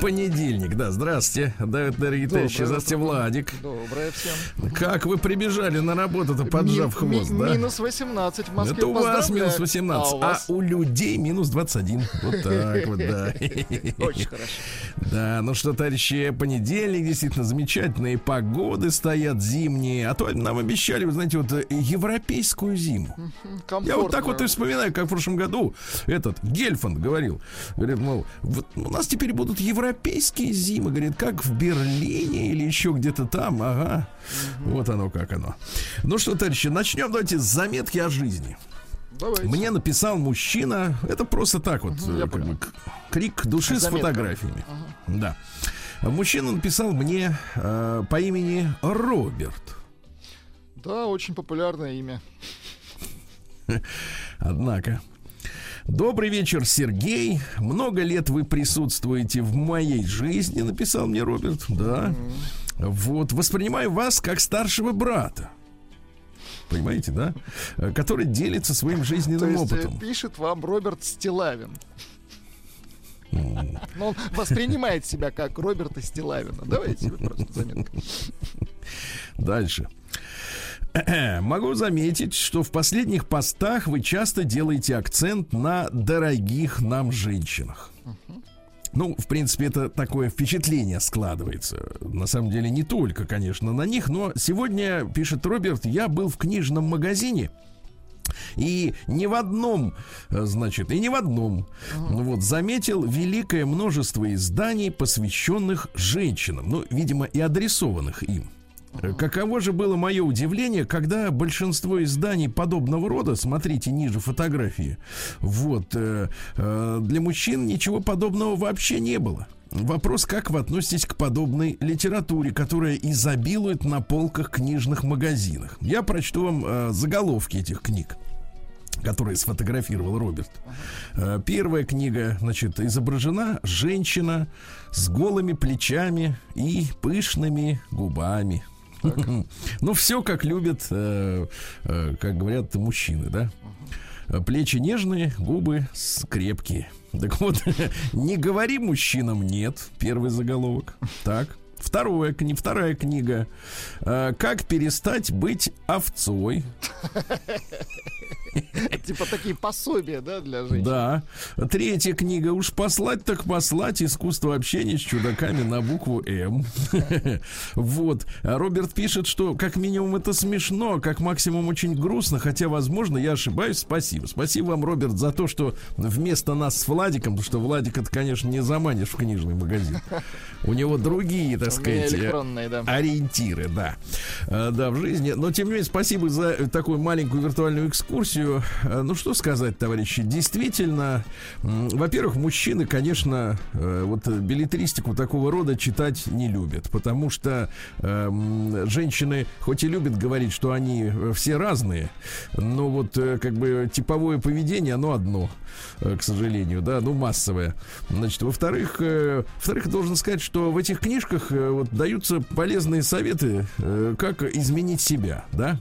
Понедельник, да, здравствуйте, да, дорогие товарищи, здравствуйте, Владик. Доброе всем. Как вы прибежали на работу-то, поджав Ми- хвост, ми- да? Минус 18 в Москве. Это у вас минус 18, А у а, у людей минус 21. Вот так вот, да. Очень хорошо. Да, ну что, товарищи, понедельник, действительно замечательные погоды стоят зимние. А то нам обещали, вы знаете, вот э, европейскую зиму. Я вот так вот и Комфортно. вспоминаю, как в прошлом году этот Гельфанд говорил. Говорит, мол, вот у нас теперь будут европейские зимы. Говорит, как в Берлине или еще где-то там. Ага. Вот оно, как оно. Ну что, товарищи, начнем давайте с заметки о жизни. Давайте. Мне написал мужчина, это просто так вот, я как бы, крик души с Заметка. фотографиями. Да. Мужчина написал мне э, по имени Роберт. Да, очень популярное имя. Однако. Добрый вечер, Сергей. Много лет вы присутствуете в моей жизни, написал мне Роберт. Да. Вот, воспринимаю вас как старшего брата. Понимаете, да? Э, Который делится своим То жизненным есть э, опытом. пишет вам Роберт Стилавин. Но он воспринимает себя как Роберта Стилавина. Давайте просто заметка. Дальше. Могу заметить, что в последних постах вы часто делаете акцент на дорогих нам женщинах. Ну, в принципе, это такое впечатление складывается. На самом деле, не только, конечно, на них, но сегодня, пишет Роберт, я был в книжном магазине, и ни в одном, э, значит, и ни в одном, ну вот, заметил великое множество изданий, посвященных женщинам, ну, видимо, и адресованных им. Каково же было мое удивление, когда большинство изданий подобного рода, смотрите ниже фотографии, вот, э, э, для мужчин ничего подобного вообще не было. Вопрос, как вы относитесь к подобной литературе, которая изобилует на полках книжных магазинах. Я прочту вам э, заголовки этих книг которые сфотографировал Роберт. Э, Первая книга, значит, изображена женщина с голыми плечами и пышными губами. Ну, все как любят, э, э, как говорят мужчины, да? Плечи нежные, губы крепкие. Так вот, не говори мужчинам нет. Первый заголовок. Так. Второе, кни- вторая книга. Э, Как перестать быть овцой. Типа такие пособия, да, для женщин. Да. Третья книга. Уж послать так послать. Искусство общения с чудаками на букву М. Вот. Роберт пишет, что как минимум это смешно, как максимум очень грустно, хотя, возможно, я ошибаюсь. Спасибо. Спасибо вам, Роберт, за то, что вместо нас с Владиком, потому что Владик это, конечно, не заманишь в книжный магазин. У него другие, так сказать, да. ориентиры, да. Э, Да, в жизни. Но, тем не менее, спасибо за такую маленькую виртуальную экскурсию. Э, Ну, что сказать, товарищи. Действительно, во-первых, мужчины, конечно, э, вот билетристику такого рода читать не любят. Потому что э, женщины, хоть и любят говорить, что они э, все разные, но вот как бы типовое поведение, оно одно, к сожалению, да, ну, массовое. Значит, во-вторых, э, во-вторых, должен сказать, что в этих книжках э, вот даются полезные советы, как изменить себя, да.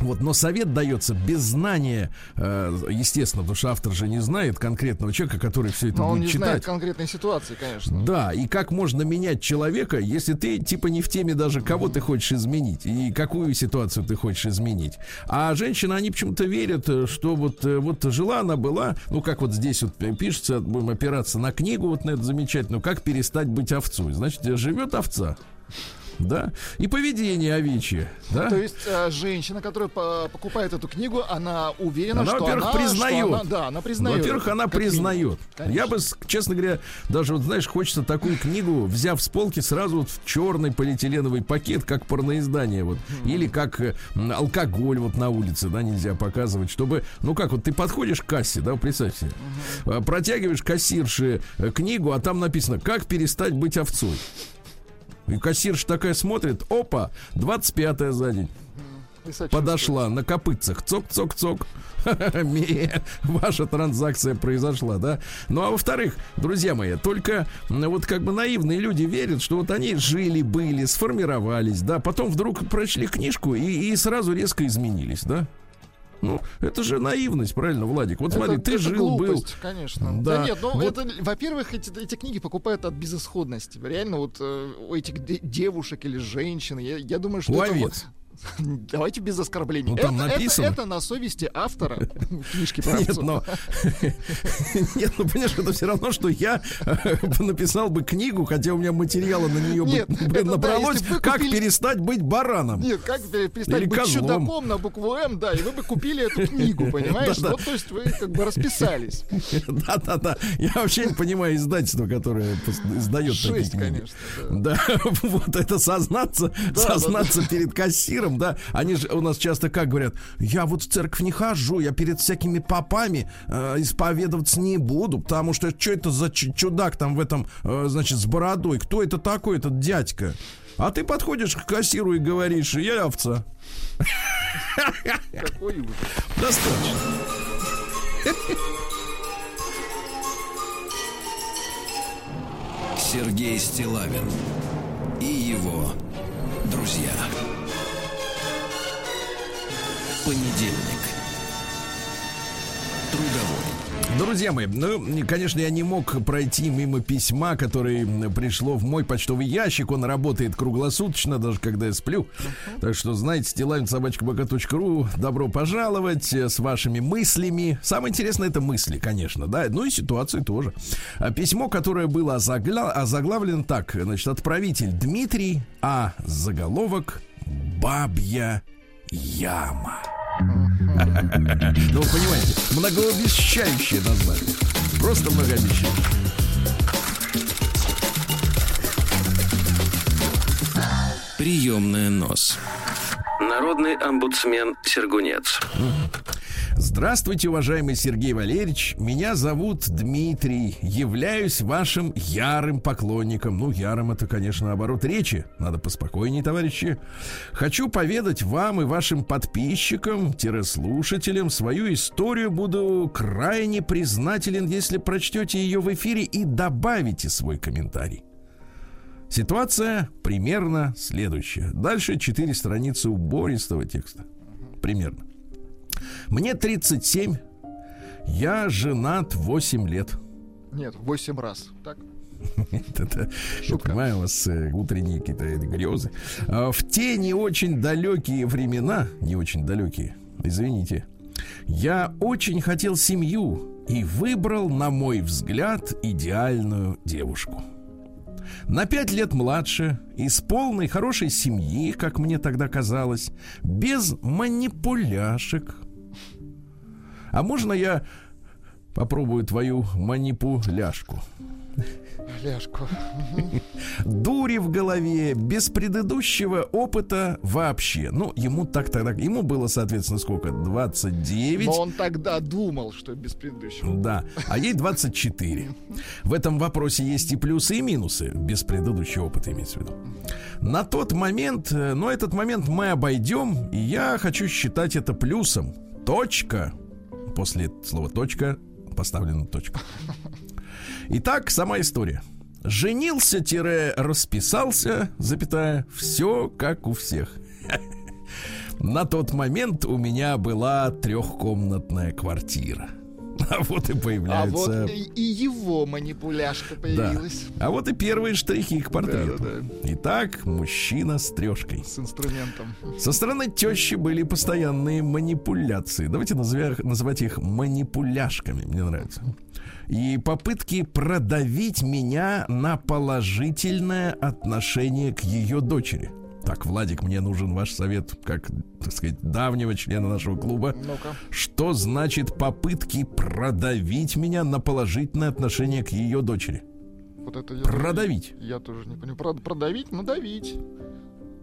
Вот, но совет дается без знания, э, естественно, потому что автор же не знает конкретного человека, который все это Но он будет не читать. знает конкретной ситуации, конечно. Да, и как можно менять человека, если ты типа не в теме даже, кого ты хочешь изменить и какую ситуацию ты хочешь изменить. А женщины, они почему-то верят, э, что вот, э, вот жила она была, ну как вот здесь вот пишется, будем опираться на книгу вот на эту замечательную, как перестать быть овцой. Значит, живет овца. Да, и поведение овечье, да. То есть э, женщина, которая по- покупает эту книгу, она уверена, Она, что во-первых, она... признает. что она- да, она признает. Во-первых, она признает. Я бы, честно говоря, даже вот знаешь, хочется такую книгу, взяв с полки, сразу вот в черный полиэтиленовый пакет, как порноиздание, вот, или как э, алкоголь вот на улице, да, нельзя показывать, чтобы, ну как вот ты подходишь к кассе, да, представь себе, э, протягиваешь кассирше э, книгу, а там написано, как перестать быть овцой. И кассирша такая смотрит, опа, 25-я за день. подошла на копытцах, цок-цок-цок, ваша транзакция произошла, да? Ну а во-вторых, друзья мои, только вот как бы наивные люди верят, что вот они жили, были, сформировались, да, потом вдруг прочли книжку и, и сразу резко изменились, да? Ну, это же наивность, правильно, Владик? Вот смотри, это, ты это жил, глупость, был. конечно. Да, Да, нет, ну вот- это, во-первых, эти, эти книги покупают от безысходности. Реально, вот э, у этих де- девушек или женщин, я, я думаю, что У это вот-. Давайте без оскорблений. Ну, там это, это- написано. Это, на совести автора книжки про Нет, но... Нет, ну, понимаешь, это все равно, что я э, написал бы книгу, хотя у меня материала на нее Нет, бы, это да, набралось, вы как купили- перестать быть бараном. Нет, как пере- перестать Или быть козлом. чудаком на букву М, да, и вы бы купили эту книгу, понимаешь? Да-да. Вот, то есть вы как бы расписались. Да-да-да. Я вообще не понимаю издательство, которое издает такие Жесть, книги. конечно. да. Да, вот это сознаться, Да, сознаться перед кассиром, да. Они же у нас часто как говорят, я вот в церковь не хожу, я перед всякими попами э, исповедоваться не буду, потому что что это за ч- чудак там в этом, э, значит, с бородой, кто это такой, этот дядька? А ты подходишь к кассиру и говоришь, я овца. Достаточно. Сергей Стилавин и его друзья. Понедельник. Трудовой. Друзья мои, ну, конечно, я не мог пройти мимо письма, которое пришло в мой почтовый ящик. Он работает круглосуточно, даже когда я сплю. Так что, знаете, стилавинсобачкабака.ру, добро пожаловать э, с вашими мыслями. Самое интересное это мысли, конечно, да, ну и ситуации тоже. А Письмо, которое было озагла- озаглавлено так, значит, отправитель Дмитрий, а заголовок «Бабья яма». Ну, понимаете, многообещающее название. Просто многообещающее. Приемная нос. Народный омбудсмен Сергунец. Здравствуйте, уважаемый Сергей Валерьевич. Меня зовут Дмитрий. Являюсь вашим ярым поклонником. Ну, ярым это, конечно, оборот речи. Надо поспокойнее, товарищи. Хочу поведать вам и вашим подписчикам-слушателям свою историю. Буду крайне признателен, если прочтете ее в эфире и добавите свой комментарий. Ситуация примерно следующая. Дальше четыре страницы убористого текста. Примерно. Мне 37. Я женат 8 лет. Нет, 8 раз. Так? Это, я понимаю, у вас э, утренние какие-то грезы. А, В те не очень далекие времена, не очень далекие, извините, я очень хотел семью и выбрал, на мой взгляд, идеальную девушку. На пять лет младше, из полной хорошей семьи, как мне тогда казалось, без манипуляшек. А можно я попробую твою манипуляшку? Ляшку. дури в голове, без предыдущего опыта вообще. Ну, ему так тогда, ему было, соответственно, сколько? 29. Но он тогда думал, что без предыдущего. Да, а ей 24. В этом вопросе есть и плюсы, и минусы, без предыдущего опыта имеется в виду. На тот момент, э, но этот момент мы обойдем, и я хочу считать это плюсом. Точка. После слова точка поставлена точка. Итак, сама история. Женился-расписался, запятая, все как у всех. На тот момент у меня была трехкомнатная квартира. А вот и А появляются... вот и, его манипуляшка Да. появилась. А вот и первые штрихи к портрету. Да-да-да. Итак, мужчина с трешкой. С инструментом. Со стороны тещи были постоянные манипуляции. Давайте назовя- называть их манипуляшками. Мне нравится. И попытки продавить меня на положительное отношение к ее дочери. Так, Владик, мне нужен ваш совет, как, так сказать, давнего члена нашего клуба. Ну-ка. Что значит попытки продавить меня на положительное отношение к ее дочери? Вот это я Продавить. тоже- Я тоже не понимаю. Прод- Продавить, надавить.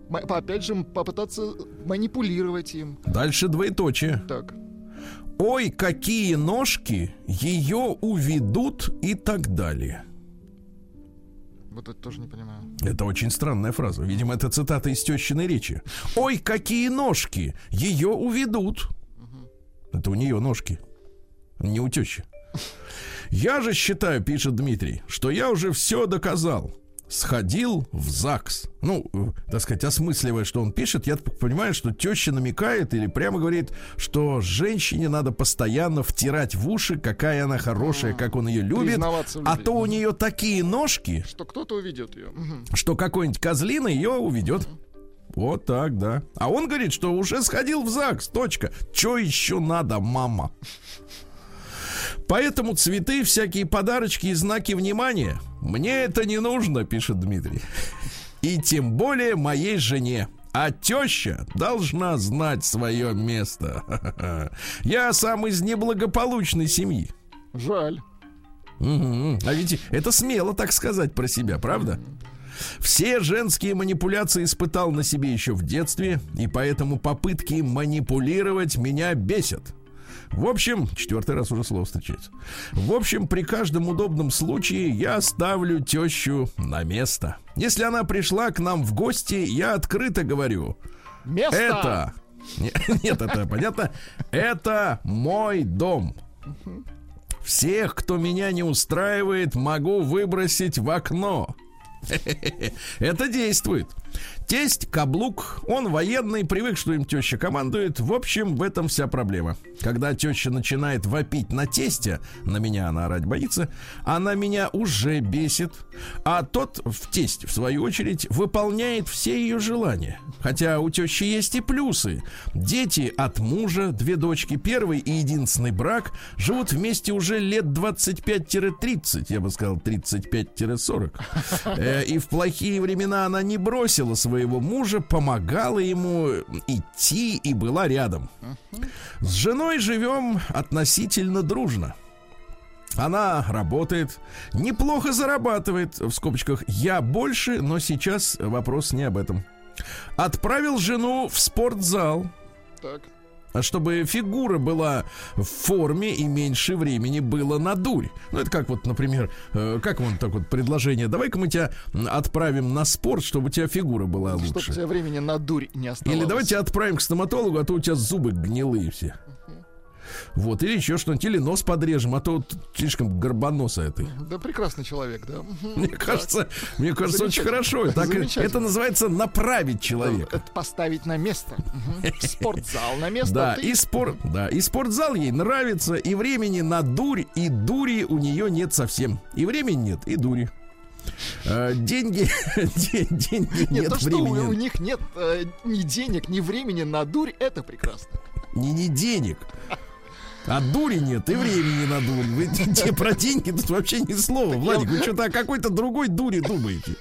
М- Опять же, попытаться манипулировать им. Дальше двоеточие. Так. Ой, какие ножки, ее уведут и так далее. Вот это тоже не понимаю. Это очень странная фраза. Видимо, это цитата из тещиной речи. Ой, какие ножки! Ее уведут. Это у нее ножки. Не у тещи. Я же считаю, пишет Дмитрий, что я уже все доказал. Сходил в ЗАГС. Ну, э, так сказать, осмысливая, что он пишет, я понимаю, что теща намекает или прямо говорит, что женщине надо постоянно втирать в уши, какая она хорошая, как он ее любит. А то у нее такие ножки, Что кто-то уведет ее. Что какой-нибудь козлина ее уведет. Вот так, да. А он говорит, что уже сходил в ЗАГС, точка. Че еще надо, мама? Поэтому цветы, всякие подарочки и знаки внимания мне это не нужно, пишет Дмитрий. И тем более моей жене. А теща должна знать свое место. Я сам из неблагополучной семьи. Жаль. Мгм. А ведь это смело так сказать про себя, правда? Все женские манипуляции испытал на себе еще в детстве, и поэтому попытки манипулировать меня бесят. В общем, четвертый раз уже слово встречается. В общем, при каждом удобном случае я ставлю тещу на место. Если она пришла к нам в гости, я открыто говорю, Место! это... Не- Нет, это понятно. Это мой дом. Всех, кто меня не устраивает, могу выбросить в окно. Это действует. Тесть каблук, он военный, привык, что им теща командует. В общем, в этом вся проблема. Когда теща начинает вопить на тестя, на меня она орать боится, она меня уже бесит. А тот в тесть, в свою очередь, выполняет все ее желания. Хотя у тещи есть и плюсы. Дети от мужа, две дочки, первый и единственный брак, живут вместе уже лет 25-30, я бы сказал 35-40. Э, И в плохие времена она не бросила своего мужа, помогала ему идти и была рядом. С женой живем относительно дружно. Она работает, неплохо зарабатывает, в скобочках, я больше, но сейчас вопрос не об этом. Отправил жену в спортзал, Так. А чтобы фигура была в форме и меньше времени было на дурь. Ну, это как вот, например, э, как вам так вот предложение, давай-ка мы тебя отправим на спорт, чтобы у тебя фигура была Чтобы у лучше. тебя времени на дурь не оставалось. Или давайте отправим к стоматологу, а то у тебя зубы гнилые все. Вот, или еще что-нибудь, или нос подрежем, а то вот слишком горбоносая ты. Да прекрасный человек, да. Мне кажется, мне кажется, очень хорошо. Так, это называется направить человека. Это поставить на место. Спортзал на место. Да, и спор, да, и спортзал ей нравится, и времени на дурь, и дури у нее нет совсем. И времени нет, и дури. Э, деньги, де- деньги Нет, нет то, что у, у времени, них нет э, ни денег, ни времени на дурь, это прекрасно. не, не денег. А дури нет, и времени на дурь. Вы те про деньги тут вообще ни слова. Владик, вы что-то о какой-то другой дуре думаете.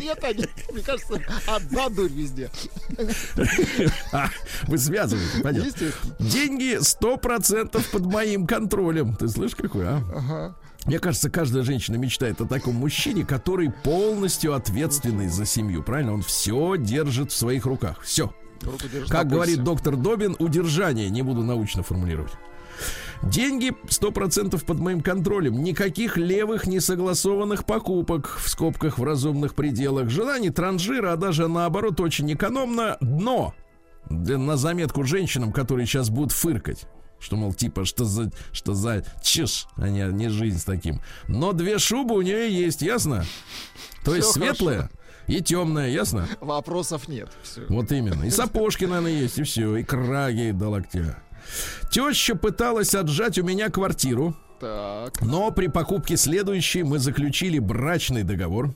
Нет, они, мне кажется, одна дурь везде. А, вы связываете, понятно. Деньги 100% под моим контролем. Ты слышишь, какой, а? Ага. Мне кажется, каждая женщина мечтает о таком мужчине, который полностью ответственный за семью. Правильно? Он все держит в своих руках. Все. Как говорит доктор Добин, удержание. Не буду научно формулировать. Деньги 100% под моим контролем. Никаких левых несогласованных покупок в скобках в разумных пределах. Жена не транжира, а даже наоборот очень экономно. Но для- на заметку женщинам, которые сейчас будут фыркать. Что, мол, типа, что за, что за чушь, а не, не жизнь с таким. Но две шубы у нее есть, ясно? То есть Всё светлая и темная, ясно? Вопросов нет. Всё. Вот именно. И сапожки, наверное, есть, и все. И краги до локтя. Теща пыталась отжать у меня квартиру, Так. но при покупке следующей мы заключили брачный договор.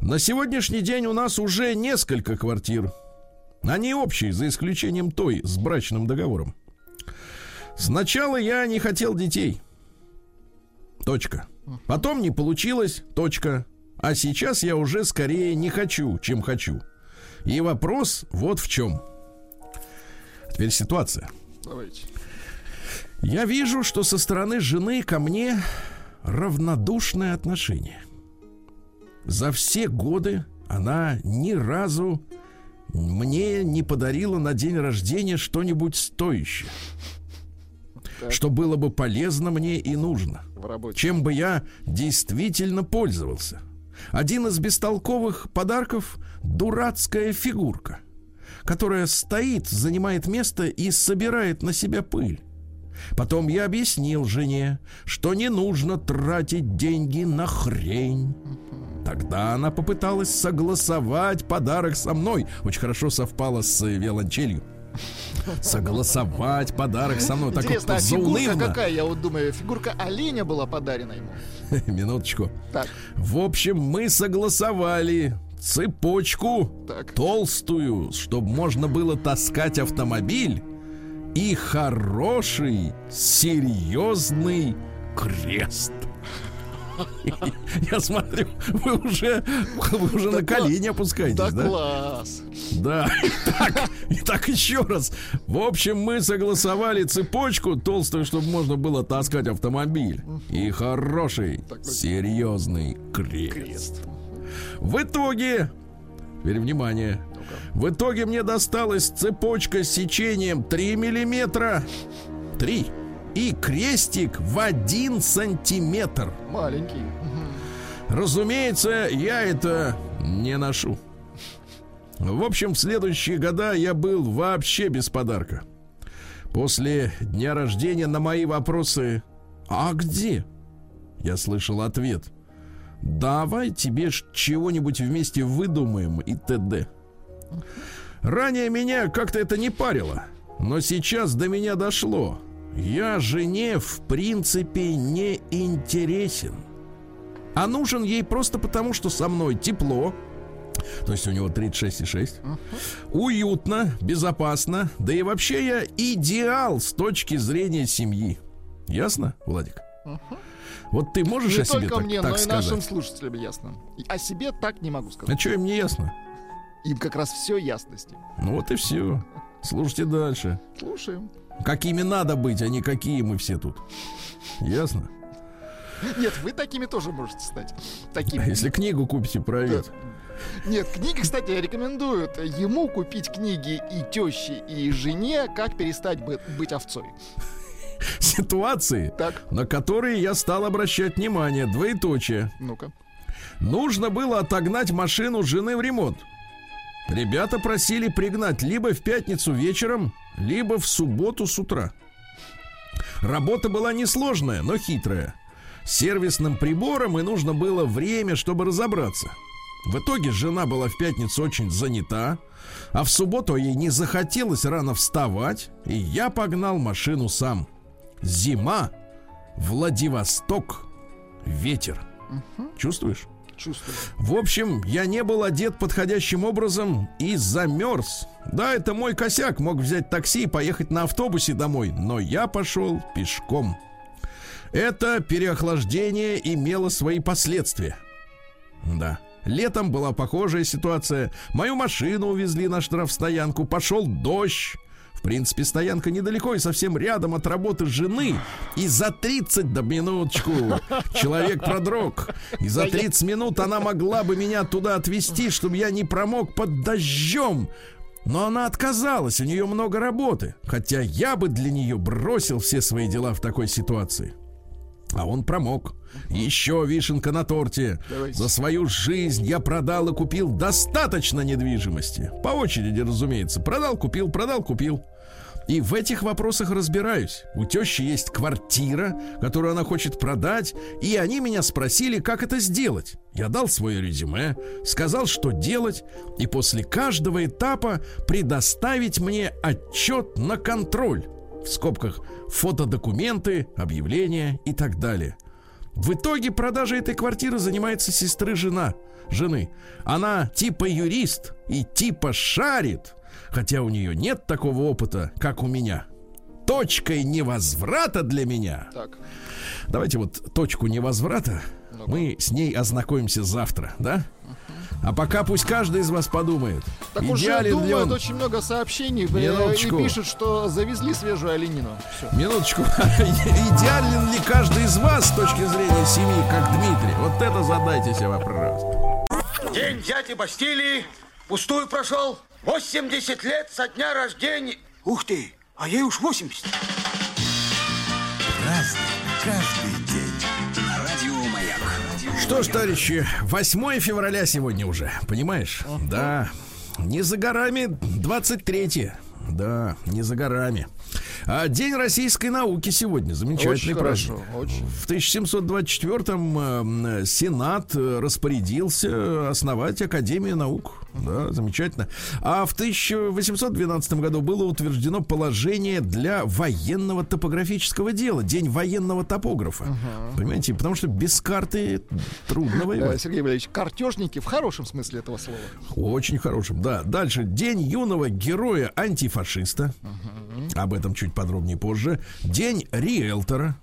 На сегодняшний день у нас уже несколько квартир. Они общие, за исключением той с брачным договором. Сначала я не хотел детей. Точка. Потом не получилось. Точка. А сейчас я уже скорее не хочу, чем хочу. И вопрос вот в чем. Теперь ситуация. Давайте. Я вижу, что со стороны жены ко мне равнодушное отношение. За все годы она ни разу мне не подарила на день рождения что-нибудь стоящее, Так. что было бы полезно мне и нужно, чем бы я действительно пользовался. Один из бестолковых подарков – дурацкая фигурка, которая стоит, занимает место и собирает на себя пыль. Потом я объяснил жене, что не нужно тратить деньги на хрень. Тогда она попыталась согласовать подарок со мной. Очень хорошо совпало с виолончелью. Согласовать подарок со мной. Так Интересно, вот а фигурка какая? Я вот думаю, фигурка оленя была подарена ему. Минуточку. Так, В общем, мы согласовали цепочку Так. толстую, чтобы можно было таскать автомобиль и хороший, серьезный крест. Я смотрю, вы уже, вы уже на колени опускаетесь, да да? класс. Да. Итак, итак, еще раз. В общем, мы согласовали цепочку толстую, чтобы можно было таскать автомобиль. И хороший, серьезный крест. В итоге, теперь внимание, в итоге мне досталась цепочка с сечением 3 миллиметра. 3. И крестик в 1 сантиметр. Маленький. Разумеется, я это не ношу. В общем, в следующие года я был вообще без подарка. После дня рождения на мои вопросы «А где?» Я слышал ответ «Давай тебе чего-нибудь вместе выдумаем и т.д.» Ранее меня как-то это не парило, но сейчас до меня дошло. Я жене в принципе не интересен. А нужен ей просто потому, что со мной тепло. То есть у него 36,6. Уютно, безопасно. Да и вообще я идеал с точки зрения семьи. Ясно, Владик? Вот ты можешь Не о себе только так, мне, так но и сказать? нашим слушателям ясно. И О себе так не могу А сказать. что им не ясно? Им как раз все ясности. Ну вот и все. Слушайте дальше. Слушаем. Какими надо быть, а не какие мы все тут. Ясно? Нет, вы такими тоже можете стать. Такими. Если книгу купите про Да. Нет, книги, кстати, рекомендуют ему купить книги и теще, и жене, как перестать бы- быть овцой. Ситуации, Так, на которые я стал обращать внимание. Двоеточие. ну-ка. Нужно было отогнать машину жены в ремонт. Ребята просили пригнать либо в пятницу вечером, либо в субботу с утра. Работа была несложная, но хитрая. С сервисным прибором и нужно было время, чтобы разобраться. В итоге жена была в пятницу очень занята, а в субботу ей не захотелось рано вставать, и я погнал машину сам. Зима, Владивосток, ветер. Чувствуешь? Чувствую. В общем, я не был одет подходящим образом и замерз. Да, это мой косяк, мог взять такси и поехать на автобусе домой, но я пошел пешком. Это переохлаждение имело свои последствия. Да. Летом была похожая ситуация. Мою машину увезли на штрафстоянку, пошел дождь. В принципе, стоянка недалеко и совсем рядом от работы жены. И за 30, да минуточку, человек продрог. И за 30 минут она могла бы меня туда отвезти, чтобы я не промок под дождем. Но она отказалась, у нее много работы. Хотя я бы для нее бросил все свои дела в такой ситуации. А он промок. Еще вишенка на торте. Давайте. За свою жизнь я продал и купил достаточно недвижимости. По очереди, разумеется. Продал, купил, продал, купил. И в этих вопросах разбираюсь. У тещи есть квартира, которую она хочет продать, и они меня спросили, как это сделать. Я дал свое резюме, сказал, что делать, и после каждого этапа предоставить мне отчет на контроль. В скобках фотодокументы, объявления и так далее. В итоге продажей этой квартиры занимается сестры жена, жены. Она типа юрист и типа шарит, хотя у нее нет такого опыта, как у меня. Точкой невозврата для меня. Так. Давайте вот точку невозврата Ну-ка. мы с ней ознакомимся завтра, да? А пока пусть каждый из вас подумает, Так уже думают он. очень много сообщений Минуточку. и пишут, что завезли свежую оленину. Все. Минуточку. Идеален ли каждый из вас с точки зрения семьи, как Дмитрий? Вот это задайте себе вопрос. День дяди Бастилии пустую прошел. 80 лет со дня рождения. Ух ты, а ей уж 80. Разный, каждый день. На радио Маяк. Что ж, товарищи, 8 февраля сегодня уже, понимаешь? Да. Не за горами 23 Да, не за горами. А День российской науки сегодня. Замечательный Очень праздник. хорошо, очень. В 1724-м э, Сенат э, распорядился основать Академию наук. Да, замечательно. А в 1812 году было утверждено положение для военного топографического дела. День военного топографа. Понимаете? Потому что без карты трудно воевать. Сергей Валерьевич, картежники в хорошем смысле этого слова. Очень хорошим, да. Дальше. День юного героя-антифашиста. Об этом чуть подробнее позже. День риэлтора.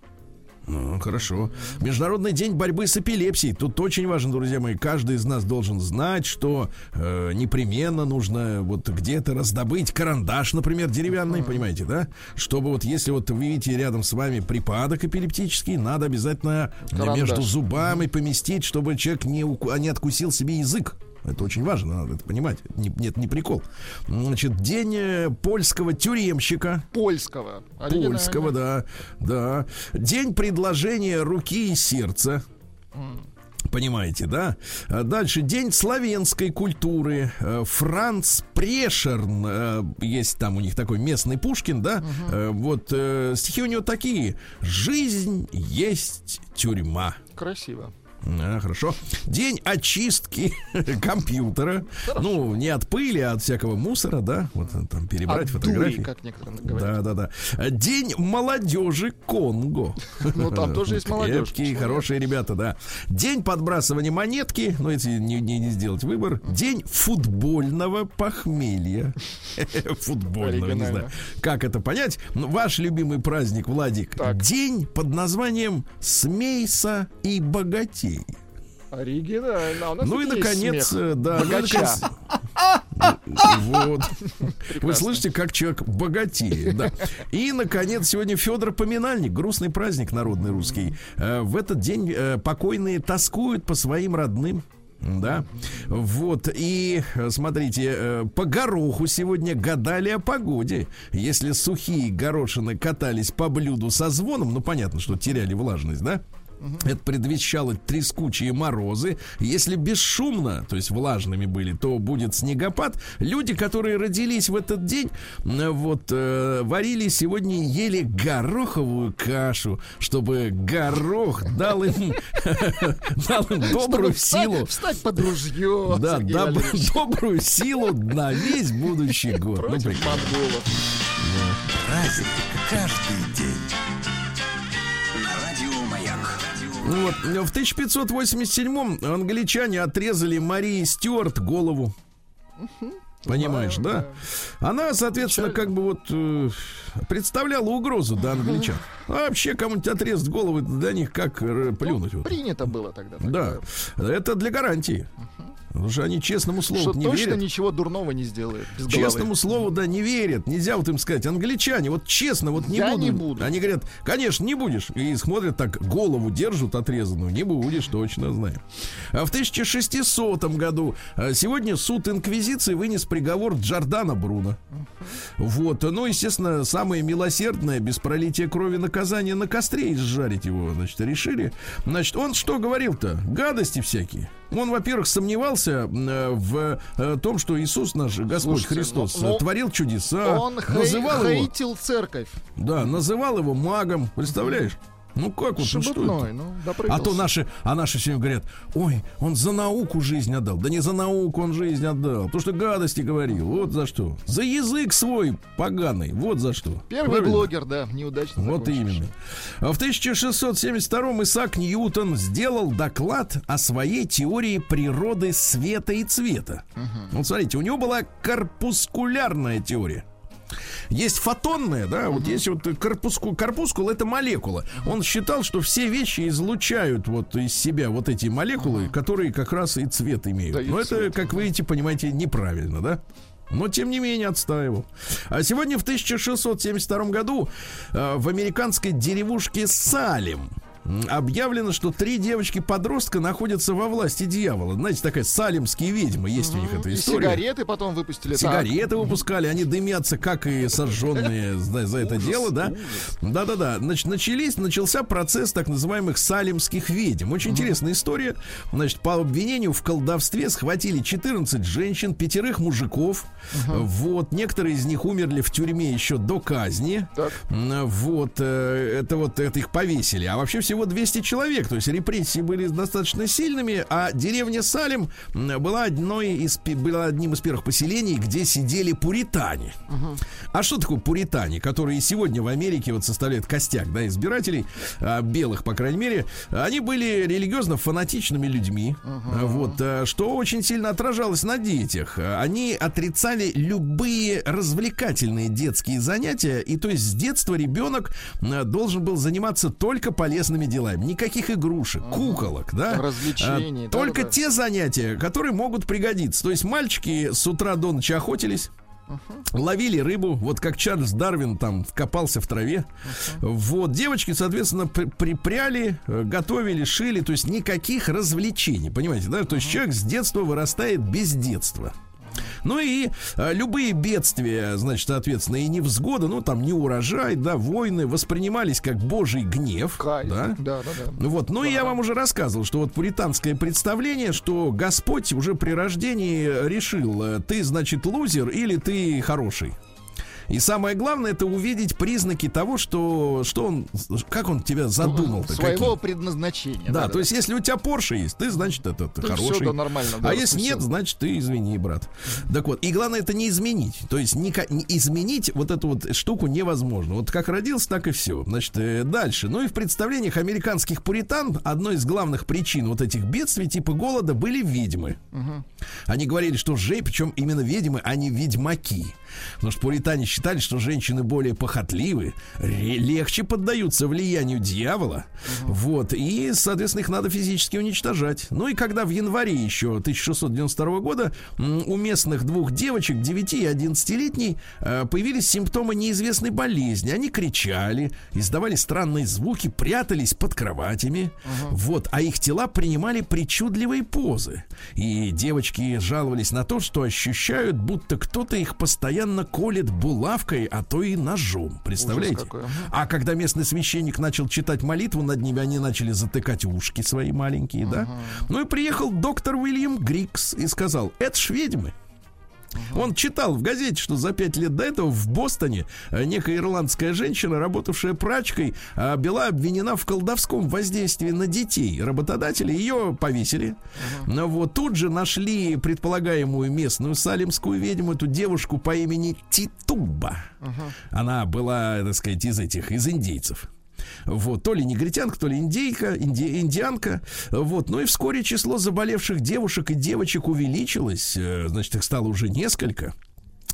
Ну, хорошо. Международный день борьбы с эпилепсией. Тут очень важно, друзья мои, каждый из нас должен знать, что э, непременно нужно вот где-то раздобыть карандаш, например, деревянный, понимаете, да? Чтобы вот если вот вы видите рядом с вами припадок эпилептический, надо обязательно Карандаш. между зубами поместить, чтобы человек не, уку- не откусил себе язык. Это очень важно, надо это понимать. Не- нет, не прикол. Значит, день э, польского тюремщика. Польского. Польского, да, да. День предложения руки и сердца. Понимаете, да? А Дальше день славянской культуры. Э, Франц Прешерн, э, есть там у них такой местный Пушкин, да? Э, Вот стихи у него такие: жизнь есть тюрьма. Красиво. А, хорошо. День очистки компьютера. Ну, не от пыли, а от всякого мусора, да? Вот э, там перебрать От дури, фотографии. как некоторые говорят. Да, да, да. День молодежи Конго. Ну, там тоже есть молодежь. Крепкие, хорошие ребята, да. День подбрасывания монетки, ну, если не, не- не сделать выбор. День футбольного похмелья. Футбольного, не знаю. Как это понять? Ну, Ваш любимый праздник, Владик. Так. День под названием «Смейся и богатей». Оригинально. А у нас Ну и, наконец, смех. э, да, ну, Богача. Вот. Вы слышите, как человек богатеет, да. И, наконец, сегодня Федор Поминальник, грустный праздник народный русский. Э, В этот день э, покойные тоскуют по своим родным. Да, вот, и смотрите, по гороху сегодня гадали о погоде. Если сухие горошины катались по блюду со звоном, ну, понятно, что теряли влажность, да? Это предвещало трескучие морозы. Если бесшумно, то есть влажными были, то будет снегопад. Люди, которые родились в этот день, э, вот э, варили сегодня и ели гороховую кашу, чтобы горох дал им, дал им добрую силу. Встать под ружье. Да, добрую силу на весь будущий год. Ну, Против прекрасно. монголов. Праздник каждый день. Вот. В 1587-м англичане отрезали Марии Стюарт голову. Понимаешь, да? Она, соответственно, как бы вот э, представляла угрозу для англичан. А вообще кому-нибудь отрезать голову для них как э, плюнуть. вот. Принято было тогда. Да, такое. это для гарантии. Потому что они честному слову Что не точно верят. ничего дурного не головы. Честному слову, да, не верят. Нельзя вот им сказать, англичане, вот честно, вот не Я буду. не буду. Они говорят, конечно, не будешь. И смотрят так, голову держат отрезанную. Не будешь, точно знаю. А в 1600 году а, сегодня суд Инквизиции вынес приговор Джордана Бруно. Вот. Ну, естественно, самое милосердное, без пролития крови наказание на костре изжарить его, значит, решили. Значит, он что говорил-то? Гадости всякие. Он, во-первых, сомневался э, в э, том, что Иисус наш Господь Слушайте, Христос ну, ну, э, творил чудеса, Он хей- называл его, хейтил церковь. да, называл его магом, представляешь? Ну как вот, ну что это? Шебутной, ну, А то наши, а наши все говорят, ой, он за науку жизнь отдал. Да не за науку он жизнь отдал. То, что гадости говорил. Вот за что. За язык свой поганый. Вот за что. Первый Правильно? блогер, да, неудачно Вот именно. В 1672 Исаак Ньютон сделал доклад о своей теории природы света и цвета. Вот смотрите, у него была корпускулярная теория. Есть фотонная, да, вот есть вот корпуску, корпускул это молекула. Он считал, что все вещи излучают вот из себя вот эти молекулы, которые как раз и цвет имеют. Но это, цвет. как вы видите, понимаете, неправильно, да? Но, тем не менее, отстаивал. А сегодня, в 1672 году, э, в американской деревушке Салем м, объявлено, что три девочки-подростка находятся во власти дьявола. Знаете, такая салимские ведьмы, есть у них эта история. сигареты потом выпустили. так. Сигареты выпускали, они дымятся, как и сожженные за, за это дело, да? Да-да-да. Значит, начались, начался процесс так называемых салимских ведьм. Очень интересная история. Значит, по обвинению в колдовстве схватили 14 женщин, пятерых мужиков. Вот, некоторые из них умерли в тюрьме еще до казни. Так. Вот, э, это вот это их повесили. А вообще всего 200 человек. То есть репрессии были достаточно сильными. А деревня Салим была, одной из, была одним из первых поселений, где сидели пуритане. А что такое пуритане, которые сегодня в Америке вот составляют костяк да, избирателей, а, белых, по крайней мере, они были религиозно фанатичными людьми, а, вот, а, что очень сильно отражалось на детях. Они отрицали любые развлекательные детские занятия, и то есть с детства ребенок должен был заниматься только полезными делами. Никаких игрушек, куколок, да? Развлечений, А, Только да-да-да. те занятия, которые могут пригодиться. То есть мальчики с утра до ночи охотились, ловили рыбу, вот как Чарльз Дарвин там копался в траве. Вот, девочки, соответственно, при- припряли, э, готовили, шили, то есть никаких развлечений, понимаете, да? То есть человек с детства вырастает без детства. Ну и э, любые бедствия, значит, соответственно, и невзгоды, ну там не урожай, да, войны воспринимались как божий гнев, Кайф. да, Да, да, да. ну Вот, ну и я вам уже рассказывал, что вот пуританское представление, что Господь уже при рождении решил, э, ты, значит, лузер или ты хороший. И самое главное, это увидеть признаки того, что, что он, как он тебя задумал. Своего предназначения. Да, то есть если у тебя Порше есть, ты, значит, это ты хороший. всё, да, нормально, да, а если распустил. нет, значит, ты извини, брат. Так вот, и главное это не изменить. То есть ника- не изменить вот эту вот штуку невозможно. Вот как родился, так и все. Значит, э, дальше. Ну и в представлениях американских пуритан одной из главных причин вот этих бедствий типа голода были ведьмы. Они говорили, что жей, причем именно ведьмы, а не ведьмаки. Потому что пуритане считали, что женщины более похотливы, легче поддаются влиянию дьявола. Вот. И, соответственно, их надо физически уничтожать. Ну и когда в январе еще 1692 года у местных двух девочек, 9 и 11-летней, э, появились симптомы неизвестной болезни. Они кричали, издавали странные звуки, прятались под кроватями. Вот. А их тела принимали причудливые позы. И девочки жаловались на то, что ощущают, будто кто-то их постоянно колет булавкой, а то и ножом. Представляете? А когда местный священник начал читать молитву над ними, они начали затыкать ушки свои маленькие, да? Ну и приехал доктор Уильям Грикс и сказал, это ж ведьмы. Он читал в газете, что за пять лет до этого в Бостоне э, некая ирландская женщина, работавшая прачкой, а, была обвинена в колдовском воздействии на детей. Работодатели ее повесили. Но вот тут же нашли предполагаемую местную салимскую ведьму, эту девушку по имени Титуба. Она была, так сказать, из этих, из индейцев. Вот, то ли негритянка, то ли индейка, инди- индианка. Вот, ну и вскоре число заболевших девушек и девочек увеличилось. э, Значит, их стало уже несколько.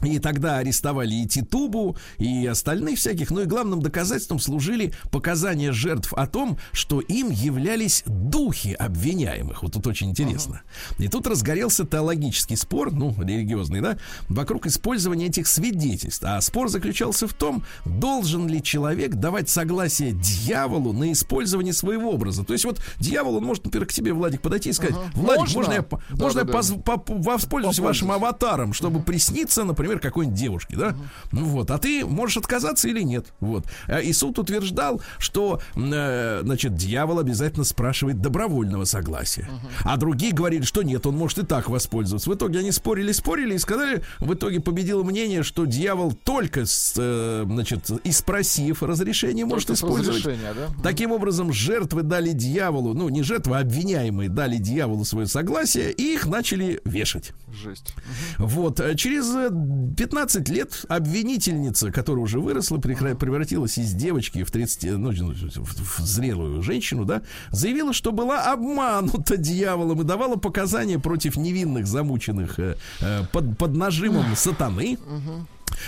И тогда арестовали и Титубу, и остальных всяких. Ну и главным доказательством служили показания жертв о том, что им являлись духи обвиняемых. Вот тут очень интересно. И тут разгорелся теологический спор, ну, религиозный, да, вокруг использования этих свидетельств. А спор заключался в том, должен ли человек давать согласие дьяволу на использование своего образа. То есть вот дьявол, он может, например, к тебе, Владик, подойти и сказать, Владик, Можно? можно, я, по- Да, можно да, я да. поп- воспользуюсь вашим аватаром, чтобы присниться, например, какой-нибудь девушке, да? Ну вот, а ты можешь отказаться или нет. Вот. А, И суд утверждал, что, э, значит, дьявол обязательно спрашивает добровольного согласия. А другие говорили, что нет, он может и так воспользоваться. В итоге они спорили, спорили и сказали, в итоге победило мнение, что дьявол только, э, значит, и спросив разрешение, может использовать. да? Таким образом, жертвы дали дьяволу, ну, не жертвы, а обвиняемые дали дьяволу свое согласие, и их начали вешать. Жесть. Вот, э, через э, 15 лет обвинительница, которая уже выросла, превратилась из девочки в 30, ну, в, в зрелую женщину, да, заявила, что была обманута дьяволом и давала показания против невинных, замученных э, э, под, под нажимом сатаны.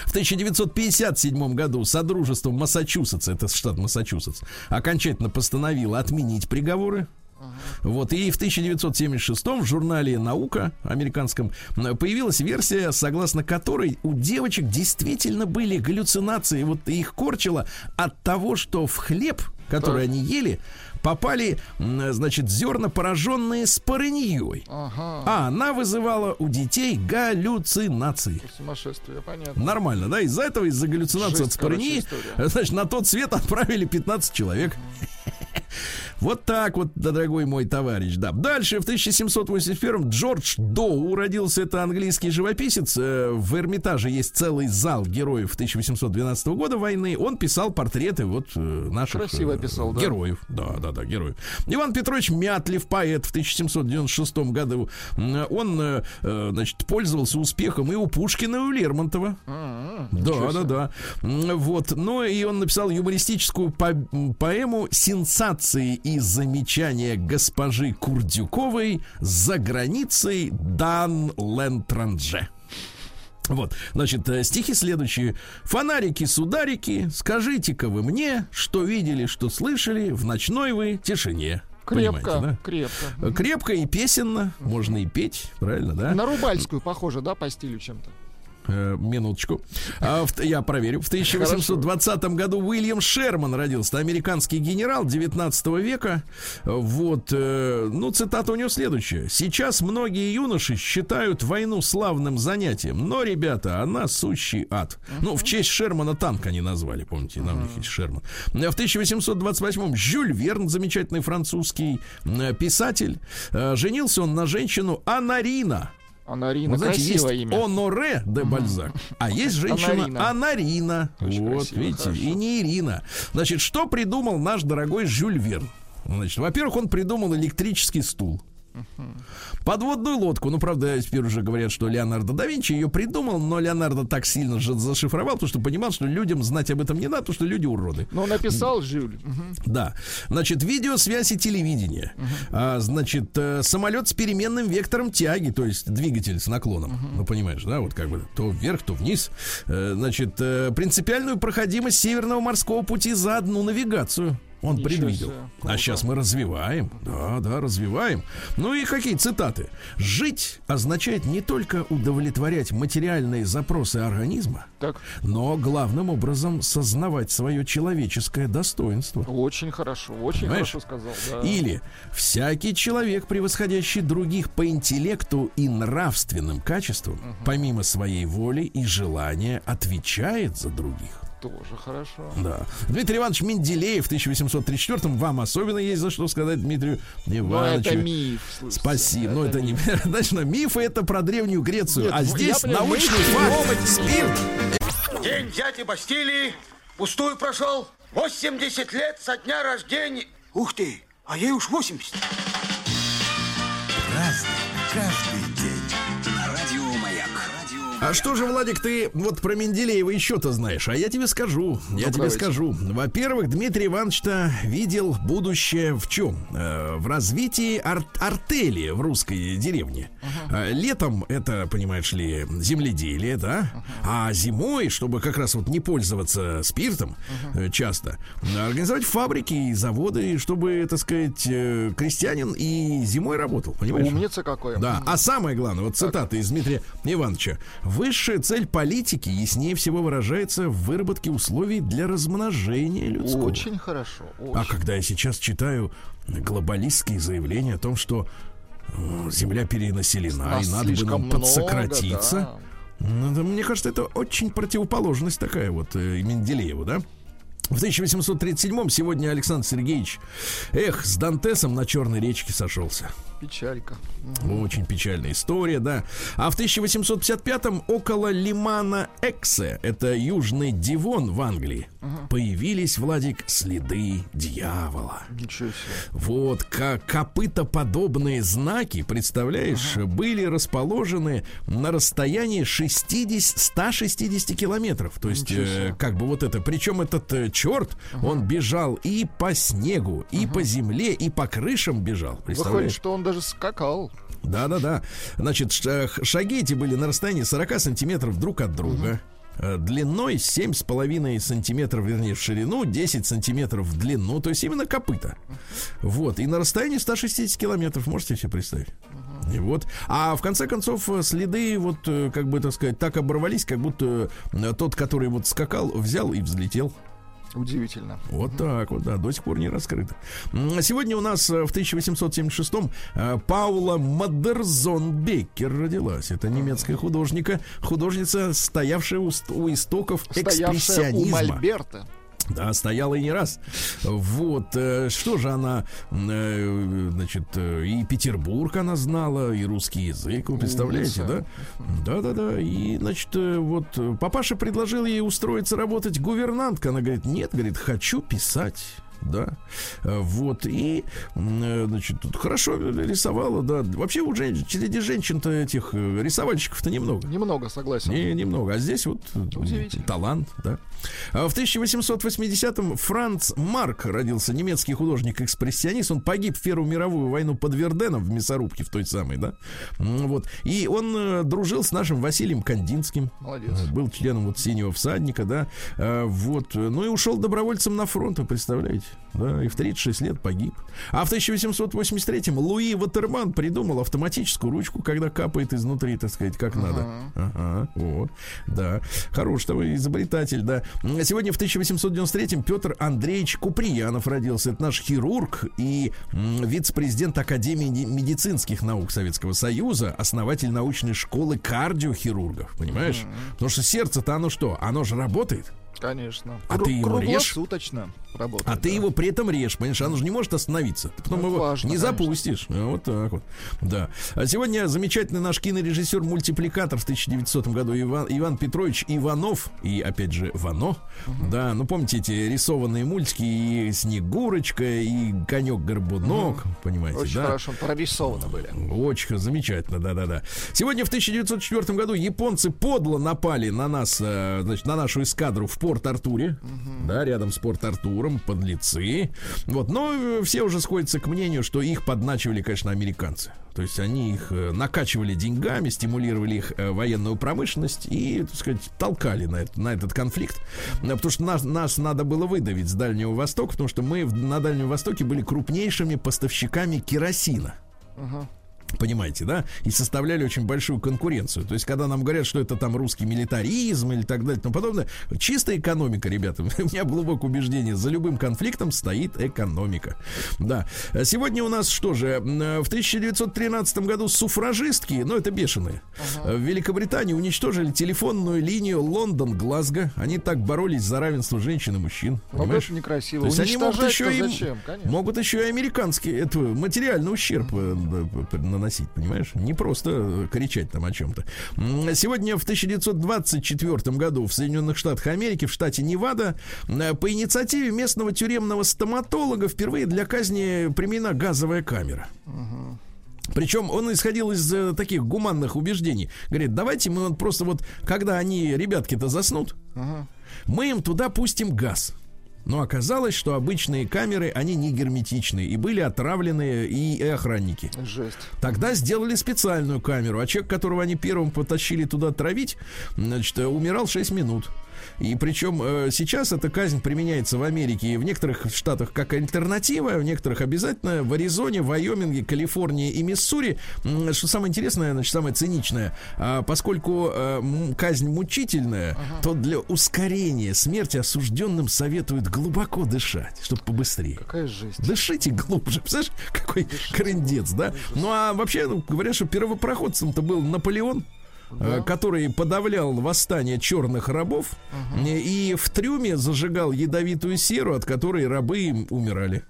В 1957 году Содружество Массачусетса, это штат Массачусетс, окончательно постановило отменить приговоры Вот, и в 1976 в журнале «Наука» американском появилась версия, согласно которой у девочек действительно были галлюцинации. Вот их корчило от того, что в хлеб, который они ели, попали, значит, зерна, пораженные спорыньей. Ага. А она вызывала у детей галлюцинации. Сумасшествие, понятно. Нормально, да? Из-за этого, из-за галлюцинации Жесть, от спорыньи, значит, на тот свет отправили 15 человек. Вот так вот, да, дорогой мой товарищ, да. Дальше, в 1781-м Джордж Доу родился, это английский живописец. Э, В Эрмитаже есть целый зал героев 1812 года войны. Он писал портреты вот э, наших Красиво э, писал, да. героев. Да, да, да, героев. Иван Петрович Мятлев, поэт в 1796 году. Он, значит, пользовался успехом и у Пушкина, и у Лермонтова. М-м, Да, да, да. Вот. Ну и он написал юмористическую по- поэму «Сенсации и замечания госпожи Курдюковой за границей Дан Лентранже». Вот, значит, э, стихи следующие. Фонарики, сударики, скажите-ка вы мне, что видели, что слышали в ночной вы тишине. Крепко, Понимаете, да? крепко. Э, Крепко и песенно, можно и петь, правильно, да? На Рубальскую похоже, да, по стилю чем-то? Э, минуточку. А, в- я проверю. В 1820 году Уильям Шерман родился. Американский генерал 19 века. Вот, э, ну, цитата у него следующая. Сейчас многие юноши считают войну славным занятием, но, ребята, она сущий ад. Ну, в честь Шермана танк они назвали, помните, на у них есть Шерман. В 1828 Жюль Верн, замечательный французский писатель, э, женился он на женщину Анарина. Анарина, Вот знаете, есть красивое имя. Оноре де Бальзак, а есть женщина Анарина. Анарина. Очень Вот, красиво, видите, хорошо. и не Ирина. Значит, что придумал наш дорогой Жюль Верн? Значит, во-первых, он придумал электрический стул. Подводную лодку. Ну, правда, теперь уже говорят, что Леонардо да Винчи ее придумал, но Леонардо так сильно же зашифровал, потому что понимал, что людям знать об этом не надо, потому что люди уроды. Ну, написал Жюль. Да. Значит, видеосвязь и телевидение. А, значит, э, самолет с переменным вектором тяги, то есть двигатель с наклоном. Ну, понимаешь, да, вот как бы то вверх, то вниз. Э, значит, э, принципиальную проходимость Северного морского пути за одну навигацию. Он Ничего предвидел. А сейчас мы развиваем. Да, да, развиваем. Ну и какие цитаты? Жить означает не только удовлетворять материальные запросы организма, Так, но главным образом сознавать свое человеческое достоинство. очень хорошо, очень Понимаешь? хорошо сказал. Да. Или всякий человек, превосходящий других по интеллекту и нравственным качествам, помимо своей воли и желания, отвечает за других. Тоже хорошо. Да. Дмитрий Иванович Менделеев в 1834 вам особенно есть за что сказать Дмитрию Но Ивановичу. это миф, слушайте. Спасибо. Но это не... Значит, мифы это про древнюю Грецию. Нет, а я здесь понимаю, научный факт. Спирт. День дяди Бастилии пустую прошел. 80 лет со дня рождения. Ух ты, а ей уж 80. Разный, А что же, Владик, ты вот про Менделеева еще-то знаешь? А я тебе скажу. Я тебе давайте. скажу. Во-первых, Дмитрий Иванович-то видел будущее в чем? Э, в развитии ар- артели в русской деревне. Э, летом это, понимаешь ли, земледелие, да? А зимой, чтобы как раз вот не пользоваться спиртом э, часто, организовать фабрики и заводы, чтобы, так сказать, крестьянин и зимой работал, понимаешь? Умница какой. Да, а самое главное, вот цитата из Дмитрия Ивановича. Высшая цель политики яснее всего выражается в выработке условий для размножения людского. Очень хорошо. А Очень. когда я сейчас читаю глобалистские заявления о том, что э, Земля перенаселена Нас и надо бы нам много, подсократиться, да. ну, это, мне кажется, это очень противоположность такая вот э, Менделееву, да? В 1837-м сегодня Александр Сергеевич, эх, с Дантесом на Черной речке сошелся. Печалька. Очень печальная история, да. А в 1855-м около лимана Эксе, это южный Дивон в Англии, появились, Владик, следы дьявола. Ничего себе. Вот, как копытоподобные знаки, представляешь, были расположены на расстоянии 60, 160 километров. То есть, э, как бы вот это, причем этот э, черт, он бежал и по снегу, и по земле, и по крышам бежал. Выходит, Представляешь? что он даже скакал. Да-да-да. Значит, шаги эти были на расстоянии 40 сантиметров друг от друга. э, длиной 7,5 сантиметров, вернее, в ширину, 10 сантиметров в длину, то есть именно копыта. Вот, и на расстоянии 160 километров, можете себе представить? И вот. А в конце концов э, следы вот, э, как бы так сказать, так оборвались, как будто тот, который вот скакал, взял и взлетел. Удивительно. Вот так вот, да, до сих пор не раскрыто. М, Сегодня у нас э, в 1876-м э, Паула Мадерзон Беккер родилась. Это немецкая художника, художница, стоявшая у, ст- у истоков Стоявшая у экспрессионизма. Мольберта. Да, стояла и не раз. Вот, э, что же она, э, значит, э, и Петербург она знала, и русский язык, вы представляете, да? Да-да-да, и, значит, вот папаша предложил ей устроиться работать гувернанткой. Она говорит, нет, говорит, хочу писать. Да, Э, вот, и, э, значит, тут хорошо рисовала, да. Вообще у жен... среди женщин-то этих э, рисовальщиков-то немного. Немного согласен. Не, немного. А здесь вот талант, да. А в 1880-м Франц Марк родился, немецкий художник-экспрессионист. Он погиб в Первую мировую войну под Верденом в мясорубке, в той самой, да. Вот. И он дружил с нашим Василием Кандинским. Молодец. Был членом вот синего всадника, да. Вот. Ну и ушел добровольцем на фронт, вы представляете? Да, и в 36 лет погиб. А в 1883-м Луи Ватерман придумал автоматическую ручку, когда капает изнутри, так сказать, как надо. Ага, вот, да. Хороший такой изобретатель, да. М, Сегодня в 1893-м Петр Андреевич Куприянов родился. Это наш хирург и вице-президент Академии медицинских наук Советского Союза, основатель научной школы кардиохирургов, понимаешь? Потому что сердце-то оно что? Оно же работает. Конечно. А Кру- ты его режь? Круглосуточно работает. А ты да. его при этом режь, понимаешь, оно же не может остановиться. Ты потом Ну, его важно, не конечно. запустишь. А Вот так вот. Да. А сегодня замечательный наш кинорежиссер-мультипликатор в 1900 году Иван, Иван Петрович Иванов и, опять же, Вано. Да, ну помните эти рисованные мультики и Снегурочка, и Конек-Горбунок, понимаете, Очень да? хорошо прорисованы были. Очень замечательно, да-да-да. Сегодня в 1904 году японцы подло напали на нас, э, значит, на нашу эскадру в Порт-Артуре, да, рядом с Порт-Артуром, подлецы. Вот, но э, все уже сходятся к мнению, что их подначивали, конечно, американцы. То есть они их э, накачивали деньгами, стимулировали их э, военную промышленность и, так сказать, толкали на, это- на этот конфликт. Потому что нас, нас надо было выдавить с Дальнего Востока, потому что мы на Дальнем Востоке были крупнейшими поставщиками керосина. Понимаете, да? И составляли очень большую конкуренцию. То есть, когда нам говорят, что это там русский милитаризм или так далее и тому подобное, чистая экономика, ребята, у меня глубокое убеждение, за любым конфликтом стоит экономика. Да. Сегодня у нас что же, в 1913 году суфражистки, ну это бешеные, э, в Великобритании уничтожили телефонную линию Лондон-Глазго. Они так боролись за равенство женщин и мужчин. Но Понимаешь? это некрасиво. То есть они могут еще и могут еще и американский это материальный ущерб п- наносить, понимаешь? Не просто э, кричать там о чем-то. Сегодня в 1924 году в Соединенных Штатах Америки, в штате Невада, э, по инициативе местного тюремного стоматолога впервые для казни применена газовая камера. Причем он исходил из э, таких гуманных убеждений. Говорит, давайте мы вот просто вот, когда они, ребятки-то заснут, мы им туда пустим газ. Но оказалось, что обычные камеры, они не герметичные, и были отравлены и, охранники. Жесть. Тогда сделали специальную камеру, а человек, которого они первым потащили туда травить, значит, э, умирал 6 минут. И причем э, сейчас эта казнь применяется в Америке и в некоторых штатах как альтернатива, в некоторых обязательно. В Аризоне, Вайоминге, Калифорнии и Миссури. Что самое интересное, значит, самое циничное, а, поскольку э, казнь мучительная, то для ускорения смерти осужденным советуют глубоко дышать, чтобы побыстрее. Какая жесть. Дышите глубже. Представляешь, какой крындец, да? Ну, а вообще, ну, говорят, что первопроходцем-то был Наполеон, э, который подавлял восстание черных рабов э, и в трюме зажигал ядовитую серу, от которой рабы умирали.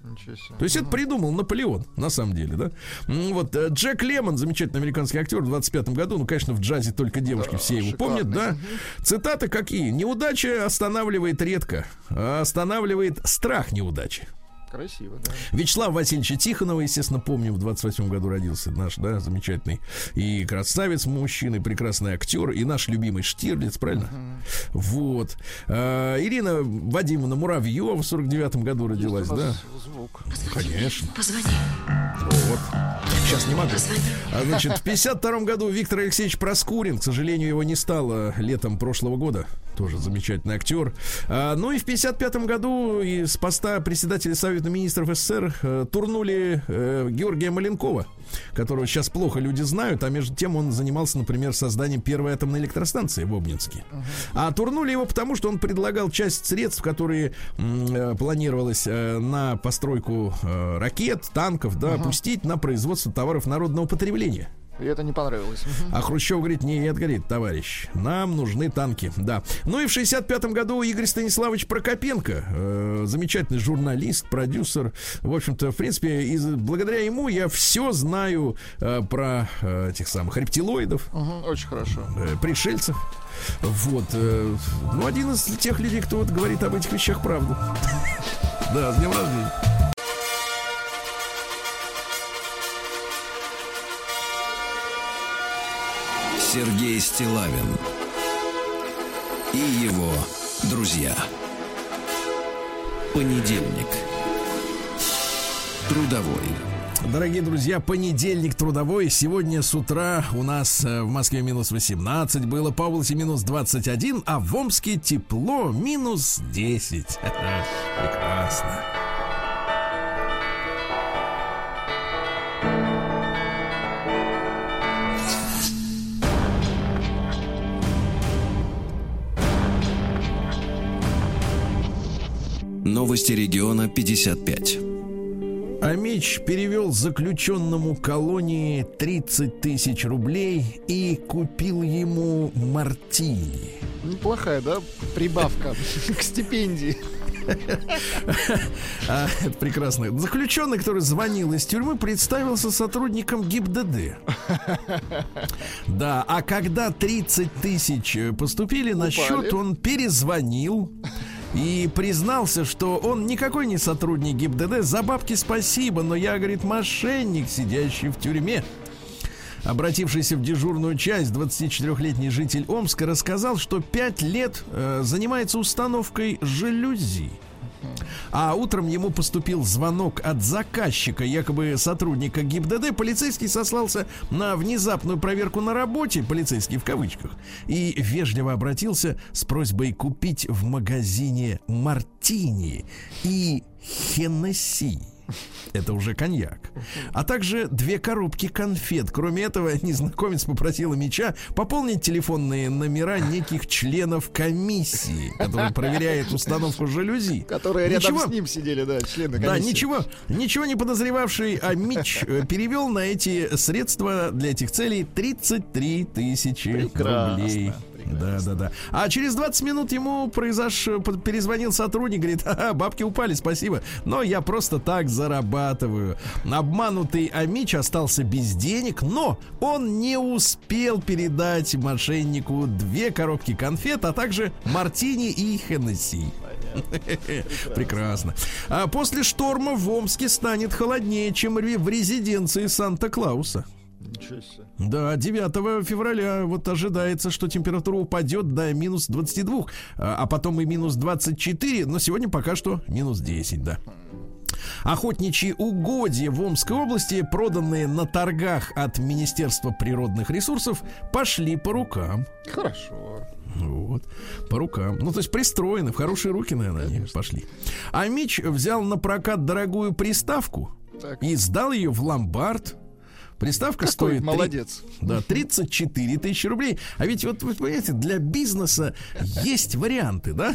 То есть это придумал Наполеон, на самом деле, да? Вот э, Джек Лемон, замечательный американский актер в 25 году, ну, конечно, в джазе только девушки все его шикарный. помнят, да? Цитаты какие? Неудача останавливает редко, а останавливает страх неудачи. Красиво, да. Вячеслав Васильевича Тихонова, естественно, помним, в 28 году родился наш, да, замечательный и красавец мужчина, и прекрасный актер, и наш любимый Штирлиц, правильно? Вот. А, Ирина Вадимовна Муравьева в 49 году родилась, У да? Звук. Конечно. Позвони. Вот. Сейчас не могу. Позвони. А, значит, в 52 году Виктор Алексеевич Проскурин, к сожалению, его не стало летом прошлого года. Тоже замечательный актер. А, ну и в 55 году из поста председателя Совета министров СССР э, турнули э, Георгия Маленкова, которого сейчас плохо люди знают, а между тем он занимался, например, созданием первой атомной электростанции в Обнинске. А турнули его потому, что он предлагал часть средств, которые э, планировалось на постройку ракет, танков, да, пустить на производство товаров народного потребления. И это не понравилось. А Хрущев говорит, нет, говорит, товарищ, нам нужны танки, да. Ну и в 65-м году Игорь Станиславович Прокопенко, э, замечательный журналист, продюсер, в общем-то, в принципе, из, благодаря ему я все знаю э, про э, этих самых рептилоидов, Мгм, Очень хорошо. э, пришельцев. Вот, э, ну, один из тех людей, кто вот говорит об этих вещах правду. Да, с днем рождения. Сергей Стилавин и его друзья. Понедельник. Трудовой. Дорогие друзья, понедельник трудовой. Сегодня с утра у нас э, в Москве минус 18 было, по области минус 21, а в Омске тепло минус 10. Прекрасно. Новости региона 55. Амич перевел заключенному колонии 30 тысяч рублей и купил ему мартини. Неплохая, да, прибавка к стипендии. А, это прекрасно. Заключенный, который звонил из тюрьмы, представился сотрудником ГИБДД. Да, а когда 30 тысяч поступили на Упали. счет, он перезвонил и признался, что он никакой не сотрудник ГИБДД. За бабки спасибо, но я, говорит, мошенник, сидящий в тюрьме. Обратившийся в дежурную часть 24-летний житель Омска рассказал, что 5 лет э, занимается установкой жалюзи. А утром ему поступил звонок от заказчика, якобы сотрудника ГИБДД. Полицейский сослался на внезапную проверку на работе, полицейский в кавычках, и вежливо обратился с просьбой купить в магазине мартини и Хеннесси. Это уже коньяк. А также две коробки конфет. Кроме этого, незнакомец попросил меча пополнить телефонные номера неких членов комиссии, которые проверяет установку жалюзи. Которые рядом Ничего. с ним сидели, да, члены Да, комиссии. ничего, ничего не подозревавший Амич э, перевел на эти средства для этих целей 33 тысячи рублей. Да, да, да. А через 20 минут ему произош... перезвонил сотрудник, говорит, ага, бабки упали, спасибо, но я просто так зарабатываю. Обманутый Амич остался без денег, но он не успел передать мошеннику две коробки конфет, а также мартини и Хеннесси. Прекрасно. А после шторма в Омске станет холоднее, чем в резиденции Санта-Клауса. Ничего себе. Да, 9 февраля вот ожидается, что температура упадет до минус 22, а а потом и минус 24, но сегодня пока что минус 10, да. Охотничьи угодья в Омской области, проданные на торгах от Министерства природных ресурсов, пошли по рукам. Хорошо. Вот, по рукам. Ну, то есть пристроены, в хорошие руки, наверное, они пошли. А Мич взял на прокат дорогую приставку Так. и сдал ее в ломбард. Приставка Какой стоит... три- молодец. Да, 34 тысячи рублей. А ведь вот, вы понимаете, для бизнеса есть варианты, да?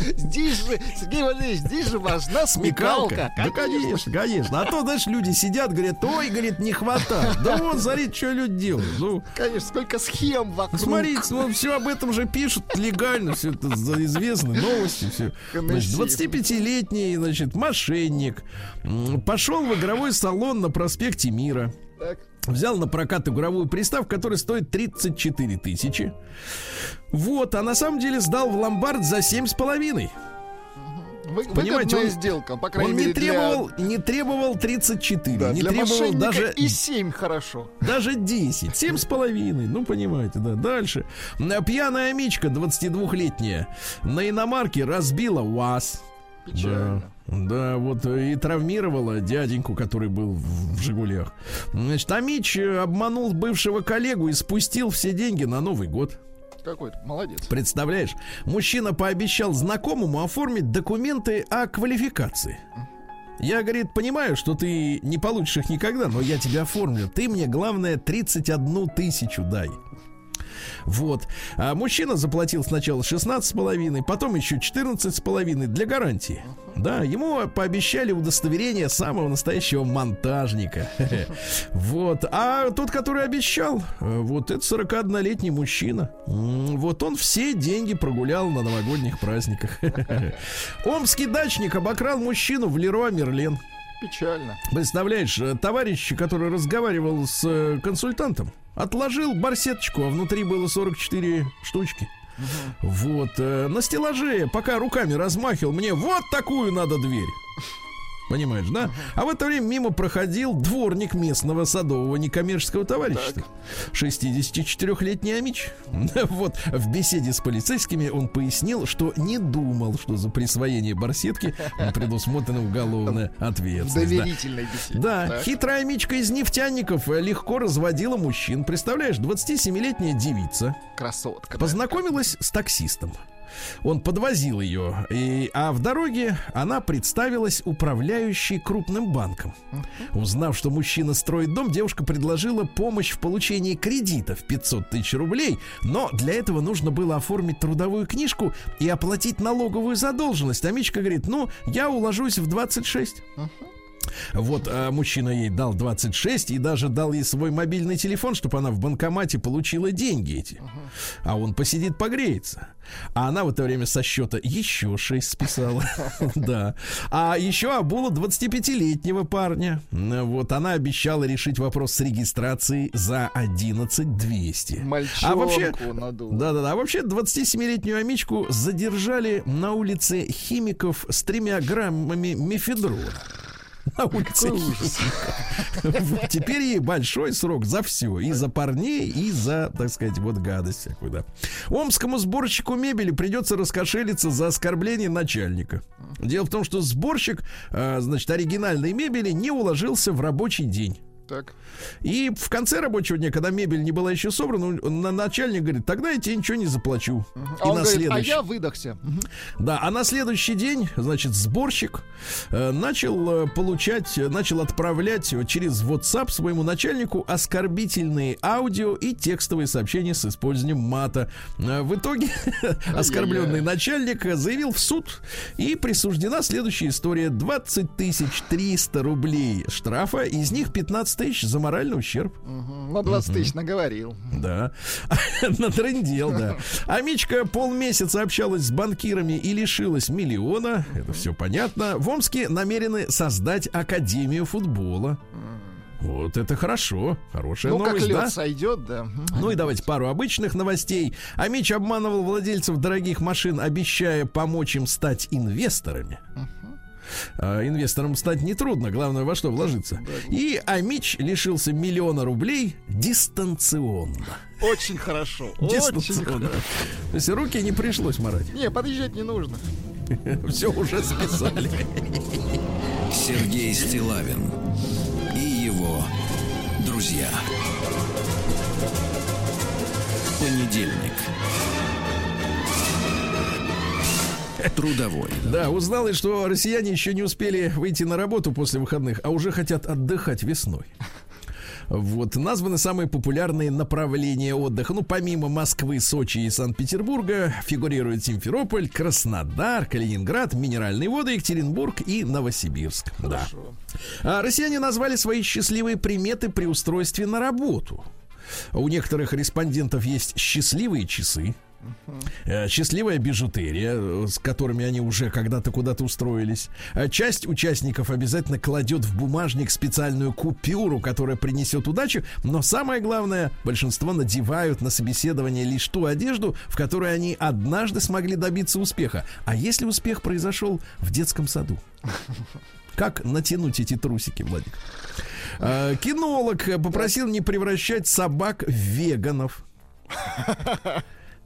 Здесь же, Сергей Валерьевич, здесь же важна смекалка. Да, конечно, конечно. А то, знаешь, люди сидят, говорят, ой, говорит, не хватает. Да вот, смотрите, что люди делают. Ну, Конечно, сколько схем вокруг. Смотрите, ну, все об этом же пишут легально, все это известно, новости, все. Значит, 25-летний, значит, мошенник пошел в игровой салон на проспекте Мира. Так. Взял на прокат игровую приставку, которая стоит 34 тысячи. Вот, а на самом деле сдал в ломбард за 7,5. Вы, Понимаете, он- сделка, по крайней Он мере, не для- требовал, не требовал 34, да, не для требовал даже и 7 хорошо. Даже 10. Семь с половиной. Ну, понимаете, да. Дальше. Пьяная Мичка, 22-летняя, на иномарке разбила УАЗ. Печально. Да, да, вот э, и травмировала дяденьку, который был в, в Жигулях. Значит, а Мич э, обманул бывшего коллегу и спустил все деньги на Новый год. Какой то молодец. Представляешь, мужчина пообещал знакомому оформить документы о квалификации. Я, говорит, понимаю, что ты не получишь их никогда, но я тебя оформлю. Ты мне, главное, 31 тысячу дай. Вот. А мужчина заплатил сначала 16,5, потом еще 14,5 для гарантии. Да, ему пообещали удостоверение самого настоящего монтажника. Вот. А тот, который обещал, вот это 41-летний мужчина. Вот он все деньги прогулял на новогодних праздниках. Омский дачник обокрал мужчину в Леруа Мерлен. Печально. Представляешь, э, товарищ, который разговаривал с э, консультантом, отложил барсеточку, а внутри было 44 штучки. Угу. Вот, э, на стеллаже, пока руками размахивал, мне вот такую надо дверь. Понимаешь, да? А в это время мимо проходил дворник местного садового некоммерческого товарищества. 64-летний Амич. Вот в беседе с полицейскими он пояснил, что не думал, что за присвоение барсетки предусмотрена уголовная ответственность. Доверительной беседе. Да, так. хитрая Амичка из нефтяников легко разводила мужчин. Представляешь, 27-летняя девица. Красотка. Познакомилась с таксистом. Он подвозил ее, и, а в дороге она представилась управляющей крупным банком. Узнав, что мужчина строит дом, девушка предложила помощь в получении кредита в 500 тысяч рублей, но для этого нужно было оформить трудовую книжку и оплатить налоговую задолженность. А Мичка говорит, ну, я уложусь в 26. Uh-huh. Вот а мужчина ей дал 26 и даже дал ей свой мобильный телефон, чтобы она в банкомате получила деньги эти. А он посидит, погреется. А она в это время со счета еще 6 списала. Да. А еще обула 25-летнего парня. Вот она обещала решить вопрос с регистрацией за 11 200. А вообще, да-да-да, а вообще 27-летнюю амичку задержали на улице химиков с тремя граммами мефедрона на улице Теперь ей большой срок за все. И за парней, и за, так сказать, вот гадость всякую, да. Омскому сборщику мебели придется раскошелиться за оскорбление начальника. Дело в том, что сборщик, а, значит, оригинальной мебели не уложился в рабочий день. Так. И в конце рабочего дня, когда мебель не была еще собрана, на начальник говорит, тогда я тебе ничего не заплачу. Uh-huh. И а на говорит, следующий... а я выдохся. Да, а на следующий день, значит, сборщик э, начал э, получать, начал отправлять через WhatsApp своему начальнику оскорбительные аудио и текстовые сообщения с использованием мата. Э, в итоге оскорбленный начальник заявил в суд и присуждена следующая история. 20 тысяч 300 рублей штрафа, из них 15 15 тысяч за моральный ущерб. Угу. На 20 угу. тысяч наговорил. Да. Натрындел, да. А Мичка полмесяца общалась с банкирами и лишилась миллиона. Это все понятно. В Омске намерены создать Академию футбола. Вот это хорошо, хорошая ну, новость, как лед да? сойдет, да. Ну и давайте пару обычных новостей. Амич обманывал владельцев дорогих машин, обещая помочь им стать инвесторами. Uh-huh. А, инвесторам стать нетрудно, главное во что вложиться. И Амич лишился миллиона рублей дистанционно. Очень хорошо. Очень хорошо. То есть руки не пришлось морать. Не, подъезжать не нужно. Все уже списали. Сергей Стилавин и его друзья. Понедельник. Трудовой. Да, узнал, что россияне еще не успели выйти на работу после выходных, а уже хотят отдыхать весной. Вот, названы самые популярные направления отдыха. Ну, помимо Москвы, Сочи и Санкт-Петербурга, фигурируют Симферополь, Краснодар, Калининград, Минеральные воды, Екатеринбург и Новосибирск. Хорошо. Да. А россияне назвали свои счастливые приметы при устройстве на работу. У некоторых респондентов есть счастливые часы. Uh-huh. Счастливая бижутерия, э, с которыми они уже когда-то куда-то устроились. Э, часть участников обязательно кладет в бумажник специальную купюру, которая принесет удачу. Но самое главное, большинство надевают на собеседование лишь ту одежду, в которой они однажды смогли добиться успеха. А если успех произошел в детском саду? Как натянуть эти трусики, Владик? Кинолог попросил не превращать собак в веганов.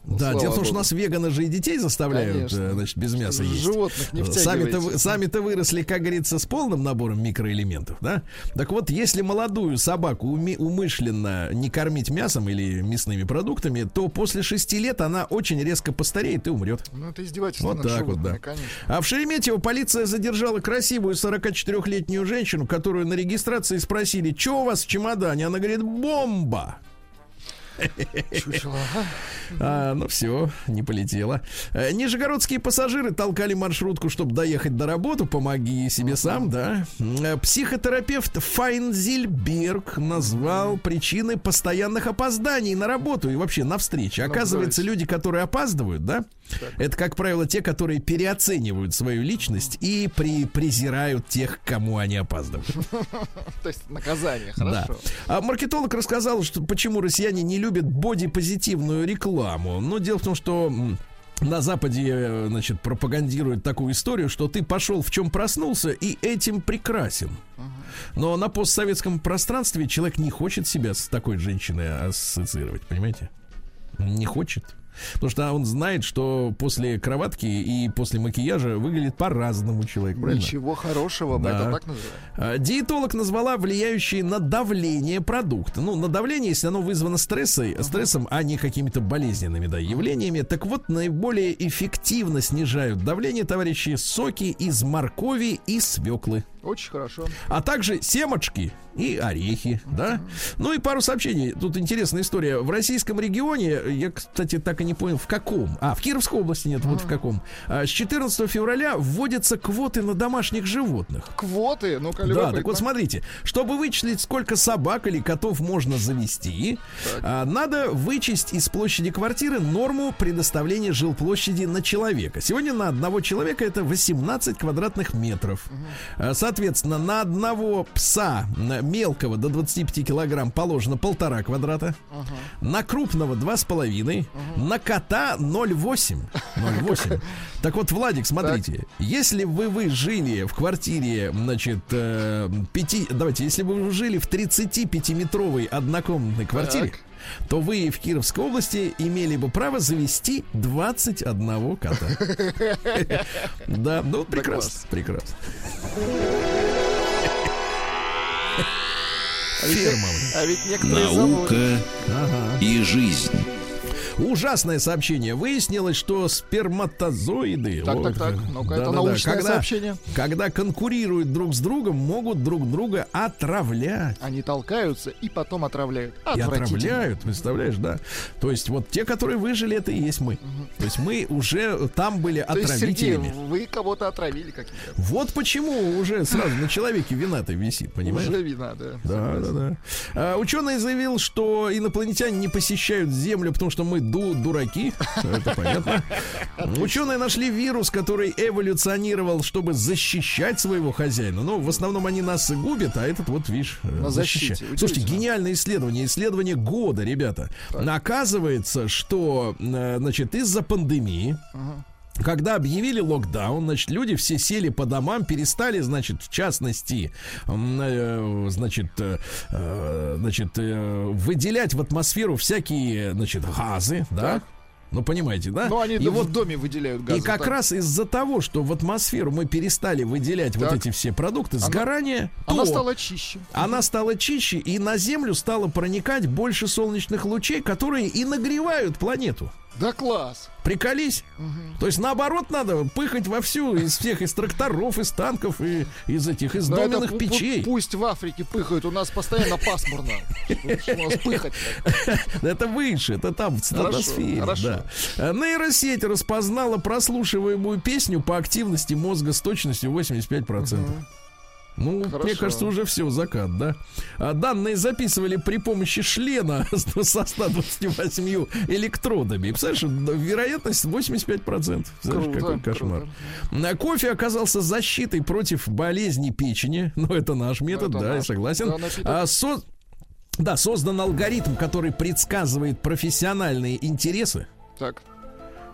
Да, Слава дело в том, что у нас веганы же и детей заставляют, Конечно. э, значит, без мяса есть. Животных не Сами-то, втягивайте. вы- сами-то выросли, как говорится, с полным набором микроэлементов, да? Так вот, если молодую собаку уми- умышленно не кормить мясом или мясными продуктами, то после шести лет она очень резко постареет и умрет. Ну, это издевательство Вот так вот, да. конечно. А в Шереметьево полиция задержала красивую 44-летнюю женщину, которую на регистрации спросили, что у вас в чемодане? Она говорит, бомба. Чучело. А, ну все, не полетела. Э, Нижегородские пассажиры толкали маршрутку, чтобы доехать до работы. Помоги себе сам, да. Э, Психотерапевт Файнзильберг назвал причины постоянных опозданий на работу и вообще на встречи. Ну, Оказывается, люди, которые опаздывают, да, это, как правило, те, которые переоценивают свою личность и при, презирают тех, кому они опаздывают. То есть наказание, Да. хорошо. А маркетолог рассказал, что почему россияне не любят бодипозитивную рекламу. Но дело в том, что на Западе, э, значит, пропагандируют такую историю, что ты пошел в чем проснулся и этим прекрасен. Но на постсоветском пространстве человек не хочет себя с такой женщиной ассоциировать, понимаете? Не хочет. Потому что он знает, что после кроватки и после макияжа выглядит по-разному человек, правильно? Ничего хорошего, Да. это так называем. А, Диетолог назвала влияющие на давление продукты. Ну, на давление, если оно вызвано стрессой, стрессом, а не какими-то болезненными да, явлениями. Так вот, наиболее эффективно снижают давление, товарищи, соки из моркови и свеклы. Очень хорошо. А также семечки и орехи, да? Ну и пару сообщений. Тут интересная история. В российском регионе, я, кстати, так и не понял, в каком. А, в Кировской области нет, вот в каком. А, С 14 февраля вводятся квоты на домашних животных. Квоты, ну-ка, Да, так вот смотрите, чтобы вычислить, сколько собак или котов можно завести, а, надо вычесть из площади квартиры норму предоставления жилплощади на человека. Сегодня на одного человека это 18 квадратных метров. А, Соответственно, на одного пса мелкого до 25 килограмм положено полтора квадрата, на крупного 2,5, на кота 0,8. 0,8. Так вот, Владик, смотрите, если бы вы жили в квартире, значит, э, пяти, давайте, если бы вы жили в 35-метровой однокомнатной квартире, Так. То вы в Кировской области имели бы право завести 21 кота. Да, ну прекрасно, прекрасно. А Ферма. А ведь некоторые. Наука и жизнь. Ужасное сообщение. Выяснилось, что сперматозоиды... Так, вот, так, так. Ну-ка, это да-да-да, научное когда, сообщение. Когда конкурируют друг с другом, могут друг друга отравлять. Они толкаются и потом отравляют. И отравляют, представляешь, да? То есть вот те, которые выжили, это и есть мы. То есть мы уже там были То есть, Сергей, отравителями. вы кого-то отравили каким-то. Вот почему уже сразу на человеке вина-то висит, понимаешь? Уже вина, да. Да, да, да. А, ученый заявил, что инопланетяне не посещают Землю, потому что мы ду- дураки. Это понятно. Ученые нашли вирус, который эволюционировал, чтобы защищать своего хозяина. Ну, в основном они нас губят, а этот вот, видишь, э, защите. защищает. Слушайте, гениальное исследование. Исследование года, ребята. Оказывается, что, э, значит, из-за пандемии когда объявили локдаун, значит, люди все сели по домам, перестали, значит, в частности, э, значит, э, э, значит, выделять в атмосферу всякие, значит, газы, да? Ну, понимаете, да? Ну, они И вот в доме выделяют газы. и как так. раз из-за того, что в атмосферу мы перестали выделять вот Так. эти все продукты сгорания, Она то стала чище. она стала чище, и на Землю стало проникать больше солнечных лучей, которые и нагревают планету. Да класс. Приколись. То есть наоборот надо пыхать вовсю из всех, из тракторов, из танков, и из этих, из это доменных пу- печей. Пусть в Африке пыхают, у нас постоянно пасмурно. У нас пыхать Это выше, это там, в стратосфере. хорошо. да. Нейросеть распознала прослушиваемую песню по активности мозга с точностью 85%. Ну, мне Хорошо. кажется, уже все, закат, да? А данные записывали при помощи шлена со 128 электродами. Представляешь, вероятность 85%. Представляешь, Круто, какой кошмар. круто. А Кофе оказался защитой против болезней печени. Ну, это наш метод, Это да, я наш, согласен. да. А, со- Да, создан алгоритм, который предсказывает профессиональные интересы. Так.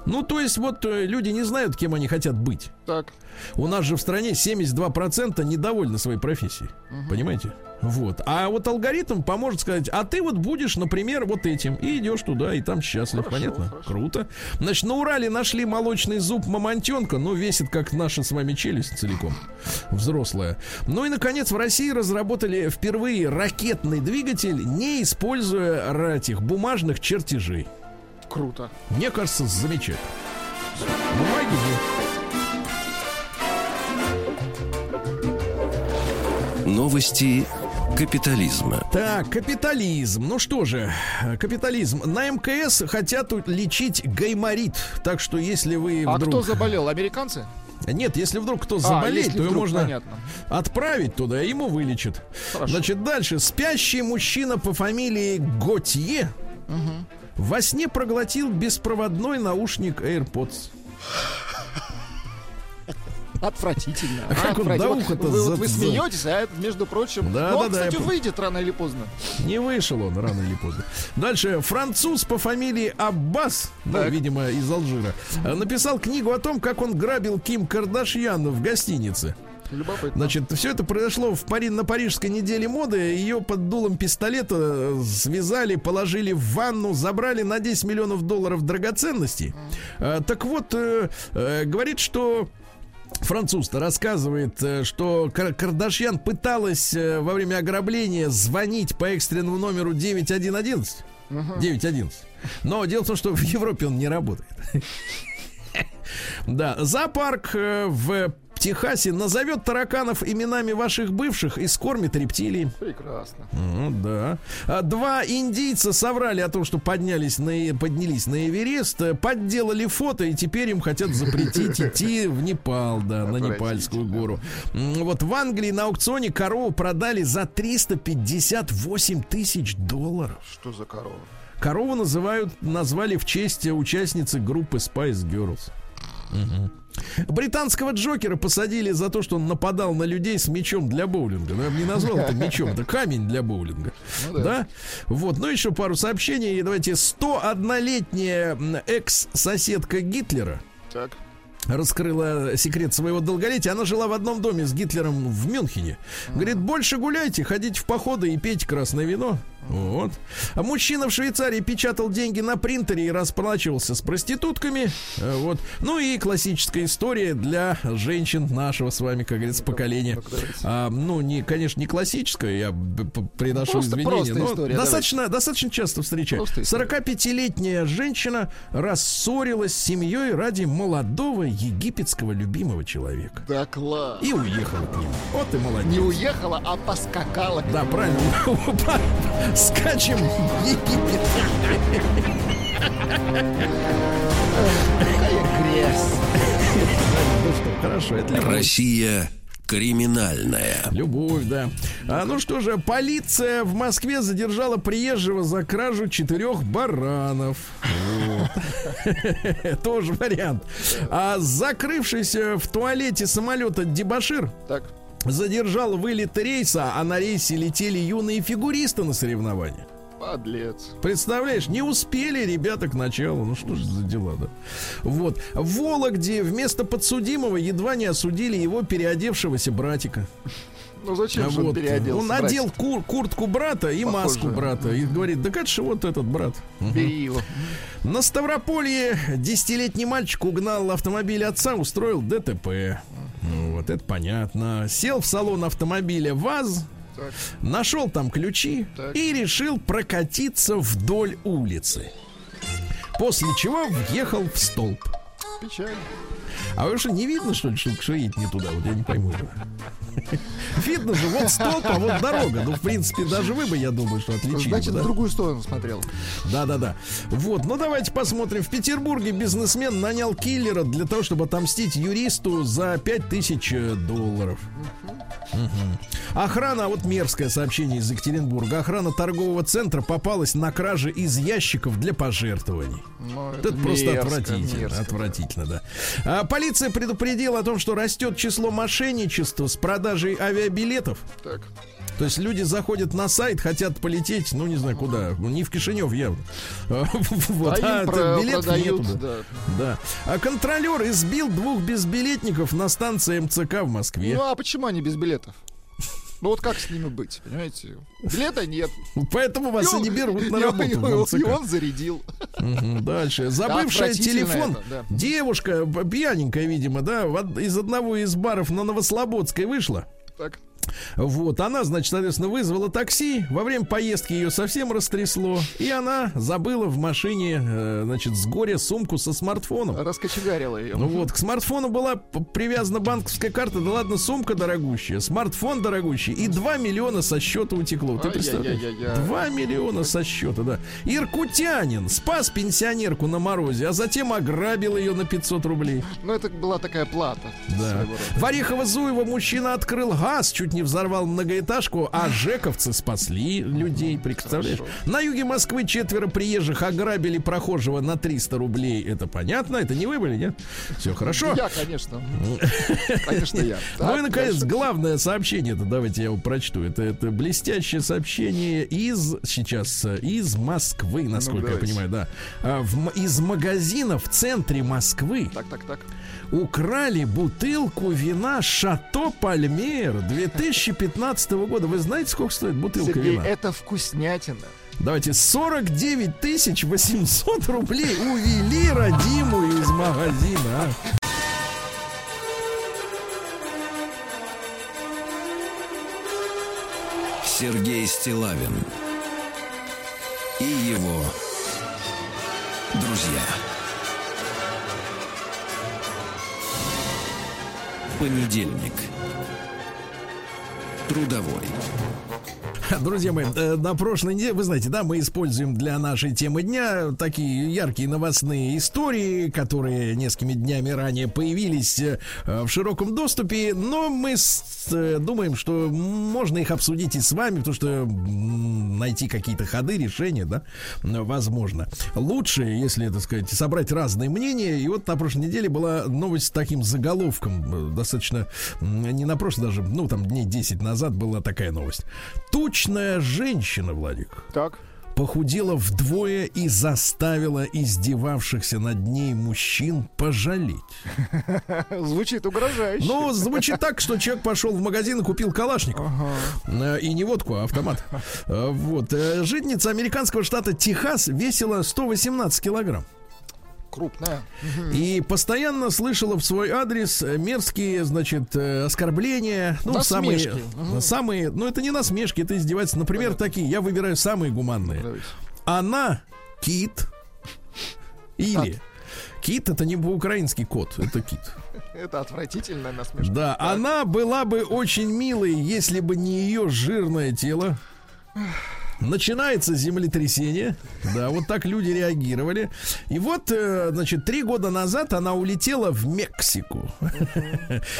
Ну, то есть, вот э, люди не знают, кем они хотят быть. Так. У нас же в стране 72% недовольны своей профессией. Понимаете? Вот. А вот алгоритм поможет сказать, а ты вот будешь, например, вот этим. И идешь туда, и там счастлив. Понятно? Круто. Значит, на Урале нашли молочный зуб мамонтенка. Ну, весит, как наша с вами челюсть целиком. Взрослая. Ну и, наконец, в России разработали впервые ракетный двигатель, не используя ра- этих бумажных чертежей. Круто. Мне кажется, замечательно. Бумаги. Новости капитализма. Так, капитализм. Ну что же, капитализм. На МКС хотят лечить гайморит. Так что если вы А вдруг... кто заболел? Американцы? Нет, если вдруг кто А, заболеет, если то его можно понятно. отправить туда, и ему вылечат. Хорошо. Значит, дальше. Спящий мужчина по фамилии Готье во сне проглотил беспроводной наушник AirPods. Отвратительно. А как он до Отвратительно. уха-то Вы, вот за- вы смеетесь, а это, между прочим... Да, ну, да, он, да, кстати, я выйдет рано или поздно. Не вышел он рано или поздно. Дальше. Француз по фамилии Аббас, ну, видимо, из Алжира, э, написал книгу о том, как он грабил Ким Кардашьян в гостинице. Любопытно. Значит, все это произошло в Пари... на парижской неделе моды. Ее под дулом пистолета э, связали, положили в ванну, забрали на 10 миллионов долларов драгоценностей. Э, Так вот, э, говорит, что Француз-то рассказывает, что Кар- Кардашьян пыталась во время ограбления звонить по экстренному номеру 911. 911. Но дело в том, что в Европе он не работает. Да, зоопарк в Техасе назовет тараканов именами ваших бывших и скормит рептилий. Прекрасно. Ну, да. А Два индийца соврали о том, что поднялись на, поднялись на Эверест, э, подделали фото, и теперь им хотят запретить идти в Непал, да, на Непальскую гору. Вот в Англии на аукционе корову продали за 358 тысяч долларов. Что за корова? Корову называют, назвали в честь участницы группы Spice Girls. Мгм. Британского Джокера посадили за то, что он нападал на людей с мечом для боулинга. Ну, я бы не назвал это мечом, это камень для боулинга. Ну да. да. Вот, ну еще пару сообщений. Давайте 101-летняя м, экс-соседка Гитлера Так. раскрыла секрет своего долголетия. Она жила в одном доме с Гитлером в Мюнхене. Говорит, больше гуляйте, ходите в походы и пейте красное вино. Вот. А мужчина в Швейцарии печатал деньги на принтере и расплачивался с проститутками. Э, Вот. Ну и классическая история для женщин нашего с вами, как говорится, поколения. А, ну, не, конечно, не классическая, я приношу Просто- извинения, просто но история, достаточно, достаточно часто встречаю. Просто история. 45-летняя женщина рассорилась с семьей ради молодого египетского любимого человека. Да класс. И уехала к нему. Вот и молодец. Не уехала, а поскакала. Да, правильно. Скачем в Египет. Ну что, хорошо, это любовь. Россия криминальная. Любовь, да. А, ну что же, полиция в Москве задержала приезжего за кражу четырех баранов. Тоже вариант. А закрывшийся в туалете самолета Дебашир Так. Задержал вылет рейса, а на рейсе летели юные фигуристы на соревнования. Подлец. Представляешь, не успели ребята к началу. Ну что же за дела, да? Вот. В Вологде вместо подсудимого едва не осудили его переодевшегося братика. Ну зачем А же он вот, переоделся? Он надел кур- куртку брата и Похоже. маску брата. И говорит, да как же вот этот брат. Бери его. На Ставрополье десятилетний мальчик угнал автомобиль отца, устроил ДТП. Ну, Вот это понятно. Сел в салон автомобиля ВАЗ, Так. нашел там ключи Так. и решил прокатиться вдоль улицы. После чего въехал в столб. Печально. А вы что, не видно, что ли, что, едет не туда? Вот я не пойму. Видно же, вот столб, а вот дорога. Ну, в принципе, даже вы бы, я думаю, что отличили. Значит, да? в другую сторону смотрел. Да-да-да. Вот, ну давайте посмотрим. В Петербурге бизнесмен нанял киллера для того, чтобы отомстить юристу за 5000 долларов. Мгм. Охрана, вот мерзкое сообщение из Екатеринбурга. Охрана торгового центра попалась на краже из ящиков для пожертвований. Ну, Это, просто мерзко, отвратительно. мерзко. Отвратительно, да. А, полиция предупредила о том, что растет число мошенничества с продажей авиабилетов. Так. То есть люди заходят на сайт, хотят полететь, ну не знаю куда, ну, не в Кишинев явно. Вот, А а продают, нету, да. да. Да. А контролер избил двух безбилетников на станции МЦК в Москве. Ну а почему они без билетов? Ну вот как с ними быть, понимаете? Билета нет. Поэтому вас и не берут на И он- работу и он- МЦК. И он зарядил. Дальше. Забывшая отвратительно телефон. это, да. Девушка, пьяненькая, видимо, да, из одного из баров на Новослободской вышла. Так. Вот, она, значит, соответственно, вызвала такси. Во время поездки ее совсем растрясло. И она забыла в машине, э, значит, с горя сумку со смартфоном. Раскочегарила ее. Ну вот, к смартфону была привязана банковская карта, да ладно, сумка дорогущая, смартфон дорогущий, и 2 миллиона со счета утекло. Ты представляешь? Ай-яй-яй-яй. 2 миллиона со счета, да. Иркутянин спас пенсионерку на морозе, а затем ограбил ее на 500 рублей. Ну это была такая плата. Да. В Орехово-Зуево мужчина открыл газ, чуть не взорвал многоэтажку, а жековцы спасли людей, представляешь? На юге Москвы четверо приезжих ограбили прохожего на 300 рублей. Это понятно? Это не вы были, нет? Все хорошо. Я, конечно. Конечно, я. Ну и, наконец, главное сообщение, это давайте я его прочту. Это, это блестящее сообщение из, сейчас, из Москвы, насколько я давайте. понимаю, да. А, в из магазина в центре Москвы Так, так, так. украли бутылку вина Шато Пальмер 2015 года. Вы знаете, сколько стоит бутылка Сергей, вина? это вкуснятина. Давайте 49 тысяч 800 рублей увели родимую из магазина. а. Сергей Стилавин и его друзья. Понедельник. Трудовой. Друзья мои, э, на прошлой неделе, вы знаете, да, мы используем для нашей темы дня такие яркие новостные истории, которые несколькими днями ранее появились э, в широком доступе, но мы э, думаем, что можно их обсудить и с вами, потому что найти какие-то ходы, решения, да, возможно. Лучше, если, так сказать, собрать разные мнения, и вот на прошлой неделе была новость с таким заголовком, достаточно, не на прошлой даже, ну, там дней 10 назад была такая новость. Тучная женщина, Владик, Так. похудела вдвое и заставила издевавшихся над ней мужчин пожалеть. Звучит угрожающе. Ну, звучит так, что человек пошел в магазин и купил калашников. Э, И не водку, а автомат. Э, Вот. Э, Житница американского штата Техас весила 118 килограмм. Крупная. И постоянно слышала в свой адрес э, мерзкие, значит, э, оскорбления. Ну, Насмешки. самые, Мгм. самые, ну, это не насмешки, это издевательство. Например, такие, я выбираю самые гуманные. Давайте. Она кит. Или кит это не по-украински кот, это кит. Это отвратительная насмешка. Да, она была бы очень милой, если бы не ее жирное тело. Начинается землетрясение. Да, вот так люди реагировали. И вот, э, значит, три года назад она улетела в Мексику.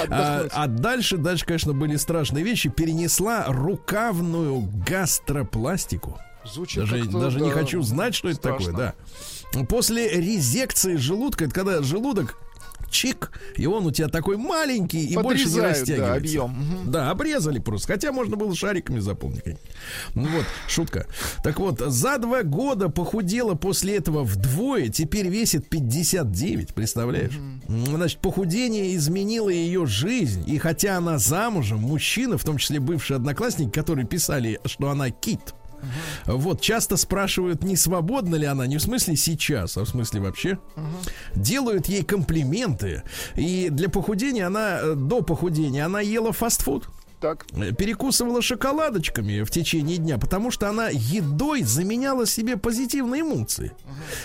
А, а дальше, дальше, конечно, были страшные вещи. Перенесла рукавную гастропластику. Звучит Даже, даже не да, хочу знать, что это страшно. такое, да. После резекции желудка, это когда желудок чик, и он у тебя такой маленький и больше не Подрезают, да, растягивается. объем. Да, обрезали просто. Хотя можно было шариками заполнить. Ну вот, шутка. Так вот, за два года похудела после этого вдвое, теперь весит 59, представляешь? Значит, похудение изменило ее жизнь. И хотя она замужем, мужчина, в том числе бывшие одноклассники, которые писали, что она кит, вот, часто спрашивают, не свободна ли она, не в смысле сейчас, а в смысле вообще. Делают ей комплименты. И для похудения она, э, до похудения, она ела фастфуд. Так. э, Перекусывала шоколадочками в течение дня, потому что она едой заменяла себе позитивные эмоции.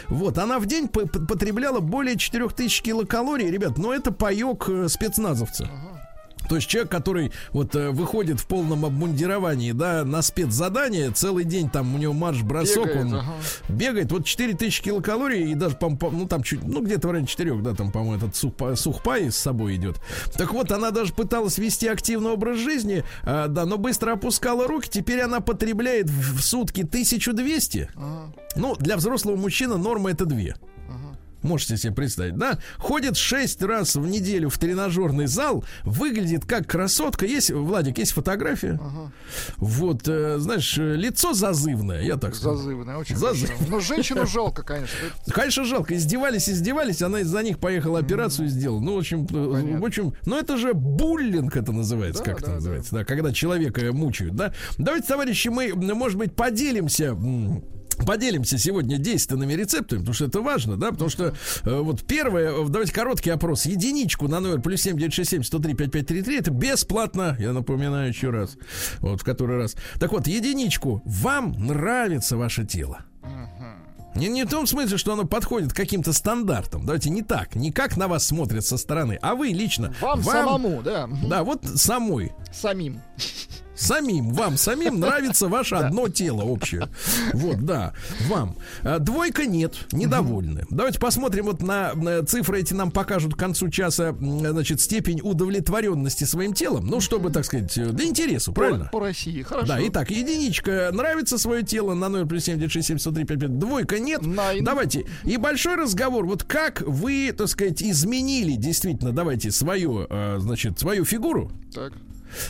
Вот, она в день по- по- потребляла более 4000 килокалорий, ребят, но это паек э, спецназовца. То есть человек, который вот э, выходит в полном обмундировании, да, на спецзадание, целый день там у него марш-бросок, он ага. бегает, вот 4000 килокалорий и даже, по- по- ну там чуть, ну где-то в районе 4, да, там, по-моему, этот сухпа, сухпай с собой идет. Так вот, она даже пыталась вести активный образ жизни, а, да, но быстро опускала руки, теперь она потребляет в, в сутки 1200. Ага. Ну, для взрослого мужчины норма это 2. Можете себе представить, да, ходит 6 раз в неделю в тренажерный зал, выглядит как красотка. Есть, Владик, есть фотография? Вот, э, знаешь, лицо зазывное, я так скажу. Зазывная, очень Зазыв- хорошо. Но женщину жалко, конечно. Конечно, жалко. Издевались, издевались, она из-за них поехала операцию сделала. Ну, в общем, э, Понятно. в общем, ну это же буллинг это называется, Да, как это да, называется, да. когда человека мучают, да. Давайте, товарищи, мы, может быть, поделимся. Поделимся сегодня действенными рецептами, потому что это важно, да, потому что э, вот первое, давайте короткий опрос, единичку на номер плюс семь девять шесть семь сто три пять пять три три, это бесплатно, я напоминаю еще раз, вот в который раз. Так вот, единичку, вам нравится ваше тело? Не, не в том смысле, что оно подходит к каким-то стандартам. Давайте не так. Не как на вас смотрят со стороны, а вы лично. Вам, самому, да. Да, вот самой. Самим. Самим, вам самим нравится ваше одно тело общее. Вот, да, вам. А, Двойка нет, недовольны. Давайте посмотрим вот на, цифры эти нам покажут к концу часа, значит, степень удовлетворенности своим телом. Ну, чтобы, так сказать, э, для интересу, правильно? По, по России, хорошо. Да, итак, единичка нравится свое тело на номер плюс 7967 Двойка нет. Давайте. И большой разговор. Вот как вы, так сказать, изменили действительно, давайте, свою, э, значит, свою фигуру. Так.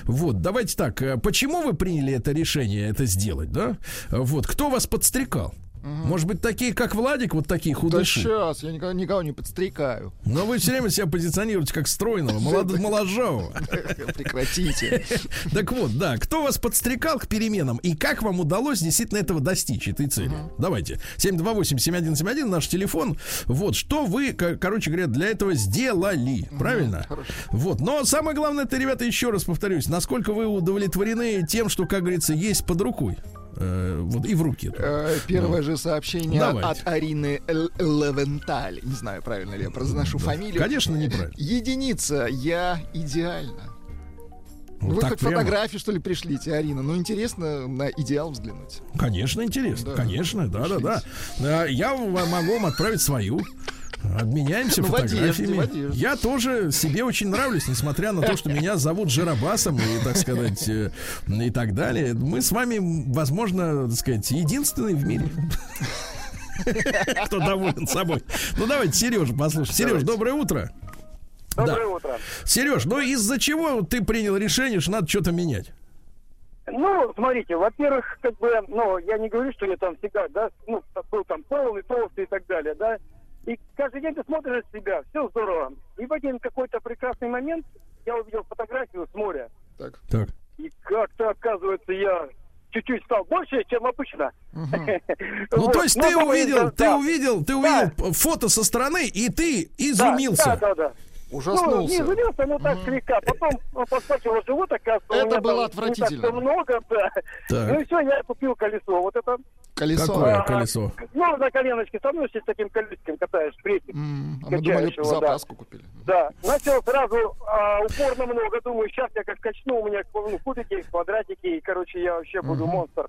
Вот, давайте так. э, Почему вы приняли это решение это сделать, да? Вот, кто вас подстрекал? Может быть, такие, как Владик, вот такие Да худыши. сейчас, я никого, никого не подстрекаю. Но вы все время себя позиционируете как стройного, молодого, моложавого. Прекратите. Так вот, да, кто вас подстрекал к переменам и как вам удалось действительно этого достичь, этой цели? Давайте. 728-7171, наш телефон. Вот, что вы, ко- короче говоря, для этого сделали, правильно? хорошо. Вот, но самое главное, это, ребята, еще раз повторюсь, насколько вы удовлетворены тем, что, как говорится, есть под рукой. Э, вот и в руке. Э, Первое же сообщение Давайте. от Арины Левенталь. Не знаю, правильно ли я произношу фамилию. Конечно, неправильно. Единица, я идеально. Вот Вы хоть прямо. фотографии, что ли, пришлите, Арина? Ну, интересно на идеал взглянуть. Конечно, интересно. Да. Конечно, да, да, да. А, Я могу вам отправить свою. Обменяемся Ну, в одежде, фотографиями. в одежде. Я тоже себе очень нравлюсь, несмотря на то, что меня зовут Жиробасом и, так сказать, э, и так далее. Мы с вами, возможно, так сказать, единственные в мире. Кто доволен собой. Ну, давайте, Сережа, послушай. Сереж, доброе утро. Доброе утро. Сереж, ну из-за чего ты принял решение, что надо что-то менять? Ну, смотрите, во-первых, как бы, ну, я не говорю, что я там всегда, да, ну, был там полный, толстый и так далее, да. И каждый день ты смотришь на себя, все здорово. И в один какой-то прекрасный момент я увидел фотографию с моря. Так. Так. И как-то, оказывается, я чуть-чуть стал больше, чем обычно. Ну, то есть ты потом увидел, ты увидел, ты увидел фото со стороны, и ты изумился. Да, да, да. Ну, не Ужаснулся. изумился, но так слегка. Потом он подскочил живот, оказывается, Это было отвратительно. Много, да. Ну и все, я купил колесо. Вот это, Колесо. Какое А, колесо? ну, на коленочке становишься с таким колесиком, катаешь, прессик. М, А мы думали, да. запаску купили. Да, начал сразу а, упорно много, думаю, сейчас я как качну, у меня ну, кубики, квадратики, и, короче, я вообще буду монстр.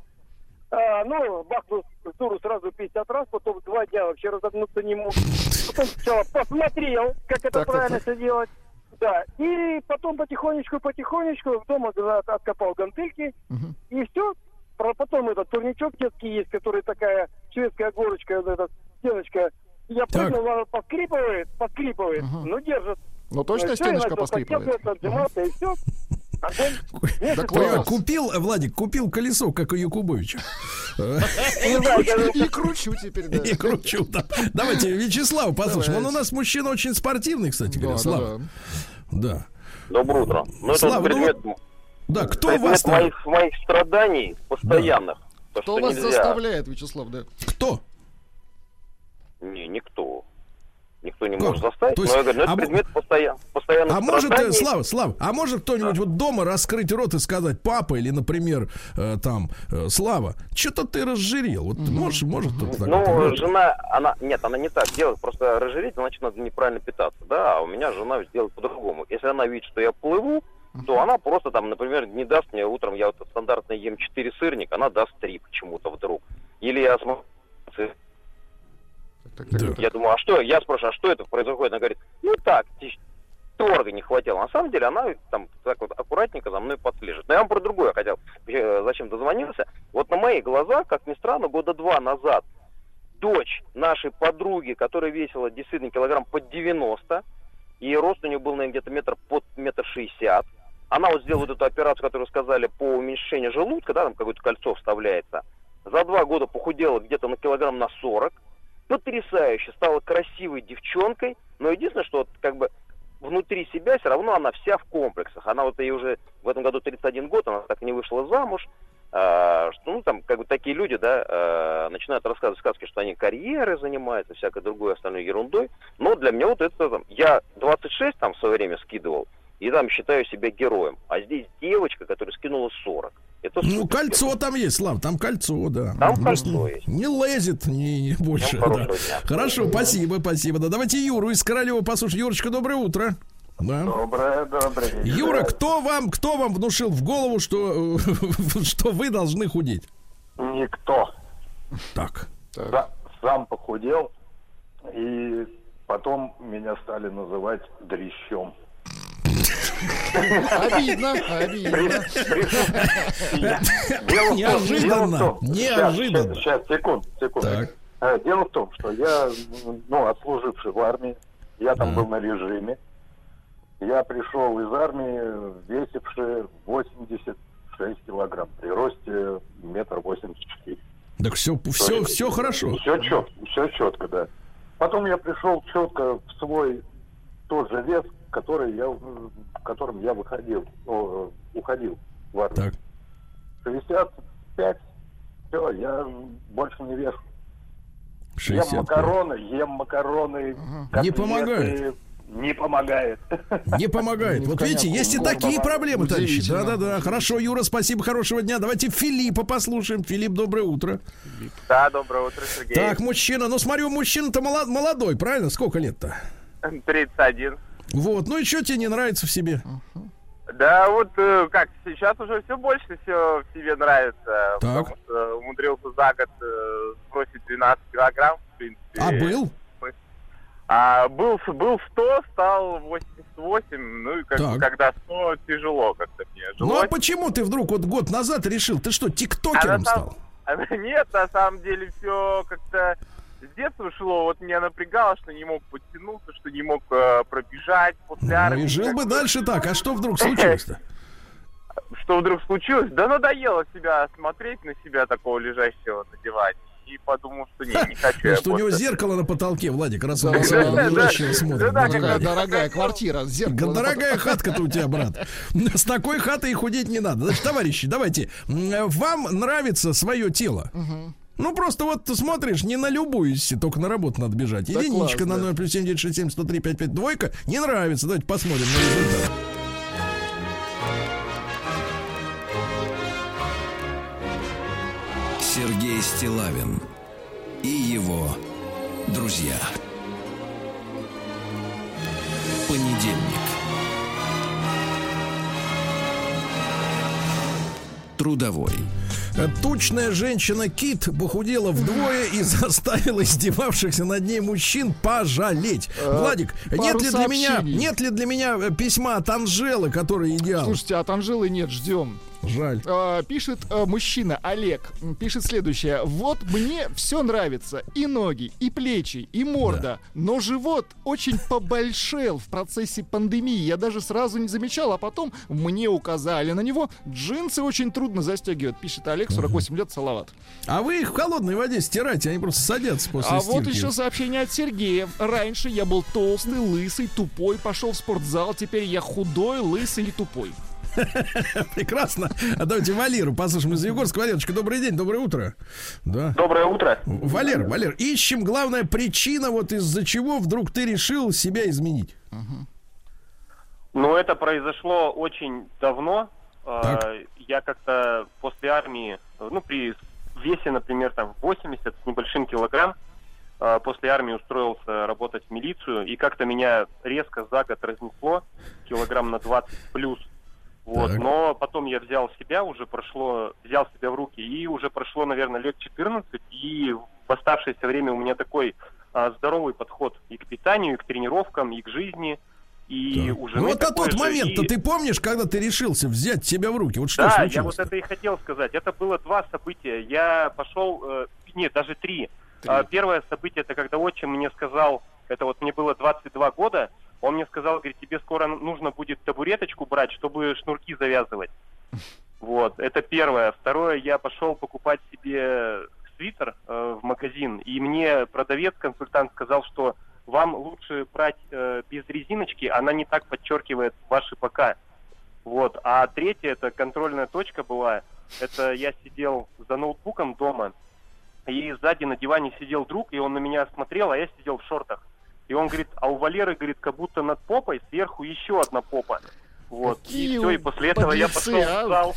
А, ну, бахнул дуру сразу 50 раз, потом два дня вообще разогнуться не мог. Потом сначала посмотрел, как это Так, правильно так. все делать. Да, и потом потихонечку-потихонечку дома откопал гантельки, Мгм. и все. Потом этот турничок детский есть, который такая шведская горочка, вот эта стеночка. Я Так. прыгнул, она поскрипывает, поскрипывает, Ага. ну держит. Ну, точно Ну, стеночка поскрипывает? отжиматься, и все. Да класс. купил, Владик, купил колесо, как у Якубовича. И кручу теперь, да. И кручу там. Давайте, Вячеслав, послушаем. Он у Давайте. нас мужчина очень спортивный, кстати Да, говоря. да, Слава. да. Да. Доброе утро. Ну, это Слава, ну, предмет, Да, кто предмет вас моих, моих страданий постоянных. То, Кто что вас нельзя. заставляет, Вячеслав, да? Кто? Не, никто. Никто не Как? может заставить. То но есть, я говорю, ну, это а предмет постоян, постоянных А может, э. Слава, Слава, а может кто-нибудь вот дома раскрыть рот и сказать, папа или, например, э, там, э, Слава, что-то ты разжирел. Вот можешь, может кто-то так Ну, вот? жена, она, нет, она не так делает, просто разжиреть, значит, надо неправильно питаться, да, а у меня жена делает по-другому. Если она видит, что я плыву, то она просто там, например, не даст мне утром, я вот стандартно ем 4 сырника, она даст 3 почему-то вдруг. Или я смотрю, Так, так, Да. так. я думаю, а что, я спрашиваю, а что это происходит? Она говорит, ну так, торга не хватило. На самом деле она там так вот аккуратненько за мной подслежит. Но я вам про другое хотел, э, зачем дозвонился. Вот на моих глазах, как ни странно, года два назад дочь нашей подруги, которая весила действительно килограмм под 90, и рост у нее был, наверное, где-то метр под метр шестьдесят. Она вот сделала вот эту операцию, которую сказали, по уменьшению желудка, да, там какое-то кольцо вставляется. За два года похудела где-то на килограмм на 40. Потрясающе, стала красивой девчонкой. Но единственное, что вот как бы внутри себя все равно она вся в комплексах. Она вот ей уже в этом году 31 год, она так и не вышла замуж. А, что, ну, там, как бы такие люди, да, а, начинают рассказывать сказки, что они карьеры занимаются, всякой другой остальной ерундой. Но для меня вот это, там, я 26 там в свое время скидывал, и там считаю себя героем. А здесь девочка, которая скинула 40. Это Ну, кольцо там есть, Слав, там кольцо, да. Там Может, кольцо есть. Не лезет, не, не больше. Всем да. дня. Хорошо, спасибо, спасибо. Да, давайте Юру из Королева послушаем. Юрочка, доброе утро. Да. Доброе, доброе. Юра, кто вам, кто вам внушил в голову, что, э, что вы должны худеть? Никто. Так. Са- Сам похудел, и потом меня стали называть дрищом. Обидно, обидно. Неожиданно, неожиданно. Сейчас, секунд, секунд. Э, Дело в том, что я, ну, отслуживший в армии, я там был на режиме. Я пришел из армии, весивший 86 килограмм, при росте метр восемьдесят четыре. Так все, все, все хорошо. Все четко, все четко, да. Потом я пришел четко в свой тот же вес, который я, в которым я выходил, о, уходил в армию. Так. 65, все, я больше не вешу. Ем 60. макароны, ем макароны. Не котлеты. помогает. Не помогает. Не помогает. Не в Вот видите, есть и он такие проблемы, товарищи. Да-да-да. Хорошо, Юра, спасибо, хорошего дня. Давайте Филиппа послушаем. Филипп, доброе утро. Да, доброе утро, Сергей. Так, мужчина. Ну, смотрю, мужчина-то моло- молодой, правильно? Сколько лет-то? 31. Вот. Ну и что тебе не нравится в себе? Да, вот э, как, сейчас уже все больше все в себе нравится. Так. Потому что умудрился за год э, сбросить 12 килограмм, в принципе. А был? А был, был 100, стал 88, ну и как, Так. когда 100, тяжело как-то мне Ну а почему ты вдруг вот год назад решил? Ты что, А тиктокером на сам- стал? а Нет, на самом деле все как-то с детства шло. Вот меня напрягало, что не мог подтянуться, что не мог э, пробежать после Ну армии. и жил бы дальше так. А что вдруг случилось-то? Что вдруг случилось? Да надоело себя смотреть на себя такого лежащего на диване. И подумал, что не, не хочу я Потому что у него зеркало на потолке, Владик, раз он лежащего смотрит. Дорогая, квартира, зеркало. Га- Дорогая хатка-то у тебя, брат. С такой хатой худеть не надо. Значит, товарищи, давайте. Вам нравится свое тело? Ну, просто вот ты смотришь, не на любую, если только на работу надо бежать. Да Единичка класс, на да. 0 плюс 7 103 55 двойка. Не нравится. Давайте посмотрим на результат. Сергей Стилавин и его друзья. Понедельник. Трудовой. Э, Тучная женщина Кит похудела вдвое и заставила издевавшихся над ней мужчин пожалеть. Владик, Э, пару нет ли для меня, нет ли для меня э, письма от Анжелы, который идеал? Слушайте, от Анжелы нет, ждем. Жаль. А, пишет а, мужчина Олег, пишет следующее. Вот мне все нравится. И ноги, и плечи, и морда. Но живот очень побольшел в процессе пандемии. Я даже сразу не замечал, а потом мне указали на него. Джинсы очень трудно застегивать, пишет Олег, 48 лет, салават. А вы их в холодной воде стирайте, они просто садятся после А стирки. вот еще сообщение от Сергея. Раньше я был толстый, лысый, тупой, пошел в спортзал. Теперь я худой, лысый и тупой. Прекрасно. А давайте Валеру послушаем из Егорска. Валерочка, добрый день, доброе утро. Да. Доброе утро. Валер, Валер, ищем главная причина, вот из-за чего вдруг ты решил себя изменить. Ну, это произошло очень давно. А, Так. Я как-то после армии, ну, при весе, например, там 80 с небольшим килограмм, а, после армии устроился работать в милицию, и как-то меня резко за год разнесло, килограмм на 20 плюс. Вот. Так. Но потом я взял себя, уже прошло, взял себя в руки, и уже прошло, наверное, лет 14, и в оставшееся время у меня такой а, здоровый подход и к питанию, и к тренировкам, и к жизни. И Так. у Ну вот а такой тот же, момент-то и- ты помнишь, когда ты решился взять себя в руки? Вот что да, я случилось? вот это и хотел сказать. Это было два события. Я пошел, э, нет, даже три. А, Первое событие, это когда отчим мне сказал, это вот мне было 22 года, он мне сказал, говорит, тебе скоро нужно будет табуреточку брать, чтобы шнурки завязывать. Вот, это первое. Второе, я пошел покупать себе свитер э, в магазин, и мне продавец, консультант сказал, что вам лучше брать э, без резиночки, она не так подчеркивает ваши бока. Вот. А третье, это контрольная точка была, это я сидел за ноутбуком дома, и сзади на диване сидел друг, и он на меня смотрел, а я сидел в шортах. И он говорит, а у Валеры, говорит, как будто над попой сверху еще одна попа. Вот. Какие и все, и после этого я подлецы, пошел а? в зал.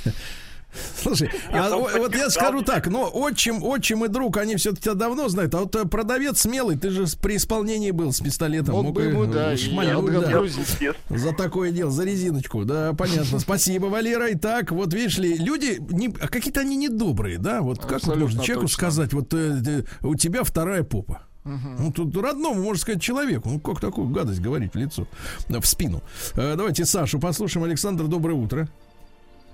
Слушай, Я а вот я скажу так, но отчим, отчим и друг, они все-таки тебя давно знают, а вот э, продавец смелый, ты же при исполнении был с пистолетом. Мог бы и, ему, да, шмальнуть, да. За такое дело, за резиночку, да, понятно. Спасибо, Валера. Итак, вот видишь ли, люди, не, а какие-то они недобрые, да? Вот как вот Абсолютно можно человеку точно. сказать, вот э, э, у тебя вторая попа. Ну, тут родному, можно сказать, человеку. Ну, как такую гадость говорить в лицо, э, в спину. Э, давайте Сашу послушаем. Александр, доброе утро.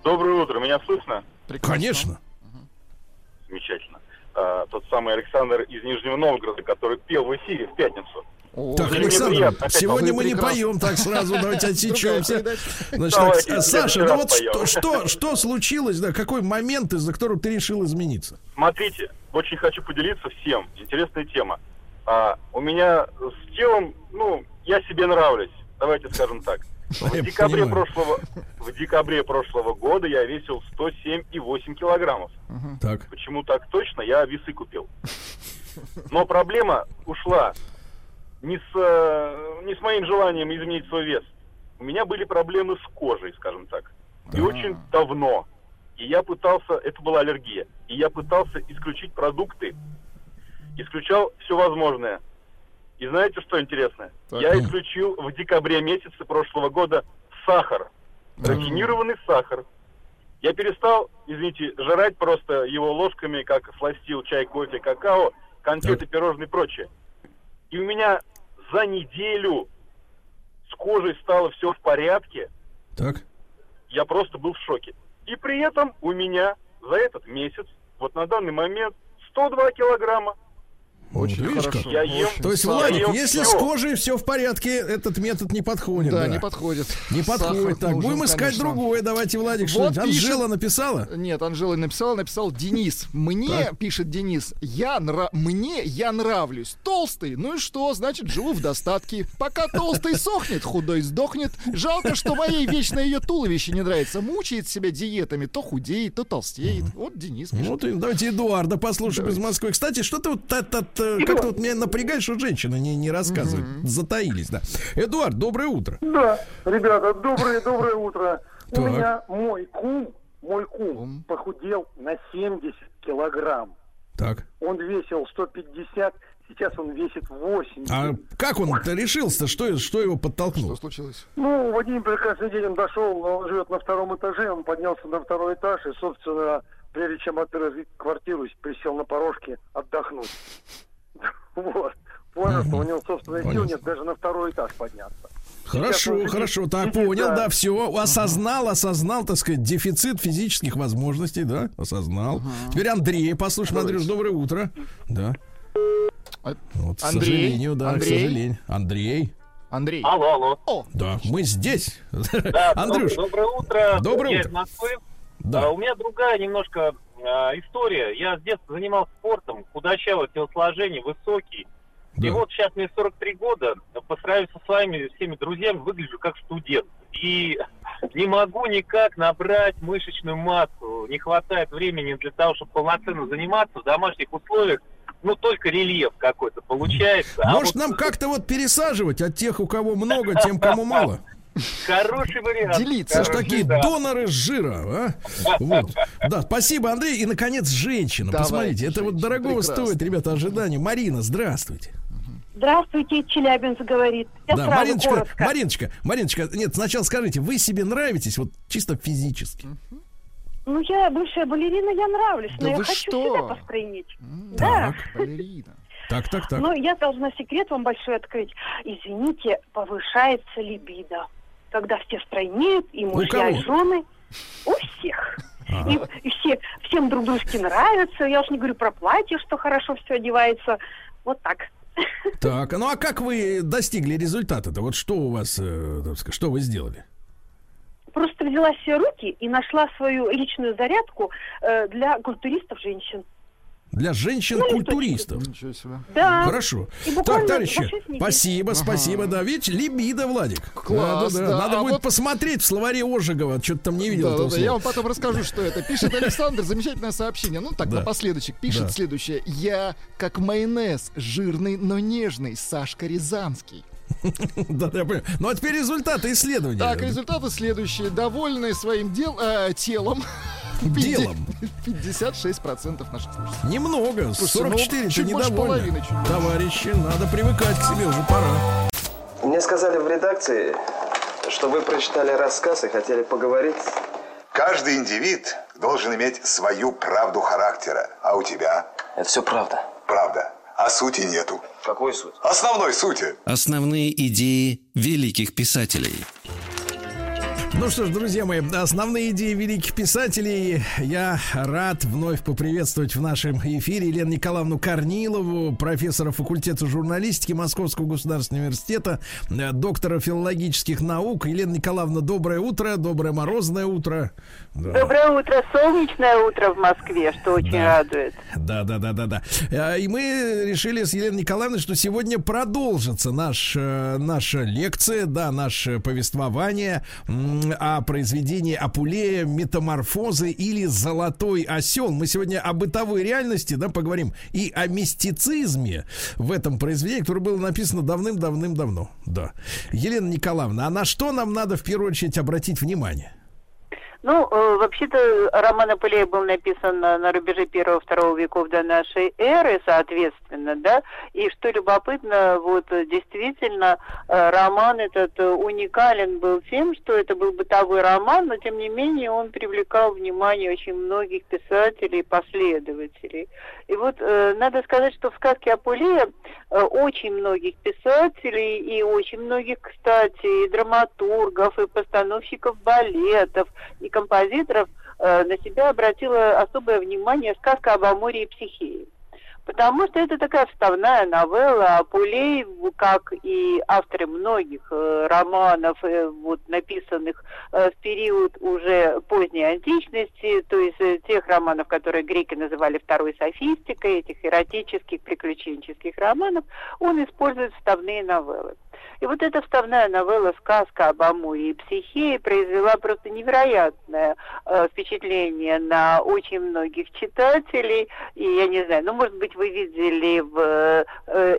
Доброе утро, меня слышно? Прекрасно. Конечно. Замечательно. А, тот самый Александр из Нижнего Новгорода, который пел в эфире в пятницу. О, Так, Александр, сегодня мы не Прекрасно. поем, так сразу давайте отсечемся. Значит, Давайте, так, Саша, ну вот что, что, что случилось, да, какой момент, из-за которого ты решил измениться? Смотрите, очень хочу поделиться всем. Интересная тема. А, у меня с телом, ну, я себе нравлюсь. Давайте скажем так. В декабре прошлого, в декабре прошлого года я весил 107,8 килограммов. Так. Почему так точно? Я весы купил. Но проблема ушла не с, э, не с моим желанием изменить свой вес. У меня были проблемы с кожей, скажем так. И очень давно. И я пытался, это была аллергия, и я пытался исключить продукты, исключал все возможное. И знаете, что интересно? Так. Я исключил в декабре месяце прошлого года сахар, рафинированный сахар. Я перестал, извините, жрать просто его ложками, как сластил чай, кофе, какао, конфеты, пирожные и прочее. И у меня за неделю с кожей стало все в порядке. Так. Я просто был в шоке. И при этом у меня за этот месяц, вот на данный момент, 102 килограмма. Очень видишь хорошо. Я ем. То есть, Владик, ем если всё. с кожей все в порядке, этот метод не подходит. Да, Да, не подходит. Не подходит. Сахар Так, нужен, будем искать конечно. другое. Давайте, Владик, Вот что пишет- Анжела написала? Нет, Анжела написала, написал Денис. Мне, Так. пишет Денис, я нра... мне я нравлюсь. Толстый, ну и что, значит, живу в достатке. Пока толстый сохнет, худой сдохнет. Жалко, что моей вечно ее туловище не нравится. Мучает себя диетами, то худеет, то толстеет. Вот Денис пишет. Ну, ты, давайте Эдуарда послушаем из Москвы. Кстати, что ты вот э, как-то вот меня напрягаешь, что женщины не, не рассказывают. Затаились, да. Эдуард, доброе утро. Да, ребята, доброе, доброе утро. Так. У меня мой кум, мой кум похудел на 70 килограмм. Так. Он весил 150, сейчас он весит 80. А как он решился? Что, что его Что подтолкнуло? случилось? Ну, в один прекрасный день он дошел, он живет на втором этаже, он поднялся на второй этаж и, собственно, прежде чем открыть квартиру, присел на порожке отдохнуть. Вот. Понял, что у него, собственно, сил нет даже на второй этаж подняться. Хорошо, он сидит- хорошо. Так, сидит, понял, да. да, все. Осознал, осознал, так сказать, дефицит физических возможностей, да, осознал. Теперь Андрей, послушаем, Андрюш, доброе утро. Да. А- Вот, к Андрей? сожалению, да, Андрей? к сожалению. Андрей. Андрей. Алло, алло. О, Да, мы здесь. Да, Андрюш, доб- доброе утро. Доброе Я утро. из Москвы. А, да. у меня другая немножко а, история. Я с детства занимался спортом, худощавое телосложение, высокий. И Да. вот сейчас мне 43 года, по сравнению со своими всеми друзьями выгляжу как студент. И не могу никак набрать мышечную массу. Не хватает времени для того, чтобы полноценно заниматься в домашних условиях. Ну, только рельеф какой-то получается. А Может, вот нам как-то вот пересаживать от тех, у кого много, тем, кому мало? Хороший вариант. Делиться. Это ж Хороший, такие да. доноры жира, а? Вот. Да, спасибо, Андрей. И, наконец, женщина. Давайте, Посмотрите, это вот женщина, дорогого прекрасно. стоит, ребята, ожидание. Марина, здравствуйте. Здравствуйте, Челябинск говорит. Я Да, сразу Мариночка, коротко. Мариночка, Мариночка, нет, сначала скажите, вы себе нравитесь вот чисто физически? Ну, я бывшая балерина, я нравлюсь, Да но я хочу что? себя постройнить. Да. Так, балерина. так, так, так. Но я должна секрет вам большой открыть. Извините, повышается либидо. Когда все стройнеют, и мужья, и жены. У всех. И, и все, всем друг дружке нравятся. Я уж не говорю про платье, что хорошо все одевается. Вот так. Так, ну а как вы достигли результата-то? Вот что у вас, э, сказать, что вы сделали? Просто взяла себе руки и нашла свою личную зарядку э, для культуристов женщин. Для женщин-культуристов. Ничего себе. Да. Хорошо. Так, товарищи, вообще снеги. спасибо, спасибо. Да, видите, либидо, Владик. Класс, Да, да, да. Надо А будет вот- посмотреть в словаре Ожегова. Что-то там не видел Да, да, да, я вам потом расскажу, что это. Пишет Александр, замечательное сообщение. Ну, так, Да. напоследочек. Пишет Да. следующее. Я как майонез, жирный, но нежный, Сашка Рязанский. Да, да, я понял. Ну а теперь результаты исследования. Так, результаты следующие. Довольны своим дел, э, телом. Делом. 56% наших слушателей. Немного. Слушайте, ну, 44 чуть ты недовольны. Товарищи, надо привыкать к себе, уже пора. Мне сказали в редакции, что вы прочитали рассказ и хотели поговорить. Каждый индивид должен иметь свою правду характера. А у тебя? Это все правда. Правда. А сути нету. Какой суть? Основной сути. Основные идеи великих писателей. Ну что ж, друзья мои, основные идеи великих писателей я рад вновь поприветствовать в нашем эфире Елену Николаевну Корнилову, профессора факультета журналистики Московского государственного университета, э, доктора филологических наук. Елена Николаевна, доброе утро, доброе морозное утро. Да. Доброе утро, солнечное утро в Москве, что очень Да. радует. Да, да, да, да, да. Э, И мы решили с Еленой Николаевной, что сегодня продолжится наш, э, наша лекция, да, наше повествование о произведении Апулея «Метаморфозы» или «Золотой осел». Мы сегодня о бытовой реальности, да, поговорим и о мистицизме в этом произведении, которое было написано давным-давным-давно. Да. Елена Николаевна, а на что нам надо в первую очередь обратить внимание? Ну, э, вообще-то роман Апулея был написан на, рубеже первого-второго веков до нашей эры, соответственно, да, и что любопытно, вот действительно э, роман этот э, уникален был тем, что это был бытовой роман, но тем не менее он привлекал внимание очень многих писателей и последователей. И вот э, надо сказать, что в сказке Апулея э, очень многих писателей и очень многих, кстати, и драматургов, и постановщиков балетов, и композиторов э, на себя обратила особое внимание сказка об Амуре и Психее. Потому что это такая вставная новелла. Апулей, как и авторы многих э, романов, э, вот, написанных э, в период уже поздней античности, то есть э, тех романов, которые греки называли второй софистикой, этих эротических, приключенческих романов, он использует вставные новеллы. И вот эта вставная новелла «Сказка об Амуре и Психее» произвела просто невероятное э, впечатление на очень многих читателей. И я не знаю, ну, может быть, вы видели в э,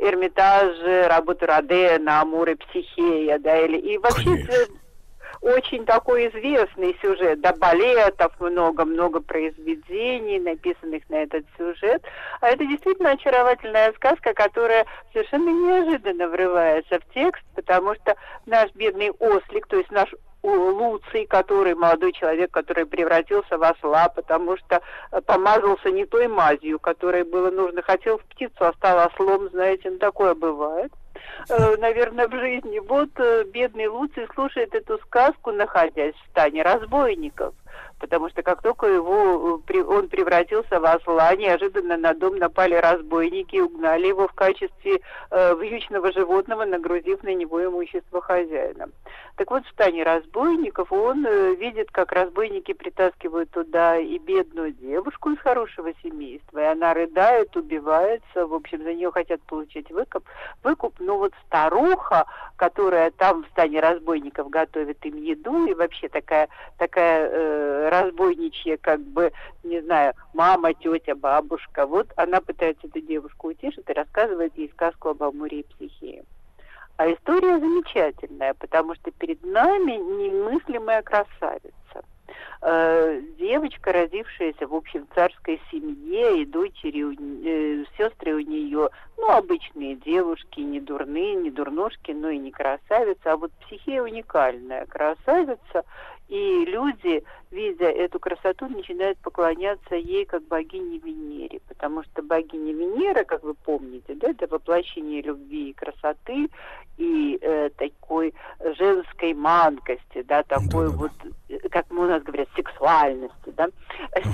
Эрмитаже работу Родена «Амур и Психея», да, или... И вообще... э, очень такой известный сюжет, да, балетов много-много произведений, написанных на этот сюжет. А это действительно очаровательная сказка, которая совершенно неожиданно врывается в текст, потому что наш бедный ослик, то есть наш Луций, который молодой человек, который превратился в осла, потому что э, помазался не той мазью, которой было нужно. Хотел в птицу, а стал ослом, знаете, ну такое бывает наверное, в жизни. Вот э, бедный Луций слушает эту сказку, находясь в стане разбойников. Потому что как только его, э, он превратился в осла, неожиданно на дом напали разбойники и угнали его в качестве э, вьючного животного, нагрузив на него имущество хозяина. Так вот, в стане разбойников он э, видит, как разбойники притаскивают туда и бедную девушку из хорошего семейства, и она рыдает, убивается, в общем, за нее хотят получить выкуп, выкуп, но вот старуха, которая там в стане разбойников готовит им еду, и вообще такая, такая э, разбойничья, как бы, не знаю, мама, тетя, бабушка, вот она пытается эту девушку утешить и рассказывает ей сказку об Амуре и Психее. А история замечательная, потому что перед нами немыслимая красавица. Э, девочка, родившаяся, в общем, царской семье, и дочери, э, сестры у нее, ну, обычные девушки, не дурные, не дурнушки, но и не красавица, а вот психия уникальная красавица, И люди, видя эту красоту, начинают поклоняться ей как богине Венере, потому что богиня Венера, как вы помните, да, это воплощение любви и красоты и э, такой женской манкости, да, такой вот, э, как мы у нас говорят, сексуальности, да,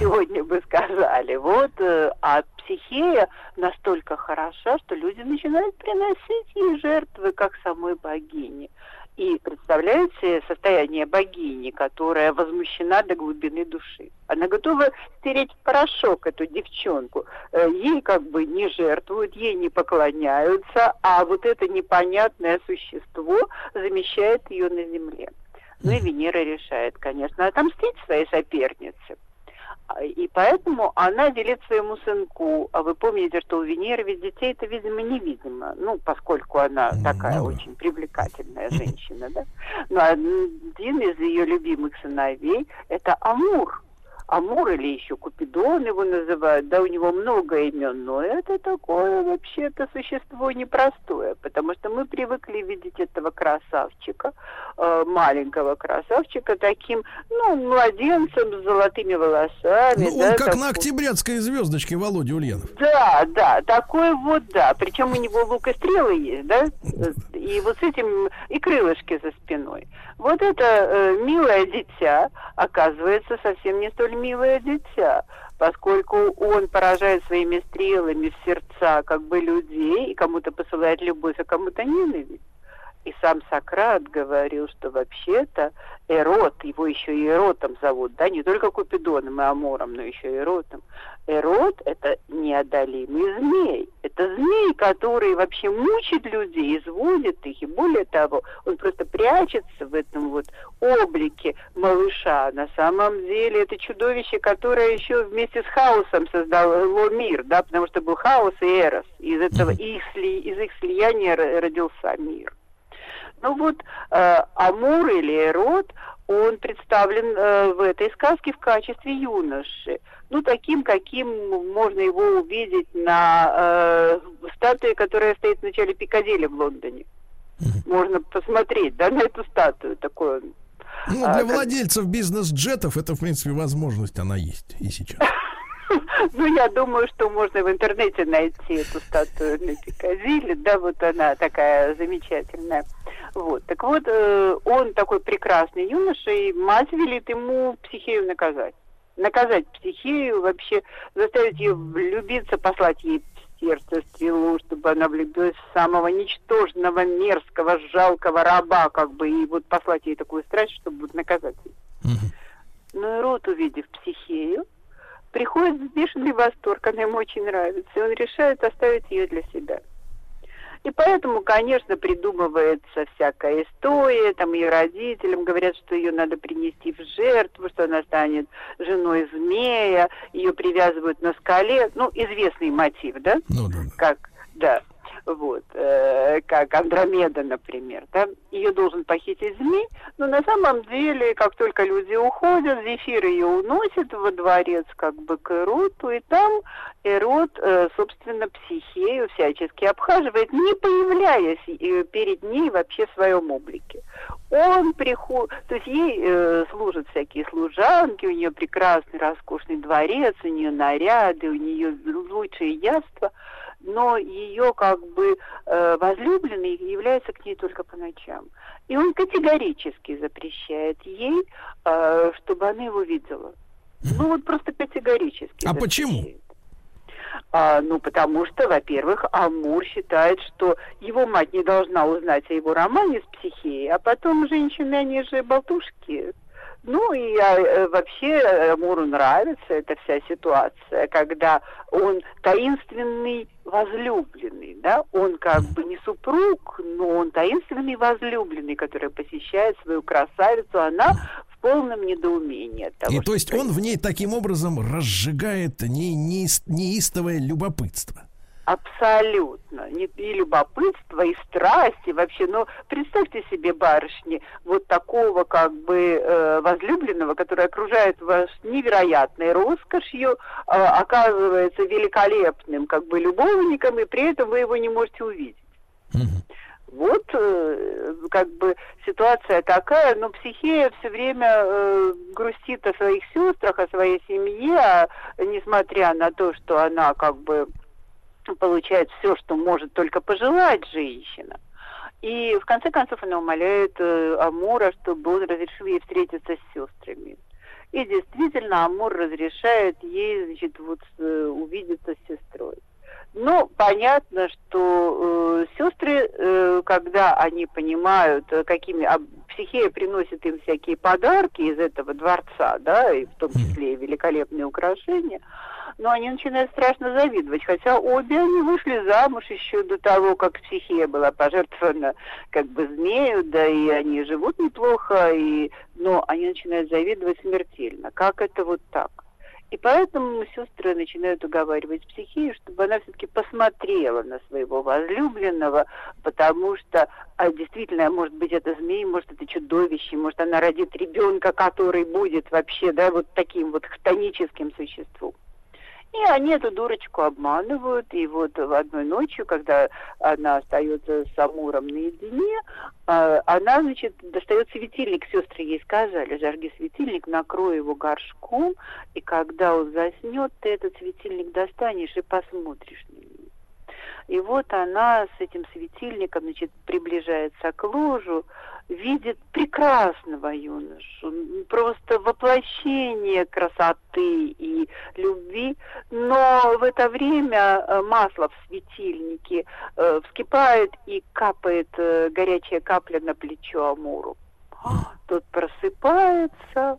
сегодня бы сказали. Вот, э, а психея настолько хороша, что люди начинают приносить ей жертвы, как самой богине. И представляете состояние богини, которая возмущена до глубины души. Она готова стереть в порошок эту девчонку. Э, Ей как бы не жертвуют, ей не поклоняются, а вот это непонятное существо замещает ее на земле. Ну и Венера решает, конечно, отомстить своей сопернице. И поэтому она велит своему сынку, а вы помните, что у Венеры ведь детей это, видимо, невидимо, ну, поскольку она такая очень привлекательная женщина, да. Но один из ее любимых сыновей – это Амур. Амур или еще Купидон его называют, да, у него много имен, но это такое вообще-то существо непростое, потому что мы привыкли видеть этого красавчика, э, маленького красавчика, таким, ну, младенцем с золотыми волосами. Ну, да, он как такой- на октябрятской звездочке Володя Ульянов. да, да, такой вот, да. Причем у него лук и стрелы есть, да? И вот с этим и крылышки за спиной. Вот это э, милое дитя оказывается совсем не столь милое дитя, поскольку он поражает своими стрелами в сердца как бы людей, и кому-то посылает любовь, а кому-то ненависть. И сам Сократ говорил, что вообще-то Эрот, его еще и Эротом зовут, да, не только Купидоном и Амором, но еще и Эротом. Эрот – это неодолимый змей. Это змей, который вообще мучит людей, изводит их, и более того, он просто прячется в этом вот облике малыша. На самом деле это чудовище, которое еще вместе с хаосом создало мир, да, потому что был хаос и эрос. Из этого сли- из их слияния родился мир. Ну вот э, Амур или Эрот, он представлен э, в этой сказке в качестве юноши. Ну, таким, каким можно его увидеть на э, статуе, которая стоит в начале Пикадилли в Лондоне. Можно посмотреть, да, на эту статую. Такой он. Ну, А, для как- владельцев бизнес-джетов это, в принципе, возможность, она есть и сейчас. Ну, я думаю, что можно в интернете найти эту статую на Пикадилли, да, вот она такая замечательная. Вот, так вот, э, он такой прекрасный юноша, и мать велит ему психею наказать. Наказать психею, вообще заставить ее влюбиться, послать ей сердце стрелу, чтобы она влюбилась в самого ничтожного, мерзкого, жалкого раба, как бы, и вот послать ей такую страсть, чтобы наказать ее. Но Ирод, увидев психею, приходит в бешеный восторг, она ему очень нравится, и он решает оставить ее для себя. И поэтому, конечно, придумывается всякая история, там ее родителям говорят, что ее надо принести в жертву, что она станет женой змея, ее привязывают на скале, ну, известный мотив, да? Ну, да. Как, да, вот, э, как Андромеда, например, да? Ее должен похитить змей, но на самом деле, как только люди уходят, Зефир ее уносит во дворец, как бы к Эроту, и там Эрот, э, собственно, психею всячески обхаживает, не появляясь э, перед ней вообще в своем облике. Он приходит, то есть ей э, служат всякие служанки, у нее прекрасный, роскошный дворец, у нее наряды, у нее лучшие яства, но ее как бы э, возлюбленный является к ней только по ночам. И он категорически запрещает ей, э, чтобы она его видела. Ну вот просто категорически. А почему? А, ну, потому что, во-первых, Амур считает, что его мать не должна узнать о его романе с психией, а потом женщины, они же болтушки. Ну и а, э, вообще Амуру нравится эта вся ситуация, когда он таинственный возлюбленный, да, он как бы не супруг, но он таинственный возлюбленный, который посещает свою красавицу, она в полном недоумении от того, И то есть он в ней таким образом разжигает не, неис- неистовое любопытство. Абсолютно. Не- И любопытство, и страсть, и вообще. Но представьте себе, барышни, вот такого как бы э, возлюбленного, который окружает вас невероятной роскошью, э, оказывается великолепным как бы любовником, и при этом вы его не можете увидеть. Вот э, как бы ситуация такая, но психея все время э, грустит о своих сестрах, о своей семье, а несмотря на то, что она как бы получает все, что может только пожелать женщина. И в конце концов она умоляет э, Амура, чтобы он разрешил ей встретиться с сестрами. И действительно Амур разрешает ей, значит, вот э, увидеться с сестрой. Ну, понятно, что э, сестры, э, когда они понимают, э, какими а, психея приносит им всякие подарки из этого дворца, да, и в том числе и великолепные украшения, но они начинают страшно завидовать, хотя обе они вышли замуж еще до того, как психия была пожертвована как бы змею, да и они живут неплохо, и, но они начинают завидовать смертельно. Как это вот так? И поэтому сестры начинают уговаривать психию, чтобы она все-таки посмотрела на своего возлюбленного, потому что а действительно, может быть, это змей, может, это чудовище, может, она родит ребенка, который будет вообще, да, вот таким вот хтоническим существом. И они эту дурочку обманывают, и вот в одной ночью, когда она остается с Амуром наедине, а, она, значит, достает светильник, сестры ей сказали, зажги светильник, накрой его горшком, и когда он заснет, ты этот светильник достанешь и посмотришь на него. И вот она с этим светильником, значит, приближается к ложу, видит прекрасного юношу, просто воплощение красоты и любви, но в это время э, масло в светильнике э, вскипает и капает э, горячая капля на плечо Амуру. Тот просыпается,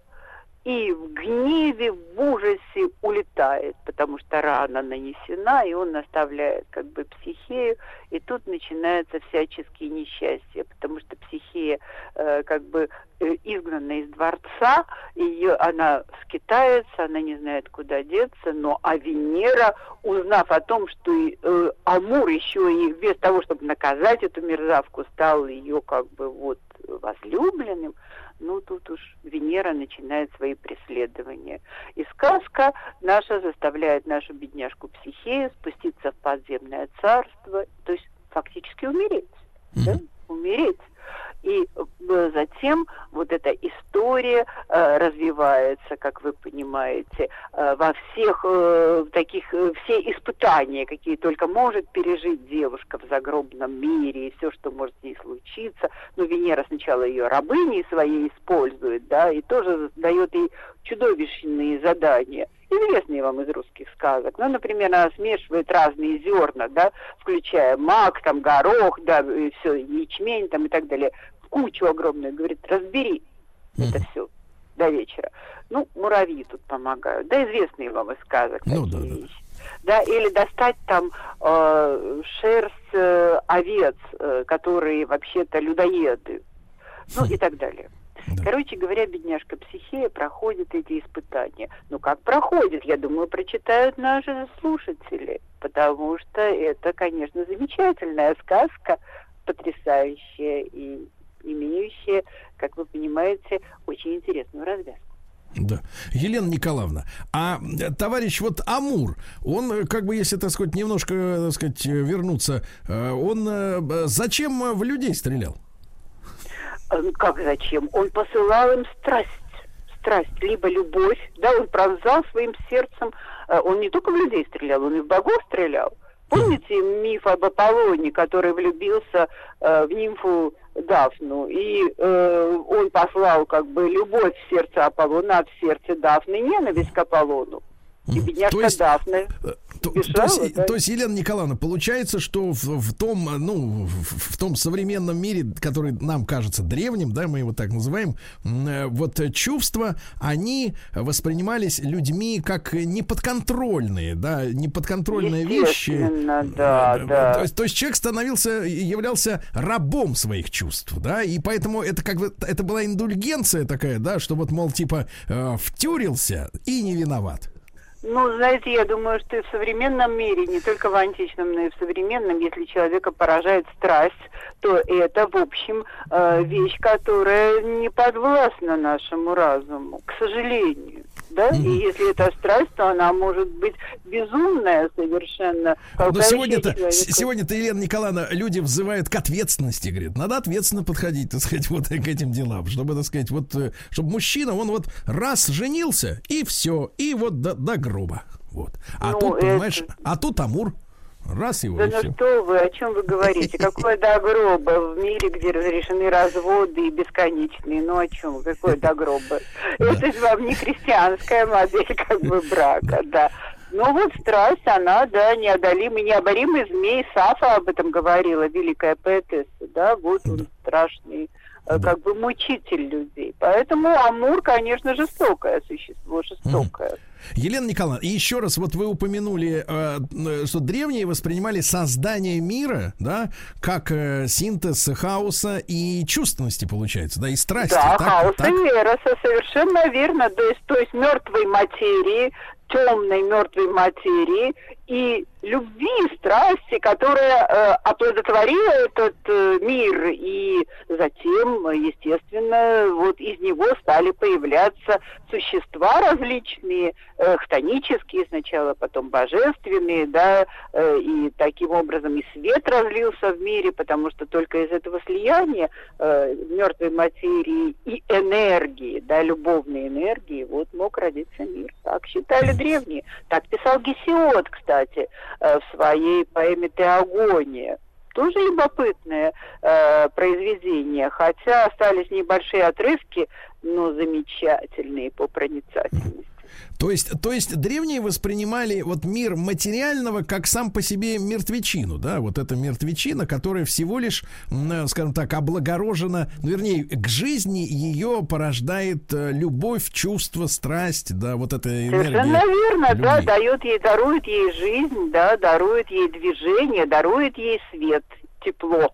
и в гневе, в ужасе улетает, потому что рана нанесена, и он оставляет как бы психею, и тут начинаются всяческие несчастья, потому что психея э, как бы э, изгнана из дворца, ее, она скитается, она не знает, куда деться, но а Венера, узнав о том, что э, Амур еще и вместо того, чтобы наказать эту мерзавку, стал ее как бы вот возлюбленным, ну тут уж Венера начинает свои преследования. И сказка наша заставляет нашу бедняжку Психею спуститься в подземное царство, то есть фактически умереть. Mm-hmm. Да? Умереть. И э, затем вот эта история э, развивается, как вы понимаете, э, во всех э, таких, все испытания, какие только может пережить девушка в загробном мире, и все, что может с ней случиться. Ну, Венера сначала ее рабыней своей использует, да, и тоже дает ей чудовищные задания известные вам из русских сказок. Ну, например, она смешивает разные зерна, да, включая мак, там, горох, да, и все, ячмень там и так далее, кучу огромную, говорит, разбери mm-hmm. это все до вечера. Ну, муравьи тут помогают, да, известные вам из сказок ну, такие да, вещи. Да. да, или достать там э, шерсть э, овец, э, которые вообще-то людоеды, ну и так далее. Да. Короче говоря, бедняжка психея проходит эти испытания. Ну как проходит? Я думаю, прочитают наши слушатели, потому что это, конечно, замечательная сказка, потрясающая и имеющая, как вы понимаете, очень интересную развязку. Да. Елена Николаевна, а товарищ вот Амур, он, как бы, если, так сказать, немножко, так сказать, вернуться, э, он э, зачем в людей стрелял? Э, как зачем? Он посылал им страсть. Страсть, либо любовь. Да, он пронзал своим сердцем. Э, он не только в людей стрелял, он и в богов стрелял. Помните миф об Аполлоне, который влюбился э, в нимфу Дафну, и э, он послал как бы любовь в сердце Аполлона, а в сердце Дафны ненависть к Аполлону. И бедняжка то есть, Дафна то, бежала, то, есть, да? то есть, Елена Николаевна, получается, что в, в том, ну, в, в том современном мире, который нам кажется древним, да, мы его так называем, э, вот чувства, они воспринимались людьми как неподконтрольные, да, неподконтрольные вещи. Да, э, да. То есть, то есть человек становился, являлся рабом своих чувств, да, и поэтому это как бы, это была индульгенция такая, да, что вот, мол, типа, э, втюрился и не виноват. Ну, знаете, я думаю, что и в современном мире, не только в античном, но и в современном, если человека поражает страсть, то это, в общем, э, вещь, которая не подвластна нашему разуму, к сожалению. Да? И если это страсть, то она может быть безумная совершенно. Но сегодня-то, сегодня-то, Елена Николаевна, люди взывают к ответственности, говорит. Надо ответственно подходить, так сказать, вот к этим делам, чтобы, так сказать, вот, э, чтобы мужчина, он вот раз женился, и все, и вот до, до гроба. Вот. А ну, тут, понимаешь, это... а тут Амур. Раз его да и ну все. что вы, о чем вы говорите? Какое догроба в мире, где разрешены разводы и бесконечные? Ну о чем? Какое догроба? Это же вам не христианская модель как бы брака, да. Ну вот страсть, она, да, неодолимый, необоримый змей. Сафа об этом говорила, великая поэтесса, да, вот он страшный Э, как бы мучитель людей. Поэтому Амур, конечно, жестокое существо, жестокое. Елена Николаевна, и еще раз, вот вы упомянули, э, э, что древние воспринимали создание мира, да, как э, синтез хаоса и чувственности, получается, да, и страсти. Да, так, хаоса так? и эроса, совершенно верно. То есть, то есть мертвой материи, темной мертвой материи и любви, страсти, которая э, оплодотворила этот э, мир. И затем, естественно, вот из него стали появляться существа различные, э, хтонические сначала, потом божественные, да, э, и таким образом и свет разлился в мире, потому что только из этого слияния э, мертвой материи и энергии, да, любовной энергии, вот мог родиться мир. Так считали древние. Так писал Гесиод, кстати, в своей поэме «Теогония». Тоже любопытное э, произведение, хотя остались небольшие отрывки, но замечательные по проницательности. То есть, то есть древние воспринимали вот мир материального как сам по себе мертвечину, да, вот эта мертвечина, которая всего лишь, э, скажем так, облагорожена, ну, вернее, к жизни ее порождает э, любовь, чувство, страсть, да, вот эта энергия. Совершенно верно, любви. да, дает ей, дарует ей жизнь, да, дарует ей движение, дарует ей свет, тепло.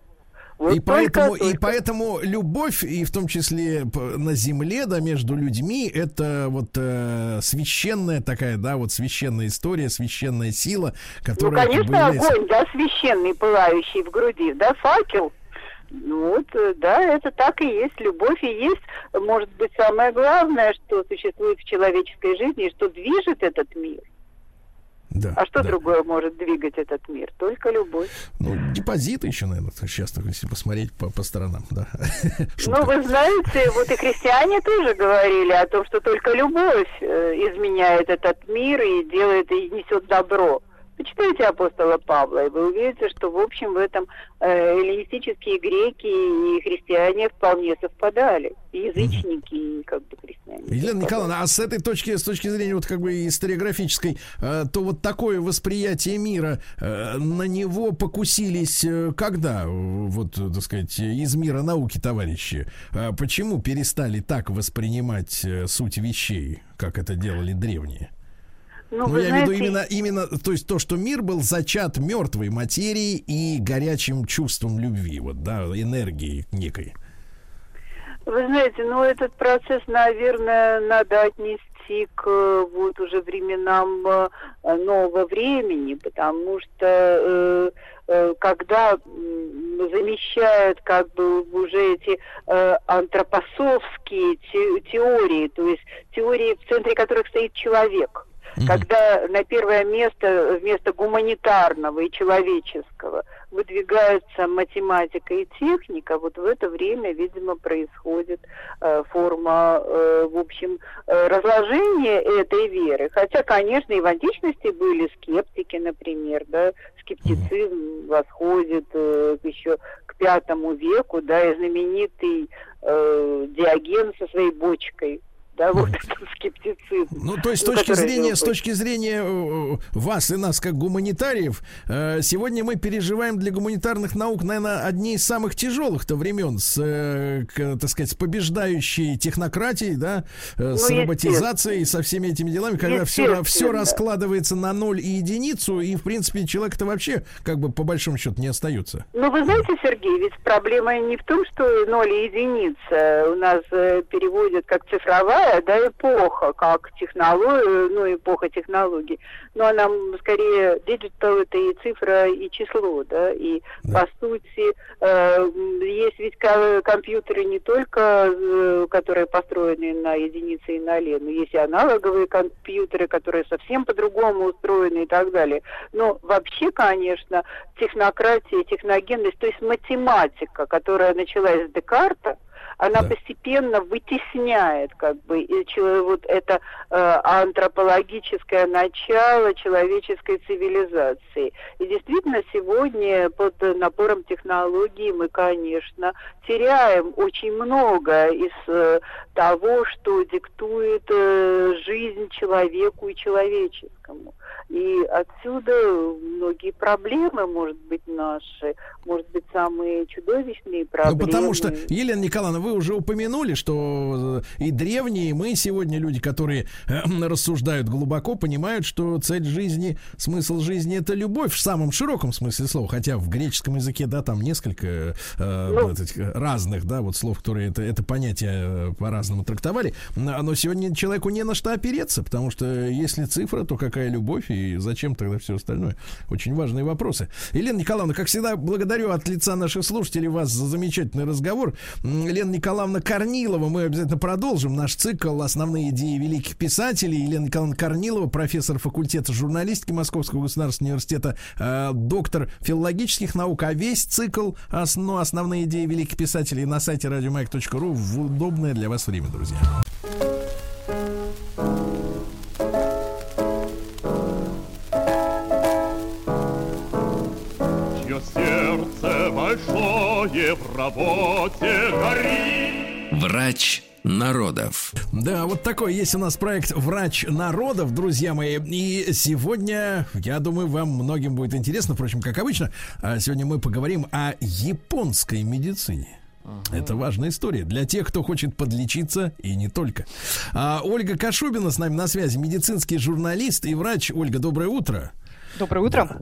Вот и поэтому, только. и поэтому любовь, и в том числе на земле, да, между людьми, это вот э, священная такая, да, вот священная история, священная сила, которая... Ну, конечно, является... огонь, да, священный, пылающий в груди, да, факел. Ну вот, э, да, это так и есть. Любовь и есть, может быть, самое главное, что существует в человеческой жизни, и что движет этот мир. Да, а что да. другое может двигать этот мир? Только любовь. Ну, депозиты еще, наверное, сейчас, если посмотреть по, по сторонам, да. Ну, вы знаете, вот и христиане тоже говорили о том, что только любовь э, изменяет этот мир и делает и несет добро. Почитайте апостола Павла, и вы увидите, что, в общем, в этом э, эллинистические греки и христиане вполне совпадали. И язычники, и как бы христиане. Елена Николаевна, а с этой точки, с точки зрения вот как бы историографической, э, то вот такое восприятие мира, э, на него покусились э, когда, вот, так сказать, из мира науки товарищи? Э, почему перестали так воспринимать э, суть вещей, как это делали древние? Ну, ну я знаете... имею в виду именно, именно, то есть то, что мир был зачат мертвой материей и горячим чувством любви, вот, да, энергии некой. Вы знаете, ну этот процесс, наверное, надо отнести к вот уже временам э, нового времени, потому что э, э, когда замещают как бы уже эти э, антропосовские те, теории, то есть теории, в центре которых стоит человек – Mm-hmm. Когда на первое место вместо гуманитарного и человеческого выдвигаются математика и техника, вот в это время, видимо, происходит э, форма, э, в общем, э, разложения этой веры. Хотя, конечно, и в античности были скептики, например, да, скептицизм восходит э, еще к пятому веку, да, и знаменитый э, Диоген со своей бочкой да, вот этот скептицизм. Ну, то есть, с точки зрения, с точки зрения э, вас и нас, как гуманитариев, э, сегодня мы переживаем для гуманитарных наук, наверное, одни из самых тяжелых-то времен с, э, так сказать, с побеждающей технократией, да, с ну, роботизацией, со всеми этими делами, когда все, все раскладывается на ноль и единицу, и, в принципе, человек-то вообще, как бы, по большому счету, не остается. Ну, вы знаете, Сергей, ведь проблема не в том, что ноль и единица у нас переводят как цифровая другая, да, эпоха, как технология, ну, эпоха технологий, но она скорее digital это и цифра, и число, да, и Да. по сути э, есть ведь ко- компьютеры не только, э, которые построены на единице и ноле, но есть и аналоговые компьютеры, которые совсем по-другому устроены и так далее. Но вообще, конечно, технократия, техногенность, то есть математика, которая началась с Декарта, она постепенно вытесняет как бы вот это э, антропологическое начало человеческой цивилизации. И действительно сегодня под напором технологий мы, конечно, теряем очень много из э, того, что диктует э, жизнь человеку и человеческому. И отсюда многие проблемы, может быть, наши, может быть, самые чудовищные проблемы. Ну, потому что, Елена Николаевна, вы уже упомянули, что э, и древние, и мы сегодня люди, которые э, рассуждают глубоко, понимают, что цель жизни, смысл жизни это любовь в самом широком смысле слова. Хотя в греческом языке, да, там несколько э, Ну. этих разных, да, вот слов, которые это, это понятие э, по-разному трактовали. Но сегодня человеку не на что опереться, потому что если цифра, то какая любовь и зачем тогда все остальное? Очень важные вопросы. Елена Николаевна, как всегда, благодарю от лица наших слушателей вас за замечательный разговор. Елена Николаевна Корнилова, мы обязательно продолжим наш цикл «Основные идеи великих писателей». Елена Николаевна Корнилова, профессор факультета журналистики Московского государственного университета, э, доктор филологических наук. А весь цикл «Осно- «Основные идеи великих писателей» на сайте радиомаяк.ру в удобное для вас время, друзья. Большое в работе горит. Врач народов. Да, вот такой есть у нас проект «Врач народов», друзья мои. И сегодня, я думаю, вам многим будет интересно, впрочем, как обычно, а сегодня мы поговорим о японской медицине. Это важная история для тех, кто хочет подлечиться и не только. А, Ольга Кашубина с нами на связи, медицинский журналист и врач. Ольга, доброе утро. Доброе утро.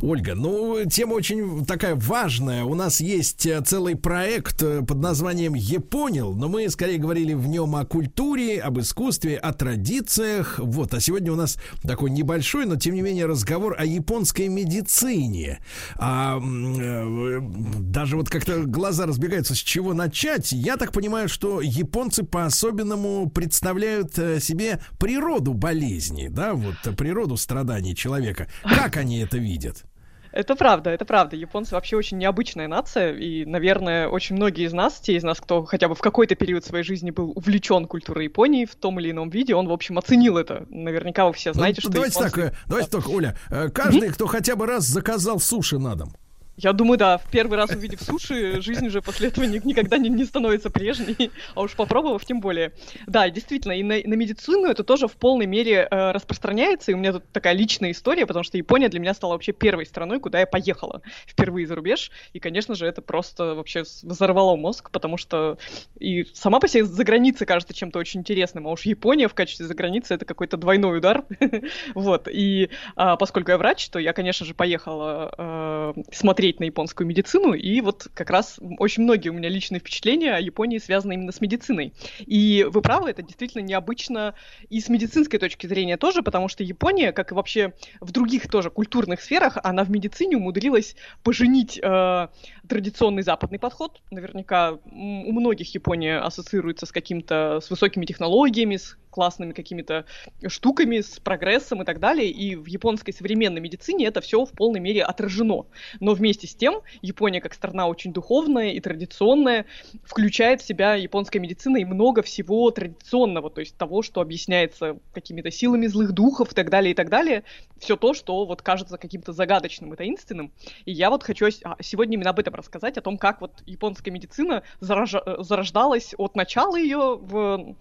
Ольга, ну, тема очень такая важная. У нас есть э, целый проект э, под названием «Японил», но мы скорее говорили в нем о культуре, об искусстве, о традициях. Вот, а сегодня у нас такой небольшой, но тем не менее разговор о японской медицине. А, э, даже вот как-то глаза разбегаются, с чего начать. Я так понимаю, что японцы по-особенному представляют себе природу болезни, да, вот природу страданий человека. Как они это видят? Это правда, это правда. Японцы вообще очень необычная нация, и, наверное, очень многие из нас, те из нас, кто хотя бы в какой-то период своей жизни был увлечен культурой Японии в том или ином виде, он, в общем, оценил это. Наверняка вы все знаете, Ну, что давайте японцы- так, э, давайте так, Оля. э, Каждый, кто хотя бы раз заказал суши на дом. Я думаю, да, в первый раз увидев суши, жизнь уже после этого ни- никогда не, не становится прежней, а уж попробовав, тем более. Да, действительно, и на, на медицину это тоже в полной мере э, распространяется, и у меня тут такая личная история, потому что Япония для меня стала вообще первой страной, куда я поехала впервые за рубеж, и, конечно же, это просто вообще взорвало мозг, потому что и сама по себе за границей кажется чем-то очень интересным, а уж Япония в качестве за границы это какой-то двойной удар, вот, и а, поскольку я врач, то я, конечно же, поехала э, смотреть на японскую медицину, и вот как раз очень многие у меня личные впечатления о Японии связаны именно с медициной. И вы правы, это действительно необычно и с медицинской точки зрения тоже, потому что Япония, как и вообще в других тоже культурных сферах, она в медицине умудрилась поженить э, традиционный западный подход. Наверняка у многих Япония ассоциируется с каким-то, с высокими технологиями, с классными какими-то штуками, с прогрессом и так далее. И в японской современной медицине это все в полной мере отражено. Но вместе с тем Япония как страна очень духовная и традиционная включает в себя японская медицина и много всего традиционного, то есть того, что объясняется какими-то силами злых духов и так далее, и так далее. Все то, что вот кажется каким-то загадочным и таинственным. И я вот хочу а, сегодня именно об этом рассказать, о том, как вот японская медицина заража- э, зарождалась от начала ее в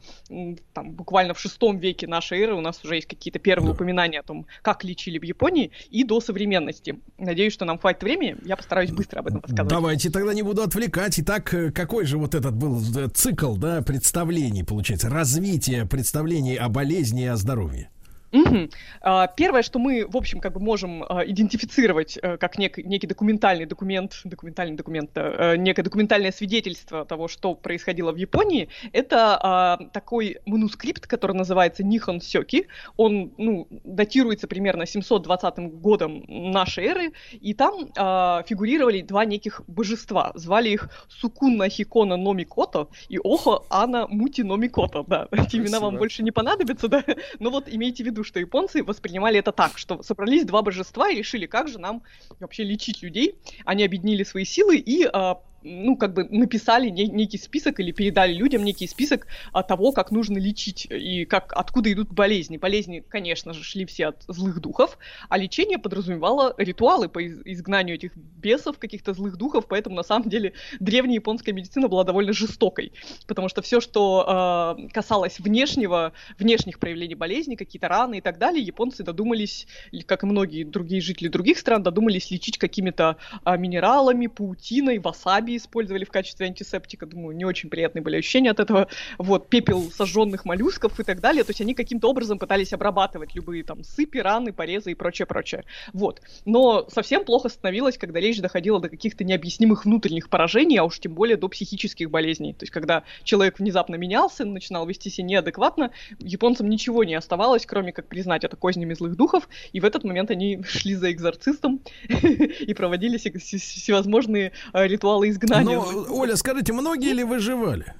там, буквально в шестом веке нашей эры. У нас уже есть какие-то первые упоминания о том, как лечили в Японии, и до современности. Надеюсь, что нам хватит времени. Я постараюсь быстро об этом рассказать. Давайте тогда не буду отвлекать. Итак, э, какой же вот этот был э, цикл, да, представлений, получается, развитие представлений о болезни и о здоровье? А, Первое, что мы, в общем, как бы можем а, идентифицировать э, как нек- некий документальный документ, документальный документ, э, некое документальное свидетельство того, что происходило в Японии, это а, такой манускрипт, который называется Нихон Сёки. Он, ну, датируется примерно 720 годом нашей эры, и там фигурировали два неких божества. Звали их Сукуна Хикона Номикото и Охо Ана Мути Номикото. Да, эти имена вам больше не понадобятся, да? Но вот имейте в виду, что японцы воспринимали это так, что собрались два божества и решили, как же нам вообще лечить людей. Они объединили свои силы и а, ну, как бы написали не- некий список или передали людям некий список того, как нужно лечить и как, откуда идут болезни. Болезни, конечно же, шли все от злых духов, а лечение подразумевало ритуалы по из- изгнанию этих бесов, каких-то злых духов, поэтому, на самом деле, древняя японская медицина была довольно жестокой, потому что все, что а, касалось внешнего, внешних проявлений болезни, какие-то раны и так далее, японцы додумались, как и многие другие жители других стран, додумались лечить какими-то а, минералами, паутиной, васаби использовали в качестве антисептика. Думаю, не очень приятные были ощущения от этого. Вот, пепел сожженных моллюсков и так далее. То есть они каким-то образом пытались обрабатывать любые там сыпи, раны, порезы и прочее, прочее. Вот. Но совсем плохо становилось, когда речь доходила до каких-то необъяснимых внутренних поражений, а уж тем более до психических болезней. То есть когда человек внезапно менялся, начинал вести себя неадекватно, японцам ничего не оставалось, кроме как признать это кознями злых духов, и в этот момент они шли за экзорцистом и проводили се- се- всевозможные э, ритуалы изгнания. Но, Оля, скажите, многие ли выживали?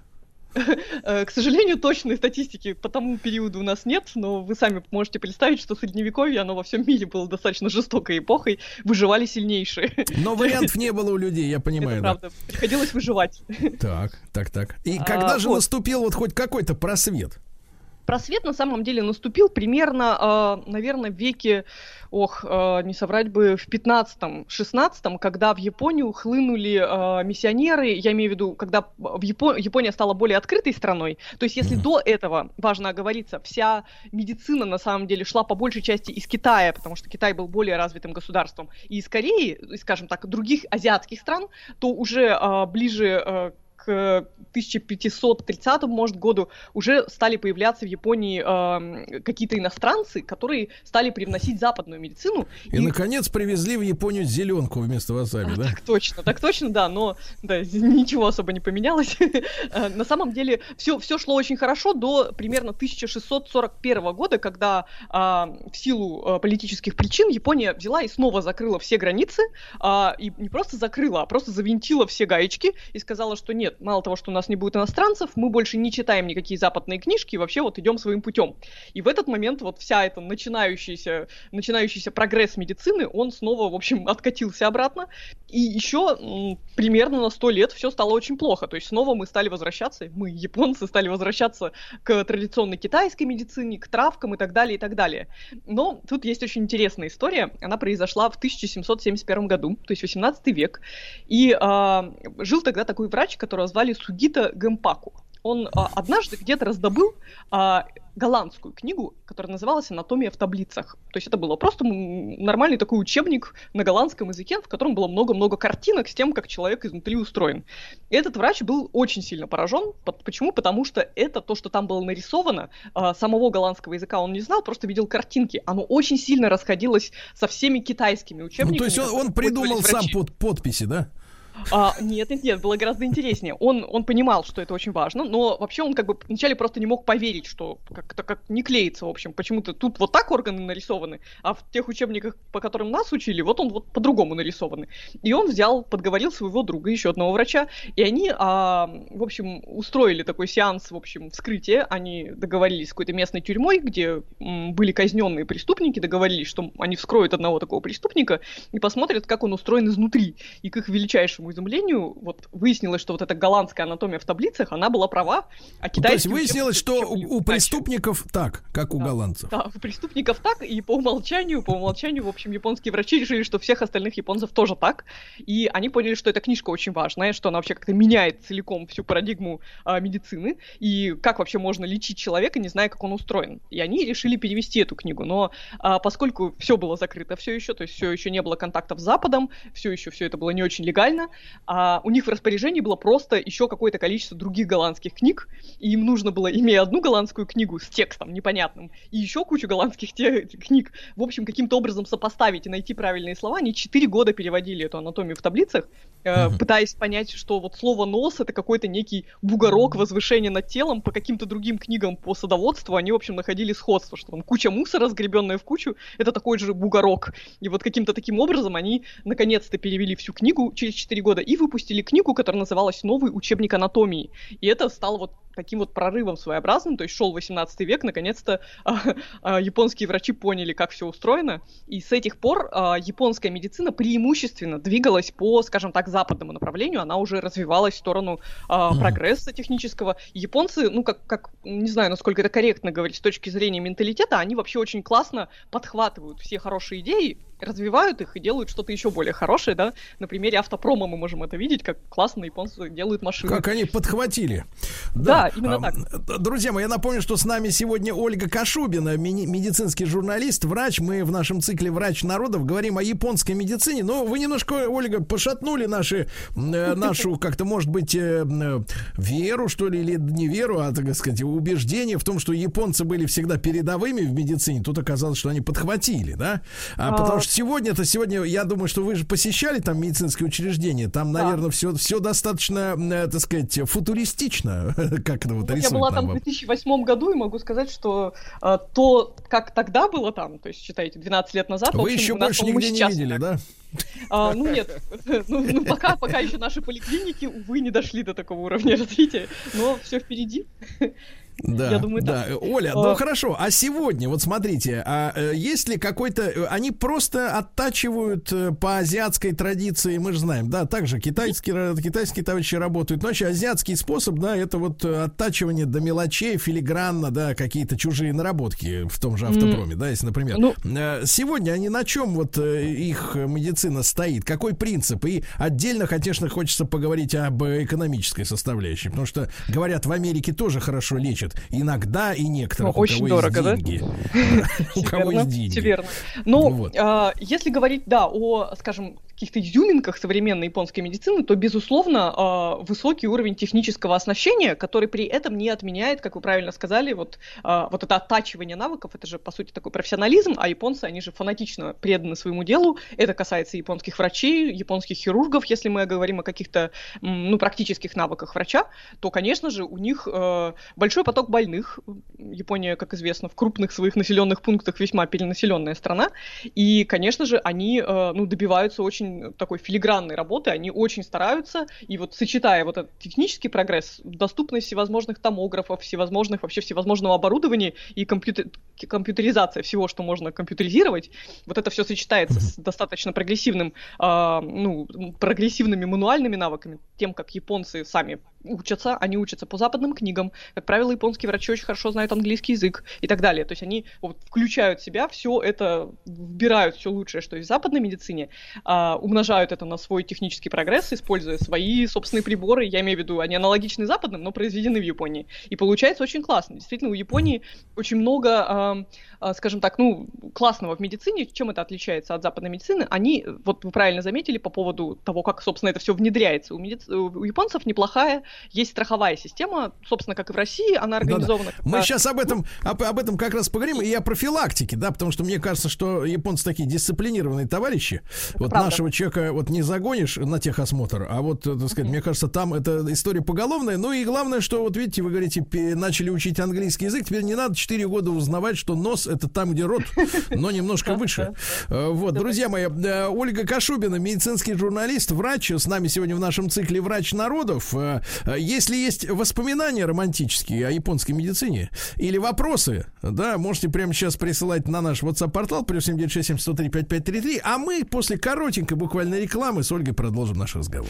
Э, К сожалению, точной статистики по тому периоду у нас нет, но вы сами можете представить, что средневековье, оно во всем мире было достаточно жестокой эпохой, выживали сильнейшие. Но вариантов не было у людей, я понимаю. Это да. правда. Приходилось выживать. Так, так, так. И А, когда же вот. наступил вот хоть какой-то просвет? Просвет на самом деле наступил примерно, э, наверное, в веке, ох, э, не соврать бы, в 15-16, когда в Японию хлынули э, миссионеры, я имею в виду, когда в Япо- Япония стала более открытой страной. То есть если до этого, важно оговориться, вся медицина на самом деле шла по большей части из Китая, потому что Китай был более развитым государством, и из Кореи, и, скажем так, других азиатских стран, то уже ближе к 1530 может, году уже стали появляться в Японии эм, какие-то иностранцы, которые стали привносить западную медицину. И, наконец, привезли в Японию зеленку вместо васаби, да? Так точно, так точно, да, но да, ничего особо не поменялось. Э, На самом деле все, все шло очень хорошо до примерно 1641 года, когда а, в силу а, политических причин Япония взяла и снова закрыла все границы, а, и не просто закрыла, а просто завинтила все гаечки и сказала, что нет, мало того, что у нас не будет иностранцев, мы больше не читаем никакие западные книжки, и вообще вот идем своим путем. И в этот момент вот вся эта начинающаяся, начинающийся прогресс медицины, он снова, в общем, откатился обратно. И еще м, примерно на 100 лет все стало очень плохо. То есть снова мы стали возвращаться, мы, японцы, стали возвращаться к традиционной китайской медицине, к травкам и так далее, и так далее. Но тут есть очень интересная история. Она произошла в 1771 году, то есть 18 век. И а, жил тогда такой врач, которого звали Сугита Гэмпаку. Он а, однажды где-то раздобыл а, голландскую книгу, которая называлась «Анатомия в таблицах». То есть это было просто нормальный такой учебник на голландском языке, в котором было много-много картинок с тем, как человек изнутри устроен. И этот врач был очень сильно поражен. По- Почему? Потому что это то, что там было нарисовано, а, самого голландского языка он не знал, просто видел картинки. Оно очень сильно расходилось со всеми китайскими Ну, учебниками. то есть он, он придумал сам под, подписи, да? А, нет, нет, нет, было гораздо интереснее. Он, он понимал, что это очень важно, но вообще он как бы вначале просто не мог поверить, что как-то как не клеится, в общем. Почему-то тут вот так органы нарисованы, а в тех учебниках, по которым нас учили, вот он вот по-другому нарисованы. И он взял, подговорил своего друга, еще одного врача, и они, а, в общем, устроили такой сеанс, в общем, вскрытия. Они договорились с какой-то местной тюрьмой, где м, были казненные преступники, договорились, что они вскроют одного такого преступника и посмотрят, как он устроен изнутри. И к их величайшему изумлению, вот выяснилось, что вот эта голландская анатомия в таблицах, она была права, а Ну, То есть выяснилось, что у, у преступников так, как у голландцев. да, у преступников так, и по умолчанию, по умолчанию, в общем, японские врачи решили, что всех остальных японцев тоже так, и они поняли, что эта книжка очень важная, что она вообще как-то меняет целиком всю парадигму а, медицины, и как вообще можно лечить человека, не зная, как он устроен. И они решили перевести эту книгу, но а, поскольку все было закрыто все еще, то есть все еще не было контактов с Западом, все еще все это было не очень легально, а у них в распоряжении было просто еще какое-то количество других голландских книг, и им нужно было, имея одну голландскую книгу с текстом непонятным, и еще кучу голландских те- книг, в общем, каким-то образом сопоставить и найти правильные слова, они четыре года переводили эту анатомию в таблицах, э, пытаясь понять, что вот слово «нос» — это какой-то некий бугорок, возвышение над телом, по каким-то другим книгам по садоводству они, в общем, находили сходство, что там куча мусора, сгребенная в кучу, это такой же бугорок. И вот каким-то таким образом они наконец-то перевели всю книгу через 4 года и выпустили книгу, которая называлась «Новый учебник анатомии». И это стало вот таким вот прорывом своеобразным, то есть шел 18 век, наконец-то а, а, японские врачи поняли, как все устроено, и с этих пор а, японская медицина преимущественно двигалась по, скажем так, западному направлению, она уже развивалась в сторону а, прогресса технического. Японцы, ну, как, как, не знаю, насколько это корректно говорить с точки зрения менталитета, они вообще очень классно подхватывают все хорошие идеи, развивают их и делают что-то еще более хорошее, да. На примере автопрома мы можем это видеть, как классно японцы делают машины. Как они подхватили. Да, именно А, так. Друзья мои, я напомню, что с нами сегодня Ольга Кашубина, мини- медицинский журналист, врач. Мы в нашем цикле «Врач народов» говорим о японской медицине. Но вы немножко, Ольга, пошатнули наши, э, нашу, как-то, может быть, э, э, веру, что ли, или не веру, а, так сказать, убеждение в том, что японцы были всегда передовыми в медицине. Тут оказалось, что они подхватили, да? А, А. потому что сегодня-то, сегодня, я думаю, что вы же посещали там медицинские учреждения. Там, наверное, все, все достаточно, э, так сказать, футуристично, как это вот Вот я была там в вам. 2008 году и могу сказать, что э, то, как тогда было там, то есть, считайте, 12 лет назад, Вы общем, еще больше нигде не видели, так. да? А, ну нет, ну, ну, пока, пока еще наши поликлиники, увы, не дошли до такого уровня развития, но все впереди. Да, Я думаю, да. так. Оля, А. ну хорошо. А сегодня, вот смотрите, а э, есть ли какой-то... э, Они просто оттачивают э, по азиатской традиции, мы же знаем, да, также китайские, ра- китайские товарищи работают. Но вообще азиатский способ, да, это вот э, оттачивание до мелочей, филигранно, да, какие-то чужие наработки в том же автопроме, да, если, например. Ну. Э, Сегодня они на чем вот э, их медицина стоит? Какой принцип? И отдельно, конечно, хочется поговорить об э, экономической составляющей, потому что, говорят, в Америке тоже хорошо лечат. Иногда и некоторых, Ну, у очень кого дорого, да? У кого есть деньги. Верно. Ну, а, если говорить, да, о, скажем, каких-то изюминках современной японской медицины, то, безусловно, а, высокий уровень технического оснащения, который при этом не отменяет, как вы правильно сказали, вот, а, вот это оттачивание навыков, это же, по сути, такой профессионализм, а японцы, они же фанатично преданы своему делу. Это касается японских врачей, японских хирургов, если мы говорим о каких-то, ну, практических навыках врача, то, конечно же, у них э, большой поток больных. Япония, как известно, в крупных своих населенных пунктах весьма перенаселенная страна. И, конечно же, они э, ну, добиваются очень такой филигранной работы, они очень стараются. И вот сочетая вот этот технический прогресс, доступность всевозможных томографов, всевозможных, вообще всевозможного оборудования и компьютер, компьютеризация всего, что можно компьютеризировать, вот это все сочетается с достаточно прогрессивным, а, ну, прогрессивными мануальными навыками, тем, как японцы сами учатся, они учатся по западным книгам. Как правило, японские врачи очень хорошо знают английский язык и так далее. То есть они вот, включают в себя все это, вбирают все лучшее, что есть в западной медицине, а, умножают это на свой технический прогресс, используя свои собственные приборы. Я имею в виду, они аналогичны западным, но произведены в Японии. И получается очень классно. Действительно, у Японии очень много, а, а, скажем так, ну, классного в медицине. Чем это отличается от западной медицины? Они, вот вы правильно заметили по поводу того, как, собственно, это все внедряется. У, медици- у японцев неплохая есть страховая система, собственно, как и в России, она организована. Мы как-то- сейчас об этом, об, об этом как раз поговорим, и о профилактике, да, потому что мне кажется, что японцы такие дисциплинированные товарищи. вот правда. нашего человека вот не загонишь на техосмотр, а вот, э, так сказать, мне кажется, там это история поголовная. Ну и главное, что вот видите, вы говорите, начали учить английский язык, теперь не надо 4 года узнавать, что нос это там, где рот, но немножко выше. Э, Вот, друзья мои, э, Ольга Кашубина, медицинский журналист, врач, с нами сегодня в нашем цикле «Врач народов». Э, Если есть воспоминания романтические о японской медицине или вопросы, да, можете прямо сейчас присылать на наш WhatsApp-портал плюс 7967 103 5533, а мы после коротенькой буквально рекламы с Ольгой продолжим наш разговор.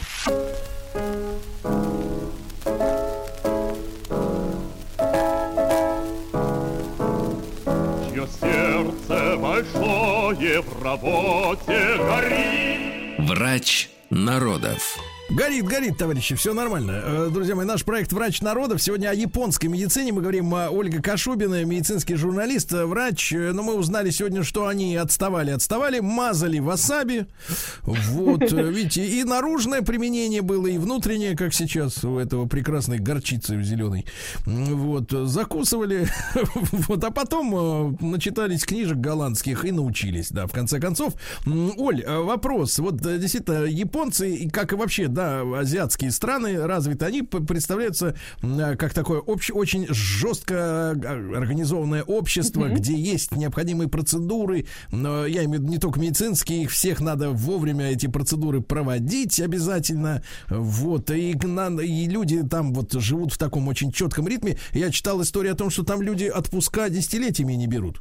Чье сердце большое в работе горит. Врач народов. Горит, горит, товарищи, все нормально. Э, Друзья мои, наш проект «Врач народов». Сегодня о японской медицине. Мы говорим о Ольга Кашубина, медицинский журналист, э, врач. Э, Но мы узнали сегодня, что они отставали, отставали, мазали васаби. Вот, э, видите, и наружное применение было, и внутреннее, как сейчас у этого прекрасной горчицы зеленой. Вот, э, закусывали. Вот, а потом э, начитались книжек голландских и научились, да, в конце концов. Оль, э, вопрос. Вот э, действительно, японцы, как и вообще, да, азиатские страны развиты, они представляются э, как такое общ- очень жестко э, организованное общество, где есть необходимые процедуры. Но я имею в виду не только медицинские, их всех надо вовремя эти процедуры проводить обязательно. Вот. И, и люди там вот живут в таком очень четком ритме. Я читал историю о том, что там люди отпуска десятилетиями не берут.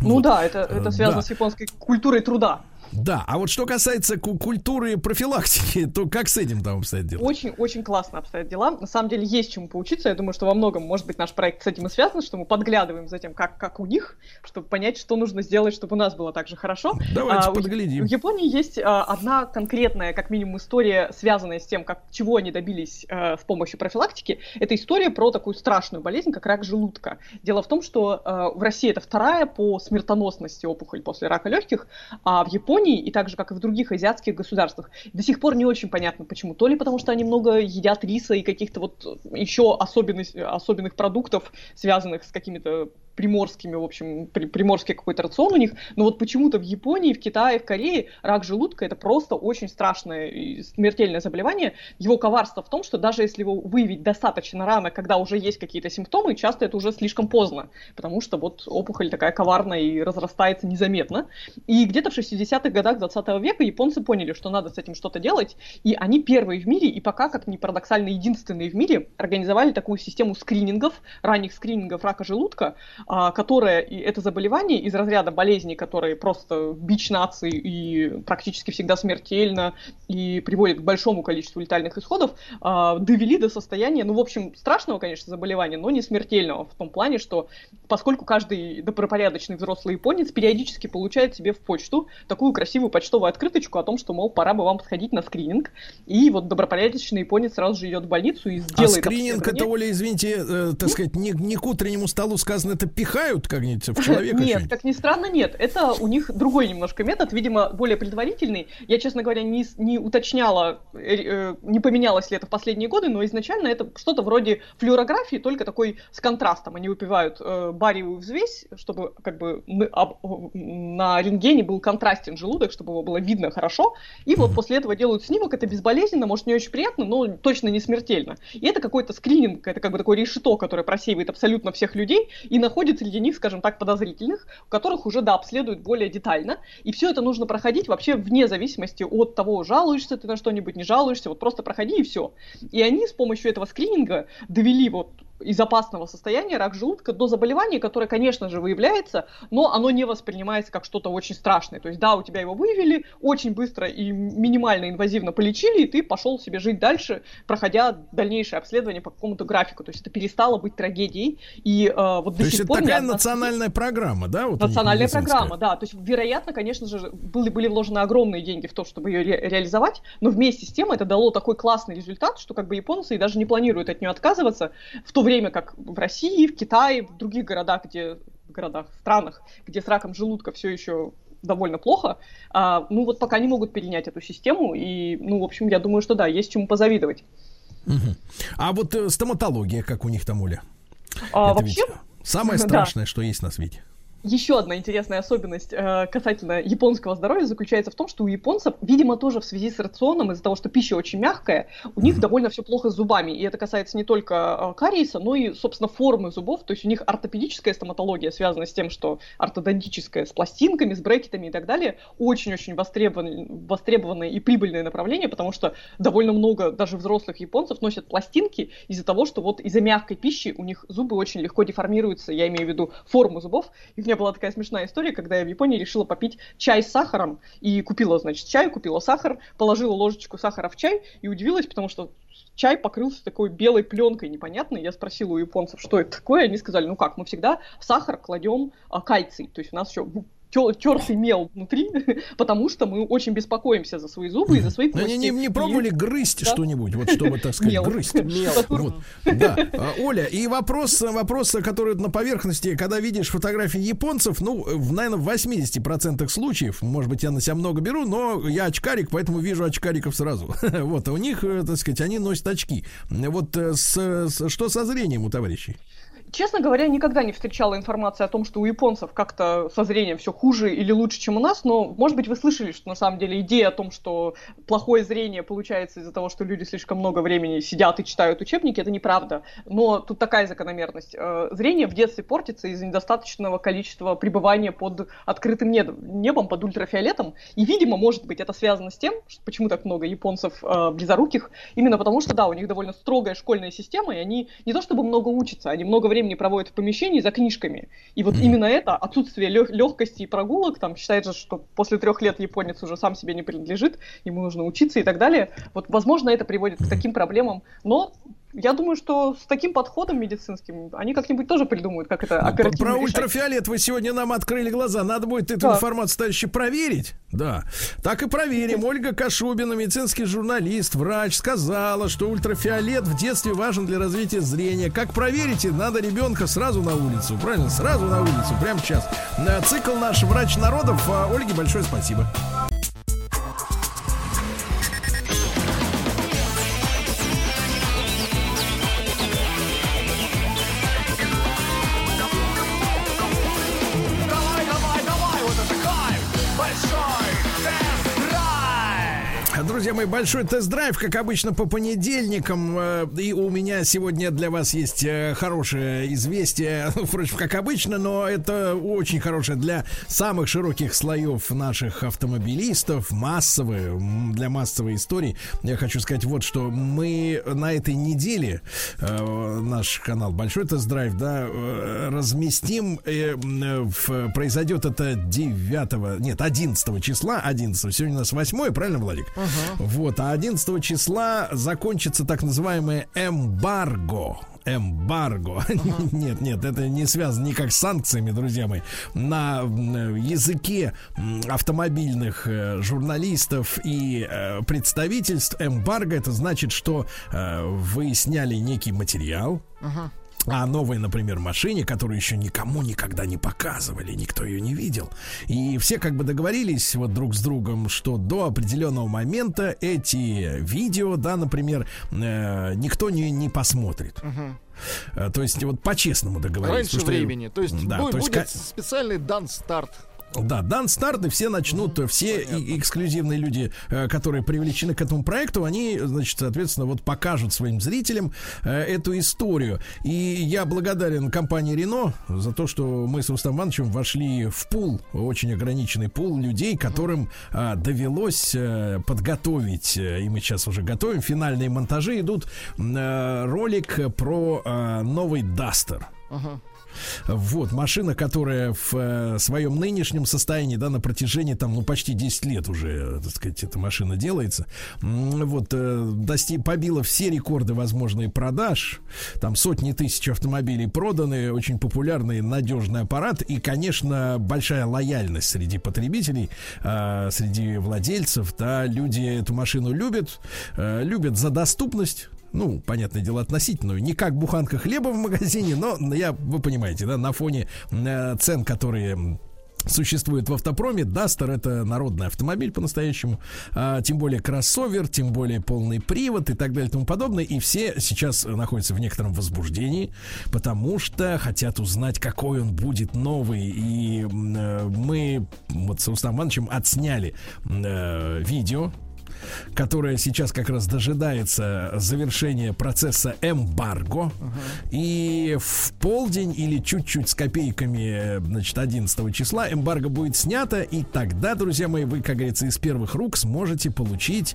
Ну да, это, это Э, связано да. с японской культурой труда. Да, а вот что касается ку- культуры профилактики, то как с этим там обстоят дела? Очень-очень классно обстоят дела. На самом деле есть чему поучиться. Я думаю, что во многом, может быть, наш проект с этим и связан, что мы подглядываем за тем, как, как у них, чтобы понять, что нужно сделать, чтобы у нас было так же хорошо. Давайте у- подглядим. В Японии есть а, одна конкретная, как минимум, история, связанная с тем, как, чего они добились э, с помощью профилактики. Это история про такую страшную болезнь, как рак желудка. Дело в том, что э, в России это вторая по смертоносности опухоль после рака легких, а в Японии, и так же, как и в других азиатских государствах, до сих пор не очень понятно, почему. То ли потому, что они много едят риса и каких-то вот еще особенных, особенных продуктов, связанных с какими-то приморскими, в общем, при- приморский какой-то рацион у них, но вот почему-то в Японии, в Китае, в Корее рак желудка это просто очень страшное и смертельное заболевание. Его коварство в том, что даже если его выявить достаточно рано, когда уже есть какие-то симптомы, часто это уже слишком поздно, потому что вот опухоль такая коварная и разрастается незаметно. И где-то в 60-х годах 20 века японцы поняли, что надо с этим что-то делать, и они первые в мире, и пока, как ни парадоксально, единственные в мире, организовали такую систему скринингов, ранних скринингов рака желудка, которая, и это заболевание из разряда болезней, которые просто бич нации и практически всегда смертельно, и приводит к большому количеству летальных исходов, а, довели до состояния, ну, в общем, страшного, конечно, заболевания, но не смертельного, в том плане, что поскольку каждый добропорядочный взрослый японец периодически получает себе в почту такую красивую почтовую открыточку о том, что, мол, пора бы вам сходить на скрининг, и вот добропорядочный японец сразу же идет в больницу и А сделает скрининг это. Оля, извините, э, так сказать, не, не к утреннему столу сказано, это пихают как-нибудь в человека? Нет, что-нибудь? как ни странно, нет. Это у них другой немножко метод, видимо, более предварительный. Я, честно говоря, не, не уточняла, э, э, не поменялось ли это в последние годы, но изначально это что-то вроде флюорографии, только такой с контрастом. Они выпивают э, бариевую взвесь, чтобы как бы н- об- на рентгене был контрастен желудок, чтобы его было видно хорошо. И вот после этого делают снимок, это безболезненно, может не очень приятно, но точно не смертельно. И это какой-то скрининг, это как бы такое решето, которое просеивает абсолютно всех людей и находит среди них, скажем так, подозрительных, у которых уже, да, обследуют более детально. И все это нужно проходить вообще вне зависимости от того, жалуешься ты на что-нибудь, не жалуешься, вот просто проходи и все. И они с помощью этого скрининга довели вот из опасного состояния рак желудка до заболевания, которое, конечно же, выявляется, но оно не воспринимается как что-то очень страшное. То есть, да, у тебя его выявили, очень быстро и минимально инвазивно полечили, и ты пошел себе жить дальше, проходя дальнейшее обследование по какому-то графику. То есть это перестало быть трагедией. И э, вот до То есть сих это пор ни такая одна- национальная программа, да? Вот Национальная программа, да. То есть, вероятно, конечно же, были, были вложены огромные деньги в то, чтобы ее ре- реализовать, но вместе с тем это дало такой классный результат, что как бы японцы и даже не планируют от нее отказываться, в то время как в России, в Китае, в других городах, где в городах, странах, где с раком желудка все еще довольно плохо, а, ну вот пока не могут перенять эту систему, и, ну, в общем, я думаю, что да, есть чему позавидовать. Мгм. А вот э, стоматология, как у них там, Оля? А, Это вообще, самое да. страшное, что есть на свете. Еще одна интересная особенность э, касательно японского здоровья заключается в том, что у японцев, видимо, тоже в связи с рационом, из-за того, что пища очень мягкая, у них довольно все плохо с зубами. И это касается не только э, кариеса, но и, собственно, формы зубов. То есть у них ортопедическая стоматология связана с тем, что ортодонтическая с пластинками, с брекетами и так далее, очень-очень востребованное, востребованное и прибыльное направление, потому что довольно много даже взрослых японцев носят пластинки из-за того, что вот из-за мягкой пищи у них зубы очень легко деформируются. Я имею в виду форму зубов. И у меня была такая смешная история, когда я в Японии решила попить чай с сахаром и купила, значит, чай, купила сахар, положила ложечку сахара в чай и удивилась, потому что чай покрылся такой белой пленкой непонятной. Я спросила у японцев, что это такое. Они сказали, ну как, мы всегда в сахар кладем а, кальций. То есть у нас еще тертый мел внутри, потому что мы очень беспокоимся за свои зубы и за свои Ну, кости. не, не, не пробовали грызть Да. что-нибудь, вот чтобы, так сказать, Мел. грызть? Мел. Вот. Да. А, Оля, и вопрос, вопрос, который на поверхности, когда видишь фотографии японцев, ну, в, наверное, в 80% случаев, может быть, я на себя много беру, но я очкарик, поэтому вижу очкариков сразу. Вот, а у них, э, так сказать, они носят очки. Вот э, с, с- что со зрением у товарищей? Честно говоря, никогда не встречала информации о том, что у японцев как-то со зрением все хуже или лучше, чем у нас, но, может быть, вы слышали, что на самом деле идея о том, что плохое зрение получается из-за того, что люди слишком много времени сидят и читают учебники, это неправда. Но тут такая закономерность. Э, Зрение в детстве портится из-за недостаточного количества пребывания под открытым неб- небом, под ультрафиолетом. И, видимо, может быть, это связано с тем, что почему так много японцев э, близоруких, именно потому что, да, у них довольно строгая школьная система, и они не то чтобы много учатся, они много времени проводят в помещении за книжками. И вот именно это, отсутствие легкости и прогулок, там считается, что после трех лет японец уже сам себе не принадлежит, ему нужно учиться и так далее. Вот, возможно, это приводит к таким проблемам, но я думаю, что с таким подходом медицинским они как-нибудь тоже придумают, как это Ну, оперативно Про решать. ультрафиолет вы сегодня нам открыли глаза. Надо будет эту Да. информацию, товарищи, проверить. Да. Так и проверим. Ольга Кашубина, медицинский журналист, врач, сказала, что ультрафиолет в детстве важен для развития зрения. Как проверите, надо ребенка сразу на улицу. Правильно? Сразу на улицу. Прямо сейчас. Э, Цикл наш «Врач народов». А Ольге большое спасибо. Друзья мои, большой тест-драйв, как обычно, по понедельникам. Э, И у меня сегодня для вас есть э, хорошее известие. Впрочем, как обычно, но это очень хорошее для самых широких слоев наших автомобилистов, массовые, для массовой истории. Я хочу сказать вот, что мы на этой неделе, э, наш канал Большой тест-драйв, да, разместим, произойдет это 9, нет, 11 числа, 11, сегодня у нас 8, правильно, Владик? Вот, а 11 числа закончится так называемое эмбарго. Эмбарго. Нет, нет, это не связано никак с санкциями, друзья мои. На языке автомобильных э, журналистов и э, представительств эмбарго это значит, что э, вы сняли некий материал, о новой, например, машине, которую еще никому никогда не показывали, никто ее не видел. И все как бы договорились вот друг с другом, что до определенного момента эти видео, да, например, э, никто не, не посмотрит. Э, То есть вот по-честному договорились. Раньше что- времени. То есть, Да, бу- то есть будет специальный дан старт. Да, дан старт, и все начнут, э, все и- эксклюзивные люди, э, которые привлечены к этому проекту, они, значит, соответственно, вот покажут своим зрителям э, эту историю. И я благодарен компании Рено за то, что мы с Рустам Ивановичем вошли в пул, очень ограниченный пул людей, которым э, довелось подготовить, и мы сейчас уже готовим, финальные монтажи идут, ролик про новый Дастер. Вот, машина, которая в э, своем нынешнем состоянии, да, на протяжении там, ну, почти 10 лет уже, так сказать, эта машина делается. Вот, э, дости- побила все рекорды возможные продаж. Там сотни тысяч автомобилей проданы, очень популярный, надежный аппарат. И, конечно, большая лояльность среди потребителей, э, среди владельцев, да, люди эту машину любят, э, любят за доступность, ну, понятное дело, относительную, не как буханка хлеба в магазине, но я, вы понимаете, да, на фоне э, цен, которые м, существуют в автопроме, Дастер это народный автомобиль по-настоящему, а, тем более кроссовер, тем более полный привод и так далее и тому подобное, и все сейчас находятся в некотором возбуждении, потому что хотят узнать, какой он будет новый, и э, мы вот с Рустам Ивановичем отсняли э, видео, которая сейчас как раз дожидается завершения процесса эмбарго. И в полдень или чуть-чуть с копейками, значит, 11 числа эмбарго будет снято, и тогда, друзья мои, вы, как говорится, из первых рук сможете получить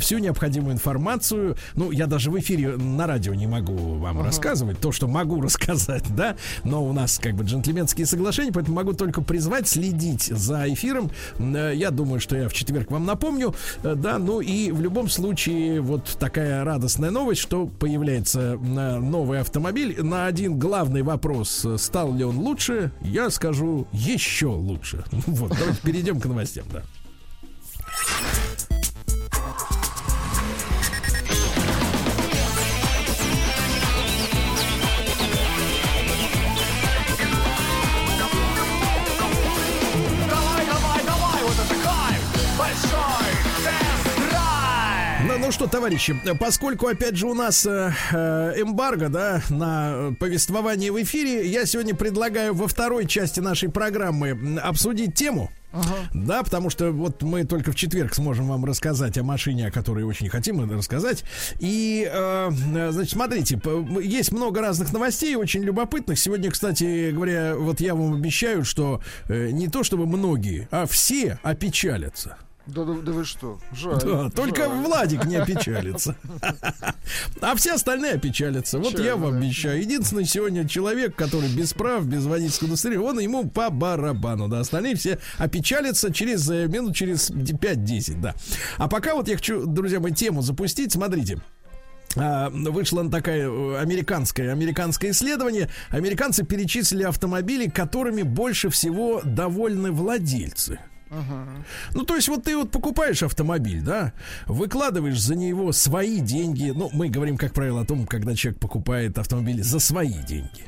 всю необходимую информацию. Ну, я даже в эфире на радио не могу вам рассказывать то, что могу рассказать, да, но у нас как бы джентльменские соглашения, поэтому могу только призвать следить за эфиром. Э, Я думаю, что я в четверг вам напомню, э, да, Ну и в любом случае вот такая радостная новость, что появляется э, новый автомобиль. На один главный вопрос, э, стал ли он лучше, я скажу еще лучше. Вот, давайте перейдем к новостям, да. Ну, что, товарищи, поскольку, опять же, у нас э, э, эмбарго, да, на повествование в эфире, я сегодня предлагаю во второй части нашей программы обсудить тему. Да, потому что вот мы только в четверг сможем вам рассказать о машине, о которой очень хотим рассказать. И, э, значит, смотрите, есть много разных новостей, очень любопытных. Сегодня, кстати говоря, вот я вам обещаю, что э, не то чтобы многие, а все опечалятся. Да, да, да вы что? Жаль. Да, только жаль. Владик не опечалится. А все остальные опечалятся. Вот я вам обещаю. Единственный сегодня человек, который без прав, без водительского удостоверения, он ему по барабану. Да, остальные все опечалятся через э, минут через 5-10, да. А пока вот я хочу, друзья мои, тему запустить. Смотрите. А, Вышло такая э, американское, американское исследование. Американцы перечислили автомобили, которыми больше всего довольны владельцы. Ну, то есть, вот ты вот покупаешь автомобиль, да, выкладываешь за него свои деньги. Ну, мы говорим, как правило, о том, когда человек покупает автомобиль за свои деньги.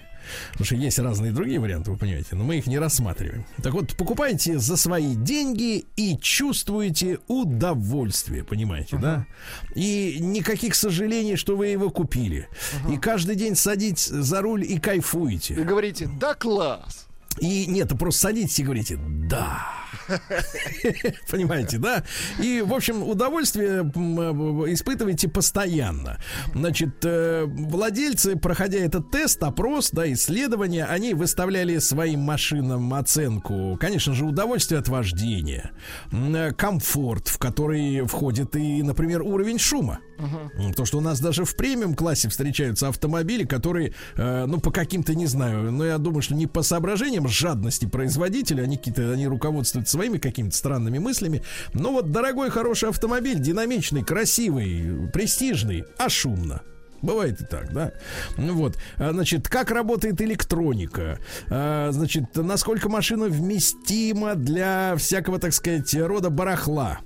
Потому что есть разные другие варианты, вы понимаете, но мы их не рассматриваем. Так вот, покупаете за свои деньги и чувствуете удовольствие, понимаете, да? И никаких сожалений, что вы его купили. И каждый день садитесь за руль и кайфуете. И говорите, да класс. И нет, просто садитесь и говорите «да». Понимаете, да? И, в общем, удовольствие э, испытываете постоянно. Значит, э, владельцы, проходя этот тест, опрос, да, исследование, они выставляли своим машинам оценку, конечно же, удовольствие от вождения, э, комфорт, в который входит и, например, уровень шума. М, То, что у нас даже в премиум классе встречаются автомобили, которые, ну, по каким-то, не знаю, но я думаю, что не по соображениям жадности производителя, они какие-то, они руководствуются своими какими-то странными мыслями. Но вот дорогой, хороший автомобиль, динамичный, красивый, престижный, а шумно. Бывает и так, да. Ну вот, А, значит, как работает электроника, А, значит, насколько машина вместима для всякого, так сказать, рода барахла.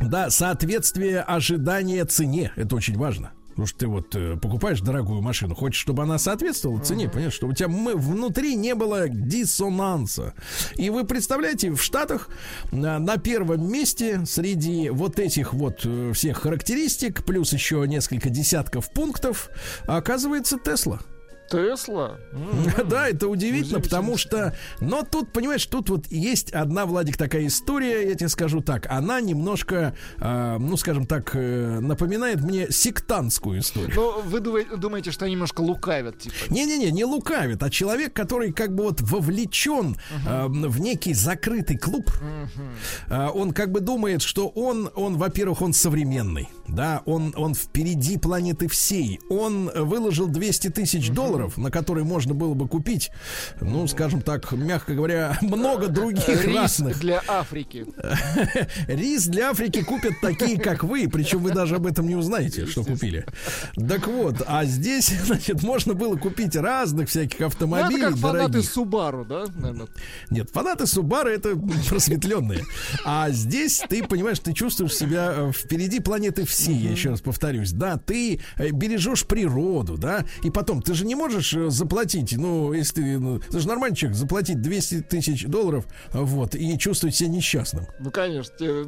Да, соответствие ожидания цене, это очень важно. Потому что ты вот э, покупаешь дорогую машину, хочешь, чтобы она соответствовала цене, понимаешь, чтобы у тебя мы, внутри не было диссонанса. И вы представляете, в Штатах э, на первом месте среди вот этих вот э, всех характеристик, плюс еще несколько десятков пунктов, оказывается Тесла. Тесла? Да, это удивительно, потому что... Но тут, понимаешь, тут вот есть одна, Владик, такая история, я тебе скажу так. Она немножко, э, ну, скажем так, э, напоминает мне сектантскую историю. Но вы думаете, что они немножко лукавят, типа? Не-не-не, не лукавит, а человек, который как бы вот вовлечен э, в некий закрытый клуб, э, он как бы думает, что он, он, во-первых, он современный, да, он, он впереди планеты всей, он выложил 200 тысяч долларов, на которые можно было бы купить, ну, скажем так, мягко говоря, много других Рис разных. для Африки. Рис для Африки купят такие, как вы, причем вы даже об этом не узнаете, что купили. Так вот, а здесь, значит, можно было купить разных всяких Ну, автомобилей это как фанаты. Субару, да? наверное? Нет, фанаты Subaru это просветленные. А здесь ты понимаешь, ты чувствуешь себя э, впереди планеты всей, я еще раз повторюсь. Да, ты э, бережешь природу, да, и потом ты же не можешь э, заплатить, ну, если ты, ну, ты же нормальный человек, заплатить 200 тысяч долларов, э, вот, и чувствовать себя несчастным. Ну, конечно, тебе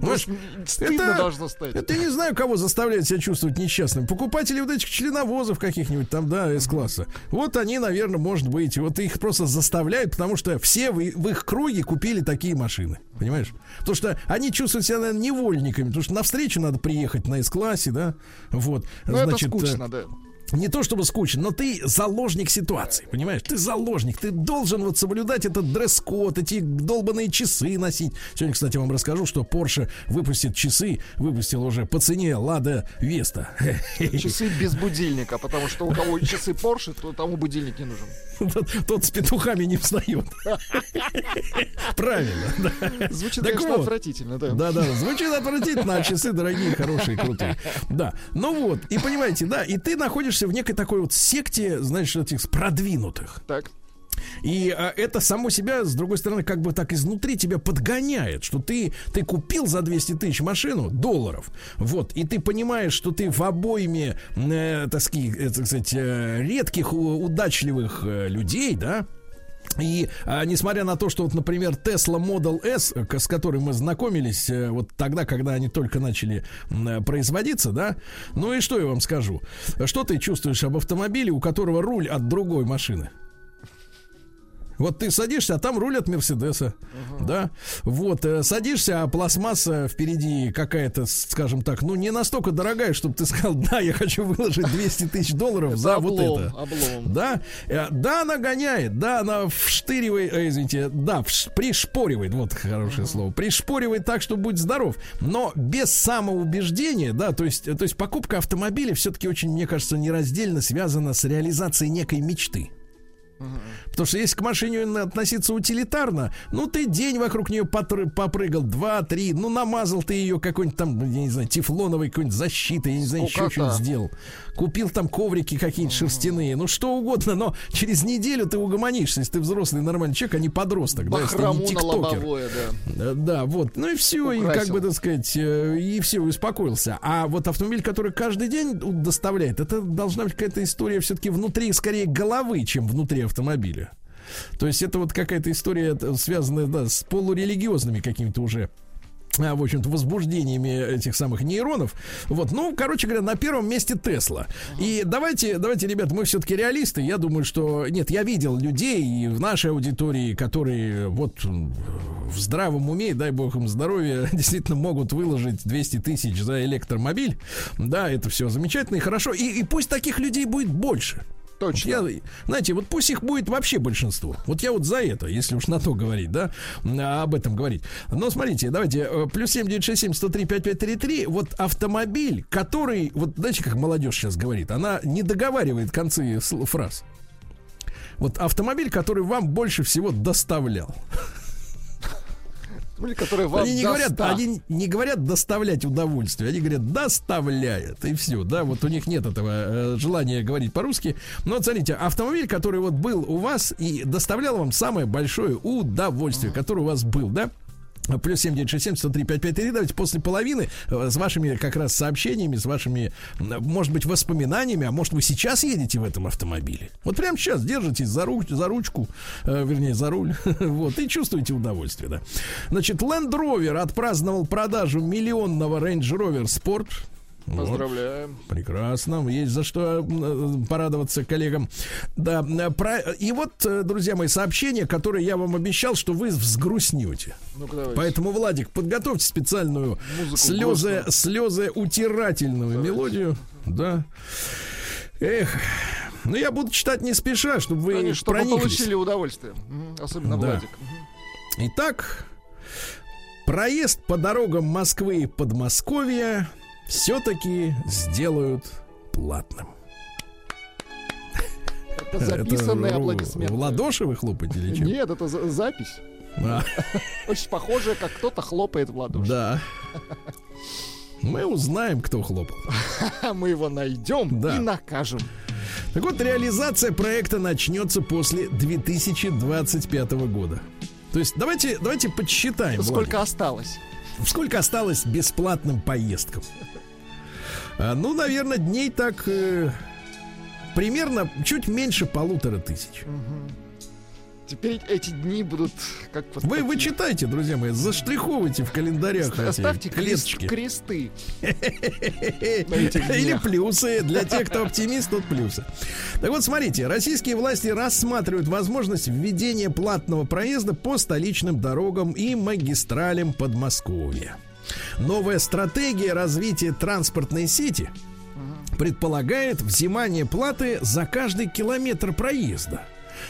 стыдно это- должно стать. Это я не знаю, кого заставляет себя чувствовать несчастным. Покупатели вот этих членовозов каких-нибудь там, да, С-класса. Вот они, наверное, может быть, вот их просто заставляют, потому что все в, в их круге купили такие машины. Понимаешь? Потому что они чувствуют себя, наверное, невольниками, потому что навстречу надо приехать на С-классе, да, вот. Ну, это скучно, э, да. Не то чтобы скучно, но ты заложник ситуации, понимаешь? Ты заложник, ты должен вот соблюдать этот дресс-код, эти долбанные часы носить. Сегодня, кстати, вам расскажу, что Porsche выпустит часы, выпустил уже по цене Лада Веста. Часы без будильника, потому что у кого часы Porsche, то тому будильник не нужен. Тот, с петухами не встает. Правильно. Звучит, конечно, отвратительно, да. Да, да, звучит отвратительно, а часы дорогие, хорошие, крутые. Да, ну вот, и понимаете, да, и ты находишься в некой такой вот секте, знаешь, этих продвинутых. Так. И а, это само себя, с другой стороны, как бы так изнутри тебя подгоняет, что ты, ты купил за 200 тысяч машину долларов, вот, и ты понимаешь, что ты в обойме, э, э, так сказать, э, редких, удачливых э, людей, да, и а, несмотря на то, что вот, например, Tesla Model S, э, с которой мы знакомились э, вот тогда, когда они только начали производиться, да, ну и что я вам скажу? Что ты чувствуешь об автомобиле, у которого руль от другой машины? Вот ты садишься, а там руль от Мерседеса, да? Вот, э, садишься, а пластмасса впереди какая-то, скажем так, ну не настолько дорогая, чтобы ты сказал, да, я хочу выложить 200 тысяч долларов за вот это. облом. Да, Э, да, она гоняет, да, она вштыривает, э, извините, да, вш- пришпоривает, вот хорошее слово, пришпоривает так, что будь здоров, но без самоубеждения, да, то есть, то есть покупка автомобиля все-таки очень, мне кажется, нераздельно связана с реализацией некой мечты. Потому что если к машине относиться утилитарно, ну ты день вокруг нее потры- попрыгал, два, три, ну намазал ты ее какой-нибудь там, я не знаю, тефлоновой какой-нибудь защитой, я не знаю, еще что-нибудь сделал. Купил там коврики какие-нибудь шерстяные, ну что угодно, но через неделю ты угомонишься, если ты взрослый нормальный человек, а не подросток, да, если ты не тиктокер. лобовое, да. Да, вот. Ну и все, и как Украсил. бы, так сказать, э, и все, успокоился. А вот автомобиль, который каждый день доставляет, это должна быть какая-то история все-таки внутри, скорее, головы, чем внутри автомобиля. То есть это вот какая-то история, э, связанная, да, с полурелигиозными какими-то уже а, в общем-то, возбуждениями этих самых нейронов. Вот, ну, короче говоря, на первом месте Тесла. И давайте, давайте, ребят, мы все-таки реалисты. Я думаю, что нет, я видел людей и в нашей аудитории, которые вот в здравом уме, дай бог им здоровья, действительно могут выложить 200 тысяч за электромобиль. Да, это все замечательно и хорошо. И, и пусть таких людей будет больше. Точно. Я, знаете, вот пусть их будет вообще большинство. Вот я вот за это, если уж на то говорить, да, а, об этом говорить. Но смотрите, давайте, э, плюс 7967 103 5533, вот автомобиль, который, вот знаете, как молодежь сейчас говорит, она не договаривает концы фраз. Вот автомобиль, который вам больше всего доставлял. Или который вам они не даст, говорят, они не говорят доставлять удовольствие, они говорят доставляет и все, да, вот у них нет этого э, желания говорить по-русски. Но вот смотрите, автомобиль, который вот был у вас и доставлял вам самое большое удовольствие, который у вас был, да? Плюс 7967 103 5533. Давайте после половины э, с вашими как раз сообщениями, с вашими, может быть, воспоминаниями, а может, вы сейчас едете в этом автомобиле. Вот прямо сейчас держитесь за, руч- за ручку, э, вернее, за руль, вот, и чувствуете удовольствие, да. Значит, Land Rover отпраздновал продажу миллионного Range Rover Sport. Вот. Поздравляем. Прекрасно. Есть за что э, порадоваться коллегам. Да, э, про... И вот, э, друзья мои, сообщение, которое я вам обещал, что вы взгрустнете. Давайте. Поэтому, Владик, подготовьте специальную Музыку слезы, грустную. слезы утирательную мелодию. Да. Эх. Ну, я буду читать не спеша, чтобы вы Конечно, чтобы прониклись. получили удовольствие. Особенно Да. Владик. Итак, проезд по дорогам Москвы и Подмосковья все-таки сделают платным. Это записанные ру- аплодисменты. В ладоши вы хлопаете или чем? Нет, это за- запись. А, Очень похоже, как кто-то хлопает в ладоши. да. Мы узнаем, кто хлопал. Мы его найдем Да. и накажем. Так вот, реализация проекта начнется после 2025 года. То есть давайте, давайте подсчитаем. Сколько Владик. осталось? Сколько осталось бесплатным поездкам? А, ну, наверное, дней так э, примерно чуть меньше полутора тысяч. Теперь эти дни будут как вот Вы, вы такие. читайте, друзья мои, заштриховывайте в календарях Ста- эти крест- клеточки. кресты. Или плюсы. Для тех, кто оптимист, тут плюсы. Так вот, смотрите, российские власти рассматривают возможность введения платного проезда по столичным дорогам и магистралям Подмосковья. Новая стратегия развития транспортной сети предполагает взимание платы за каждый километр проезда.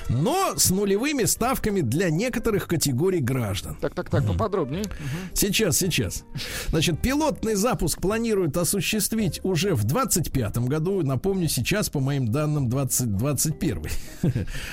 Но с нулевыми ставками для некоторых категорий граждан. Так, так, так, поподробнее. Сейчас, сейчас. Значит, пилотный запуск планируют осуществить уже в 25 году. Напомню, сейчас, по моим данным, 2021.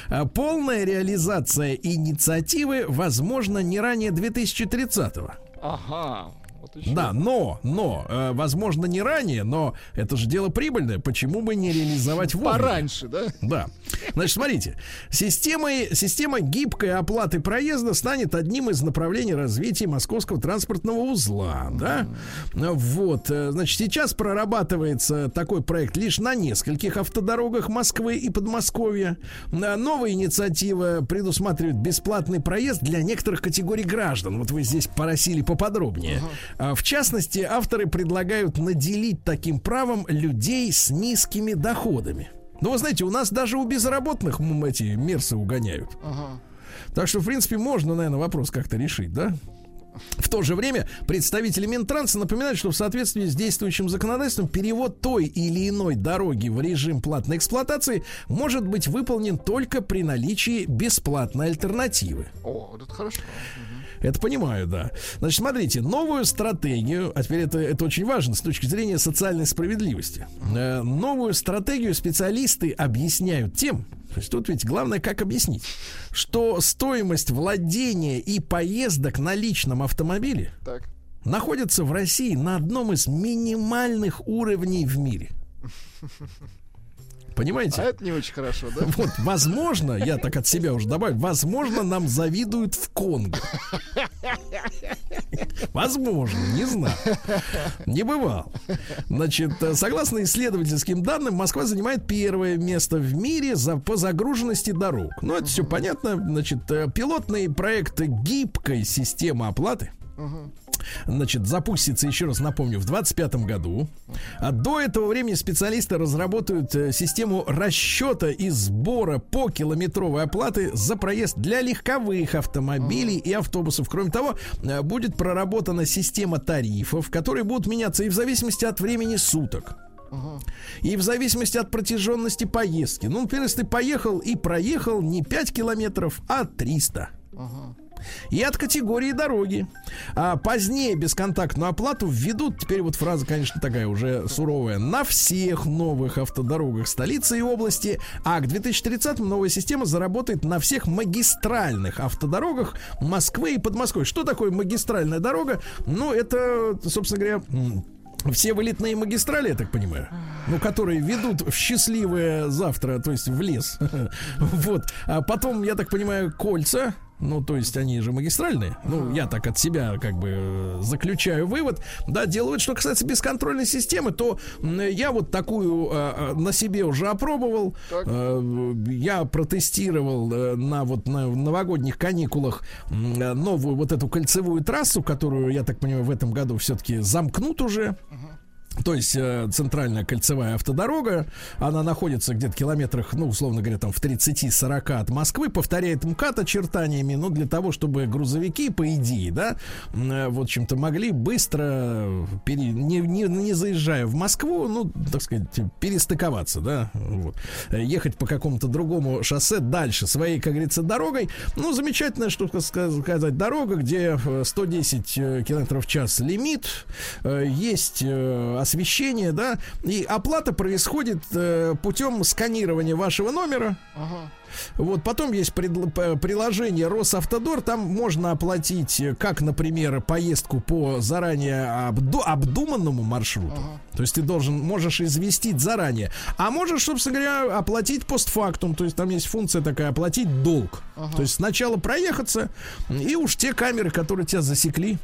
А полная реализация инициативы возможно не ранее 2030 -го. Ага. Вот еще. Да, но, но, э, возможно, не ранее, но это же дело прибыльное. Почему бы не реализовать вовремя? Пораньше, да? Да. Значит, смотрите, системой, система гибкой оплаты проезда станет одним из направлений развития московского транспортного узла, да? Вот, э, значит, сейчас прорабатывается такой проект лишь на нескольких автодорогах Москвы и Подмосковья. Э, Новая инициатива предусматривает бесплатный проезд для некоторых категорий граждан. Вот вы здесь просили поподробнее. А, В частности, авторы предлагают наделить таким правом людей с низкими доходами. Ну, вы знаете, у нас даже у безработных эти мерсы угоняют. Ага. Так что, в принципе, можно, наверное, вопрос как-то решить, да? В то же время представители Минтранса напоминают, что в соответствии с действующим законодательством перевод той или иной дороги в режим платной эксплуатации может быть выполнен только при наличии бесплатной альтернативы. О, это хорошо. Это понимаю, да. Значит, смотрите, новую стратегию, а теперь это, это очень важно с точки зрения социальной справедливости. Э, новую стратегию специалисты объясняют тем, то есть тут ведь главное, как объяснить, что стоимость владения и поездок на личном автомобиле Так. находится в России на одном из минимальных уровней в мире. Понимаете? А это не очень хорошо, да? Вот, возможно, я так от себя уже добавлю, возможно, нам завидуют в Конго. Возможно, не знаю. Не бывал. Значит, э, согласно исследовательским данным, Москва занимает первое место в мире за, по загруженности дорог. Ну, это все понятно. Значит, э, пилотный проект гибкой системы оплаты значит, запустится, еще раз напомню, в 25 году. А до этого времени специалисты разработают э, систему расчета и сбора по километровой оплаты за проезд для легковых автомобилей и автобусов. Кроме того, э, будет проработана система тарифов, которые будут меняться и в зависимости от времени суток. И в зависимости от протяженности поездки. Ну, например, если ты поехал и проехал не 5 километров, а 300 и от категории дороги. А позднее бесконтактную оплату введут, теперь вот фраза, конечно, такая уже суровая, на всех новых автодорогах столицы и области, а к 2030 новая система заработает на всех магистральных автодорогах Москвы и Подмосковья. Что такое магистральная дорога? Ну, это, собственно говоря, все вылетные магистрали, я так понимаю, ну, которые ведут в счастливое завтра, то есть в лес. Вот. А потом, я так понимаю, кольца, ну, то есть они же магистральные. Ну, я так от себя как бы заключаю вывод. Да, делают, что касается бесконтрольной системы, то я вот такую э, на себе уже опробовал. Э, Я протестировал э, на вот на новогодних каникулах новую вот эту кольцевую трассу, которую, я так понимаю, в этом году все-таки замкнут уже. То есть э, центральная кольцевая автодорога, она находится где-то километрах, ну, условно говоря, там в 30-40 от Москвы, повторяет МКАД очертаниями, ну, для того, чтобы грузовики, по идее, да, э, в общем-то, могли быстро, пере- не, не, не заезжая в Москву, ну, так сказать, перестыковаться, да, вот, Э, ехать по какому-то другому шоссе дальше своей, как говорится, дорогой. Ну, замечательная, что сказать, дорога, где э, 110 э, километров в час лимит, э, есть э, освещение, да, и оплата происходит э, путем сканирования вашего номера. Ага. Вот потом есть предл- п- приложение Росавтодор, там можно оплатить, э, как, например, поездку по заранее обду- обдуманному маршруту. То есть ты должен, можешь известить заранее. А можешь, собственно говоря, оплатить постфактум. То есть там есть функция такая, оплатить долг. То есть сначала проехаться, и уж те камеры, которые тебя засекли,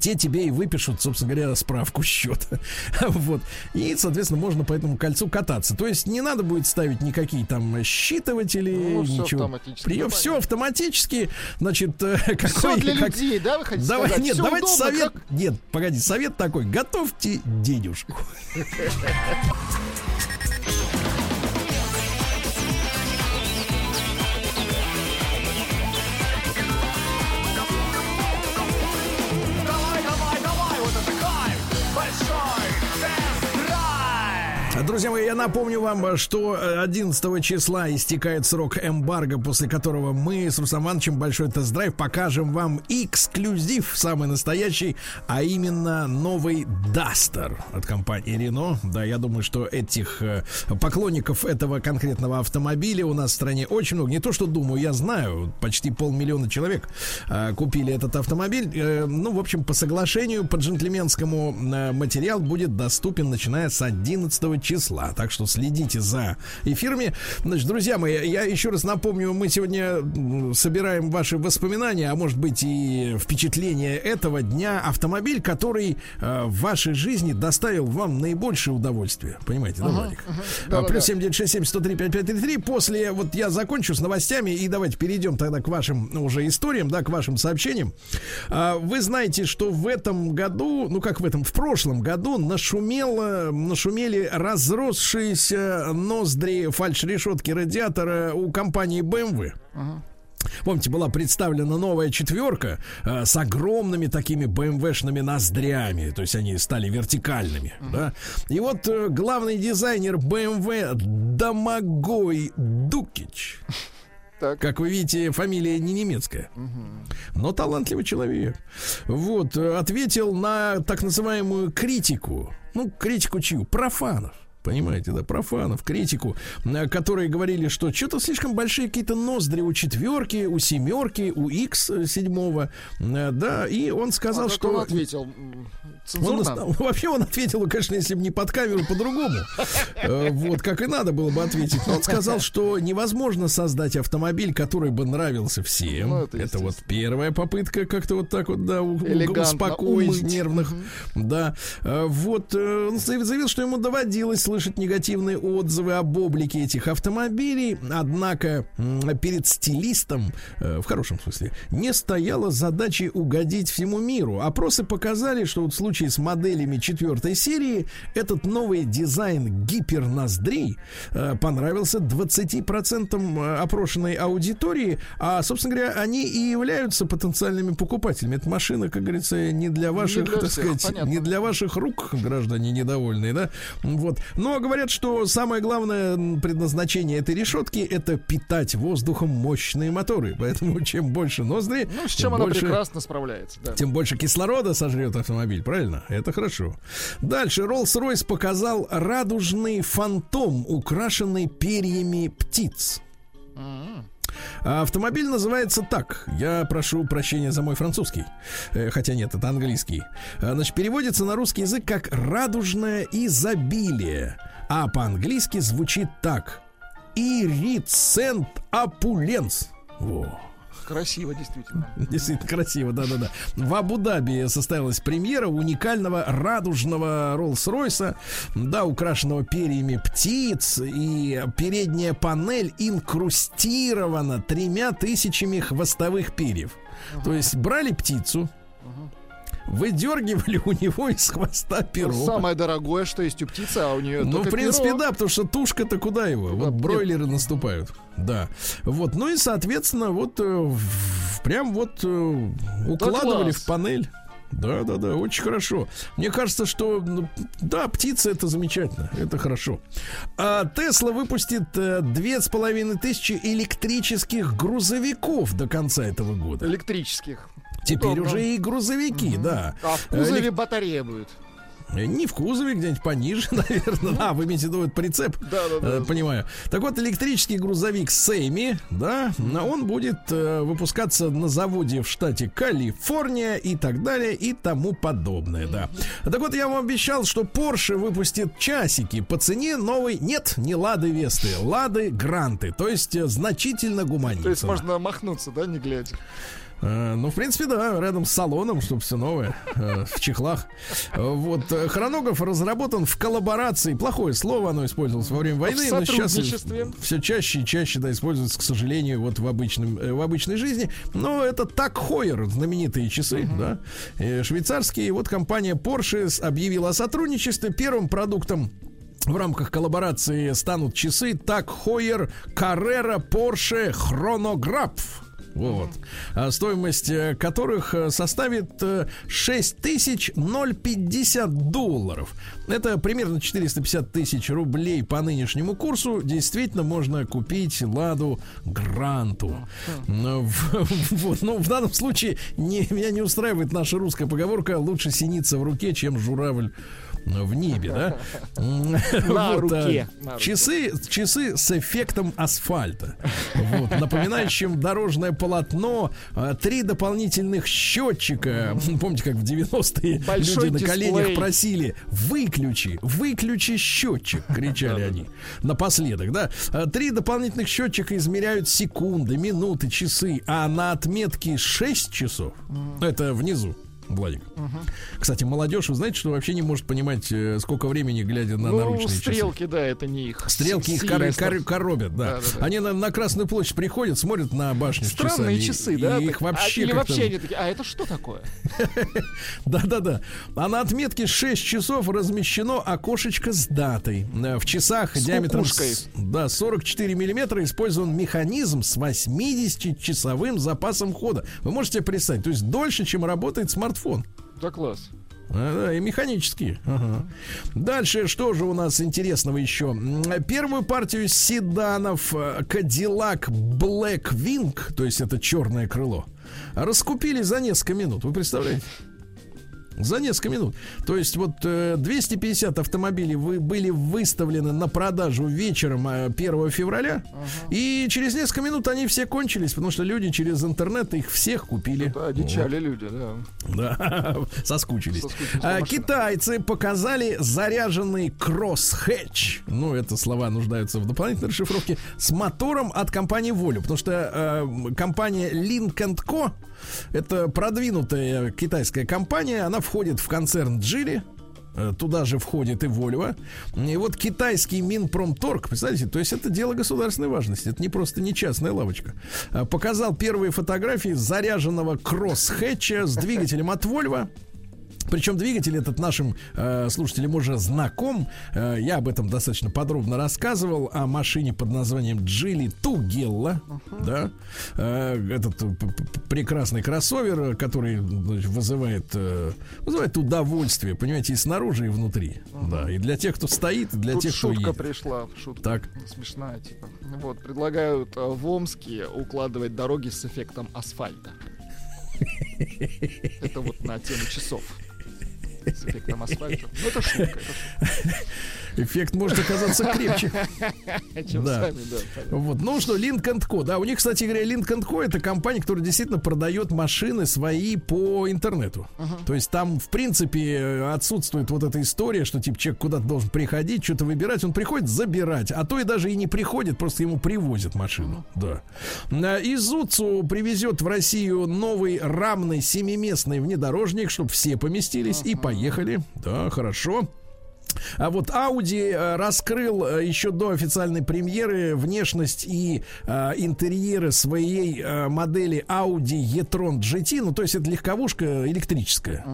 те тебе и выпишут, собственно говоря, справку счета. вот. И, соответственно, можно по этому кольцу кататься. То есть не надо будет ставить никакие там считыватели, Ну, ничего. автоматически. Прием, все автоматически. Значит, э, какой... для как- людей, да, вы хотите Давай, сказать? нет, Всё давайте удобно, совет. как- Нет, погоди, совет такой. Готовьте денежку. друзья мои, я напомню вам, что э, 11 числа истекает срок эмбарго, после которого мы с Русом Ивановичем Большой Тест-Драйв покажем вам эксклюзив, самый настоящий, а именно новый Duster от компании Renault. Да, я думаю, что этих э, поклонников этого конкретного автомобиля у нас в стране очень много. Не то, что думаю, я знаю, почти полмиллиона человек э, купили этот автомобиль. Э, ну, в общем, по соглашению, по джентльменскому э, материал будет доступен, начиная с 11 числа. Так что следите за эфирами. Значит, друзья мои, я еще раз напомню, мы сегодня собираем ваши воспоминания, а может быть и впечатления этого дня. Автомобиль, который э, в вашей жизни доставил вам наибольшее удовольствие. Понимаете, да, Ага, Владик? ага. А, Да-да-да. Плюс 7967 103 5533. После, вот я закончу с новостями, и давайте перейдем тогда к вашим ну, уже историям, да, к вашим сообщениям. А, Вы знаете, что в этом году, ну как в этом, в прошлом году нашумело, нашумели разросшиеся ноздри фальш-решетки радиатора у компании BMW. Помните, была представлена новая четверка э, с огромными такими БМВшными ноздрями, то есть они стали вертикальными, да. И вот э, главный дизайнер BMW Домогой Дукич. Как вы видите, фамилия не немецкая, но талантливый человек. Вот, э, ответил на так называемую критику. Ну, критику чью? Профанов. Понимаете, да, профанов, критику, э, которые говорили, что что-то слишком большие какие-то ноздри у четверки, у семерки, у X седьмого, э, да, и он сказал, А что... он ответил? Он, вообще он ответил, конечно, если бы не под камеру, по-другому. Э, Вот, как и надо было бы ответить. Но он сказал, что невозможно создать автомобиль, который бы нравился всем. Ну, это вот первая попытка как-то вот так вот, да, успокоить умыть. нервных. Да. Э, Вот, э, он заявил, что ему доводилось слышать негативные отзывы об облике этих автомобилей. Однако перед стилистом, э, в хорошем смысле, не стояла задачи угодить всему миру. Опросы показали, что вот в случае с моделями четвертой серии этот новый дизайн гиперноздрей э, понравился 20% опрошенной аудитории, а, собственно говоря, они и являются потенциальными покупателями. Эта машина, как говорится, не для ваших, для так всех, сказать, понятно. не для ваших рук, граждане недовольные, да? Вот. Но говорят, что самое главное предназначение этой решетки это питать воздухом мощные моторы. Поэтому чем больше ноздри, Ну, с тем чем она больше- прекрасно справляется. Да. тем больше кислорода сожрет автомобиль, правильно? Это хорошо. Дальше Rolls-Royce показал радужный фантом, украшенный перьями птиц. А Автомобиль называется так. Я прошу прощения за мой французский. Э, Хотя нет, это английский. А, Значит, переводится на русский язык как радужное изобилие. А по-английски звучит так. Ирицент опуленс. Во. Красиво, действительно. Действительно красиво, да-да-да. В Абу-Даби состоялась премьера уникального радужного Роллс-Ройса, да, украшенного перьями птиц, и передняя панель инкрустирована тремя тысячами хвостовых перьев. То есть брали птицу, выдергивали у него из хвоста перо. Самое дорогое, что есть у птицы, а у нее Ну, в принципе, перо. да, потому что тушка-то куда его? Вот бройлеры наступают. Да. Вот. Ну и, соответственно, вот э, прям вот э, укладывали класс. в панель. Да, да, да, очень хорошо. Мне кажется, что ну, да, птица это замечательно, это хорошо. А Тесла выпустит э, две с половиной тысячи электрических грузовиков до конца этого года. Электрических. Теперь уже и грузовики, да. А в Элек- кузове батарея будет. Э, Не в кузове, где-нибудь пониже, наверное. А, вы имеете в виду прицеп? Да, да, да. Э, Понимаю. Так вот, электрический грузовик Сейми, да, он будет э, выпускаться на заводе в штате Калифорния и так далее и тому подобное, да. Так вот, я вам обещал, что Porsche выпустит часики по цене новой, нет, не Лады Весты, Лады Гранты, то есть э, значительно гуманнее. То есть можно махнуться, да, не глядя. Э, Ну, в принципе, да, рядом с салоном, чтобы все новое, э, в чехлах. Э, Вот, хронограф разработан в коллаборации, плохое слово, оно использовалось во время войны, но сейчас все чаще и чаще, да, используется, к сожалению, вот в, обычном, в обычной жизни. Но это так Хойер, знаменитые часы, да, э, швейцарские. Вот компания Porsche объявила о сотрудничестве. Первым продуктом в рамках коллаборации станут часы Так Хойер Carrera Porsche Chronograph. Вот. А стоимость э, которых э, составит э, 6050 долларов. Это примерно 450 тысяч рублей по нынешнему курсу. Действительно можно купить Ладу Гранту. В- Вот, ну, в данном случае не, меня не устраивает наша русская поговорка «лучше синица в руке, чем журавль в небе», да? На вот, а, руке. Часы, часы с эффектом асфальта, вот, напоминающим дорожное полотно, а, три дополнительных счетчика. Помните, как в 90-е Большой люди на коленях просили «выключи, выключи счетчик», кричали они напоследок, да? А, Три дополнительных счетчика измеряют секунды, минуты, часы, а на отметке 6 часов, это внизу, Владик. Кстати, молодежь, вы знаете, что вообще не может понимать, э, сколько времени, глядя на Ну, наручные часы. стрелки, да, это не их. Стрелки их кор- кор- коробят, да. Да-да-да. Они на, на Красную площадь приходят, смотрят на башню с Странные часами, часы, и, да? и так? их вообще а, Или вообще они такие, а это что такое? Да-да-да. А на отметке 6 часов размещено окошечко с датой. Э, В часах С диаметром с- да, 44 миллиметра использован механизм с 80-часовым запасом хода. Вы можете представить, то есть дольше, чем работает смартфон. Да класс. А, да, и механические. Ага. Дальше, что же у нас интересного еще? Первую партию седанов э, Cadillac Blackwing, то есть это черное крыло, раскупили за несколько минут. Вы представляете? За несколько минут. То есть вот э, 250 автомобилей вы, были выставлены на продажу вечером э, 1 февраля. И через несколько минут они все кончились, потому что люди через интернет их всех купили. Да, одичали люди, да. Да, соскучились. Соскучились А, китайцы показали заряженный кросс-хэтч. Ну, это слова нуждаются в дополнительной расшифровке. С мотором от компании Volvo. Потому что э, компания Link Co. Это продвинутая китайская компания. Она входит в концерн Geely. Э, Туда же входит и Volvo. И вот китайский Минпромторг, представляете, то есть это дело государственной важности. Это не просто не частная лавочка. Э, Показал первые фотографии заряженного кросс-хэтча с двигателем от Volvo. Причем двигатель этот нашим э, слушателям уже знаком. Э, я об этом достаточно подробно рассказывал о машине под названием Geely Tugella. Да? Э, этот прекрасный кроссовер, который значит, вызывает, э, вызывает удовольствие, понимаете, и снаружи, и внутри. Да, и для тех, кто стоит, и для Тут тех, кто шутка едет. пришла, шутка Так. смешная, типа. Вот, предлагают э, в Омске укладывать дороги с эффектом асфальта. Это вот на тему часов. Ну, это шутка. это Эффект может оказаться крепче. Да. Вот, ну что, Link Co, да, у них, кстати говоря, Link Co это компания, которая действительно продает машины свои по интернету. То есть там, в принципе, э, отсутствует вот эта история, что типа человек куда-то должен приходить, что-то выбирать, он приходит забирать, а то и даже и не приходит, просто ему привозят машину. Да. А, Изуцу привезет в Россию новый рамный семиместный внедорожник, чтобы все поместились и поехали. Да, хорошо. А вот Audi э, раскрыл э, еще до официальной премьеры внешность и э, интерьеры своей э, модели Audi e-tron GT. Ну, то есть это легковушка электрическая.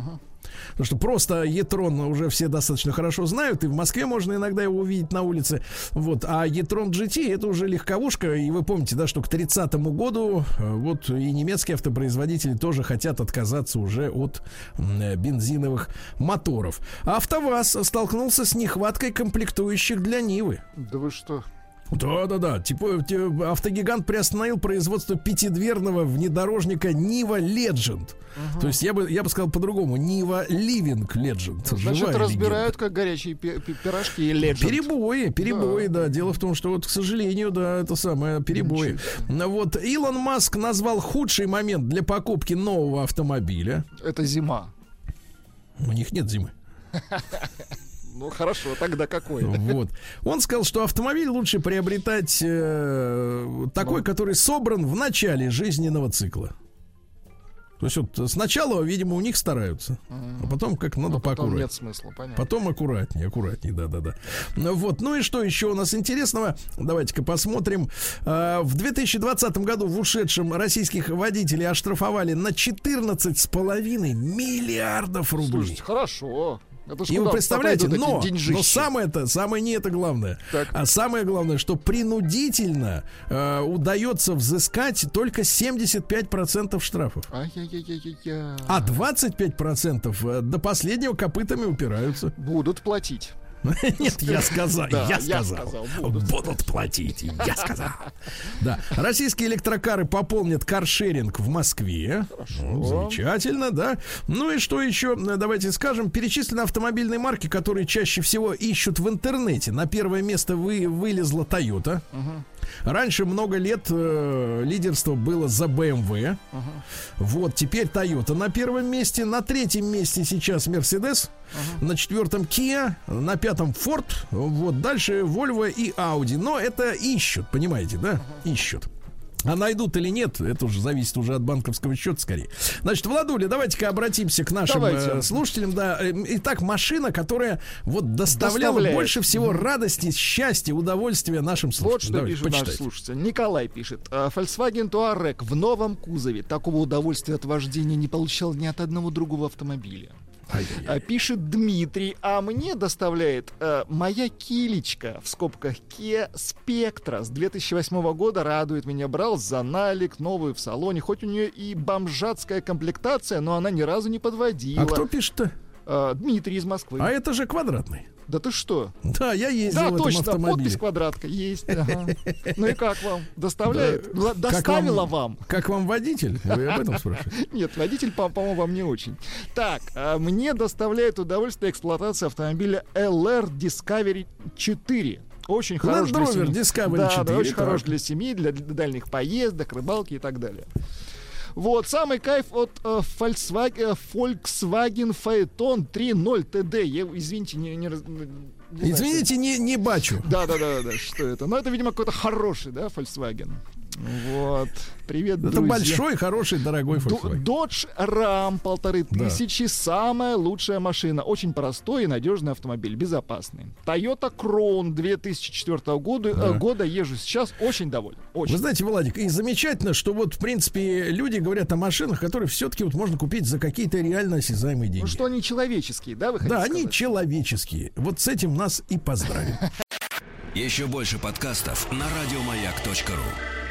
Потому что просто e-tron уже все достаточно хорошо знают, и в Москве можно иногда его увидеть на улице. Вот. А e-tron GT это уже легковушка, и вы помните, да, что к 30 году э, вот и немецкие автопроизводители тоже хотят отказаться уже от э, бензиновых моторов. АвтоВАЗ столкнулся с нехваткой комплектующих для Нивы. Да вы что? Да, да, да. Типа автогигант приостановил производство пятидверного внедорожника Нива Legend. То есть я бы, я бы сказал по-другому. Нива Living Legend. Значит, разбирают, как горячие пи- пи- пирожки и ледженд. Перебои, перебои, да. Дело в том, что вот, к сожалению, да, это самое перебои. Ну Вот Илон Маск назвал худший момент для покупки нового автомобиля. Это зима. У них нет зимы. Ну хорошо, тогда какой? Вот. Он сказал, что автомобиль лучше приобретать э, такой, который собран в начале жизненного цикла. То есть вот сначала, видимо, у них стараются, а потом как надо А потом поаккуратнее. нет смысла, понятно. Потом аккуратнее, аккуратнее, да-да-да. Ну Вот, ну и что еще у нас интересного? Давайте-ка посмотрим. А, В 2020 году в ушедшем российских водителей оштрафовали на 14,5 миллиардов рублей. Слушайте, хорошо. Это И вы представляете, но, но самое это, самое не это главное. А самое главное, что принудительно э, удается взыскать только 75% штрафов. А 25% э, до последнего копытами упираются. Будут платить. Нет, я сказал, я сказал. Будут платить, я сказал. Да, российские электрокары пополнят каршеринг в Москве. Ну, замечательно, да. Ну и что еще? Давайте скажем. Перечислены автомобильные марки, которые чаще всего ищут в интернете. На первое место вы, вылезла Toyota. Раньше много лет э, лидерство было за BMW. Вот, теперь Toyota на первом месте. На третьем месте сейчас Mercedes. На четвертом Kia. На пятом Ford. Вот, дальше Volvo и Audi. Но это ищут, понимаете, да? Ищут. А найдут или нет, это уже зависит уже от банковского счета скорее. Значит, Владуля, давайте-ка обратимся к нашим Давайте. э, слушателям. Да, Э, итак, машина, которая вот доставляла Доставляет. больше всего радости, счастья, удовольствия нашим Вот слушателям. что Давайте, пишет наш почитайте. слушатель. Николай пишет. «А, Volkswagen Touareg в новом кузове. Такого удовольствия от вождения не получал ни от одного другого автомобиля. А, Пишет Дмитрий, а мне доставляет э, моя килечка, в скобках Kia Spectra с 2008 года радует меня. Брал за налик, новую в салоне, хоть у нее и бомжатская комплектация, но она ни разу не подводила. А кто пишет-то? Э, Дмитрий из Москвы. А это же квадратный. Да ты что? Да, я ездил Да, в этом точно, автомобиле. подпись квадратка есть. ага. Ну и как вам? Доставляет? Да. Ла- Как Доставила вам? Как вам водитель? Вы об этом спрашиваете? Нет, водитель, по- по-моему, вам не очень. Так, а, мне доставляет удовольствие эксплуатация автомобиля LR Discovery 4. Очень Land хорош для Rover семьи. Discovery да, 4, Да, очень так. хорош для семьи, для дальних поездок, рыбалки и так далее. Вот, самый кайф от э, Volkswagen, э, Volkswagen Phaeton 3.0 TD. Я, извините, не, не, не знаю, Извините, не, не бачу. да, да, да, да, что это? Ну, это, видимо, какой-то хороший, да, Volkswagen. Вот. Привет, Это друзья. большой, хороший, дорогой Volkswagen. Dodge Ram полторы Да. тысячи, самая лучшая машина. Очень простой и надежный автомобиль, безопасный. Toyota Crown 2004 года, э, Да. года езжу сейчас, очень доволен. Очень. Вы знаете, Владик, и замечательно, что вот, в принципе, люди говорят о машинах, которые все-таки вот можно купить за какие-то реально осязаемые деньги. Ну что они человеческие, да, вы хотите да, они сказать? человеческие. Вот с этим нас и поздравим. Еще больше подкастов на радиомаяк.ру.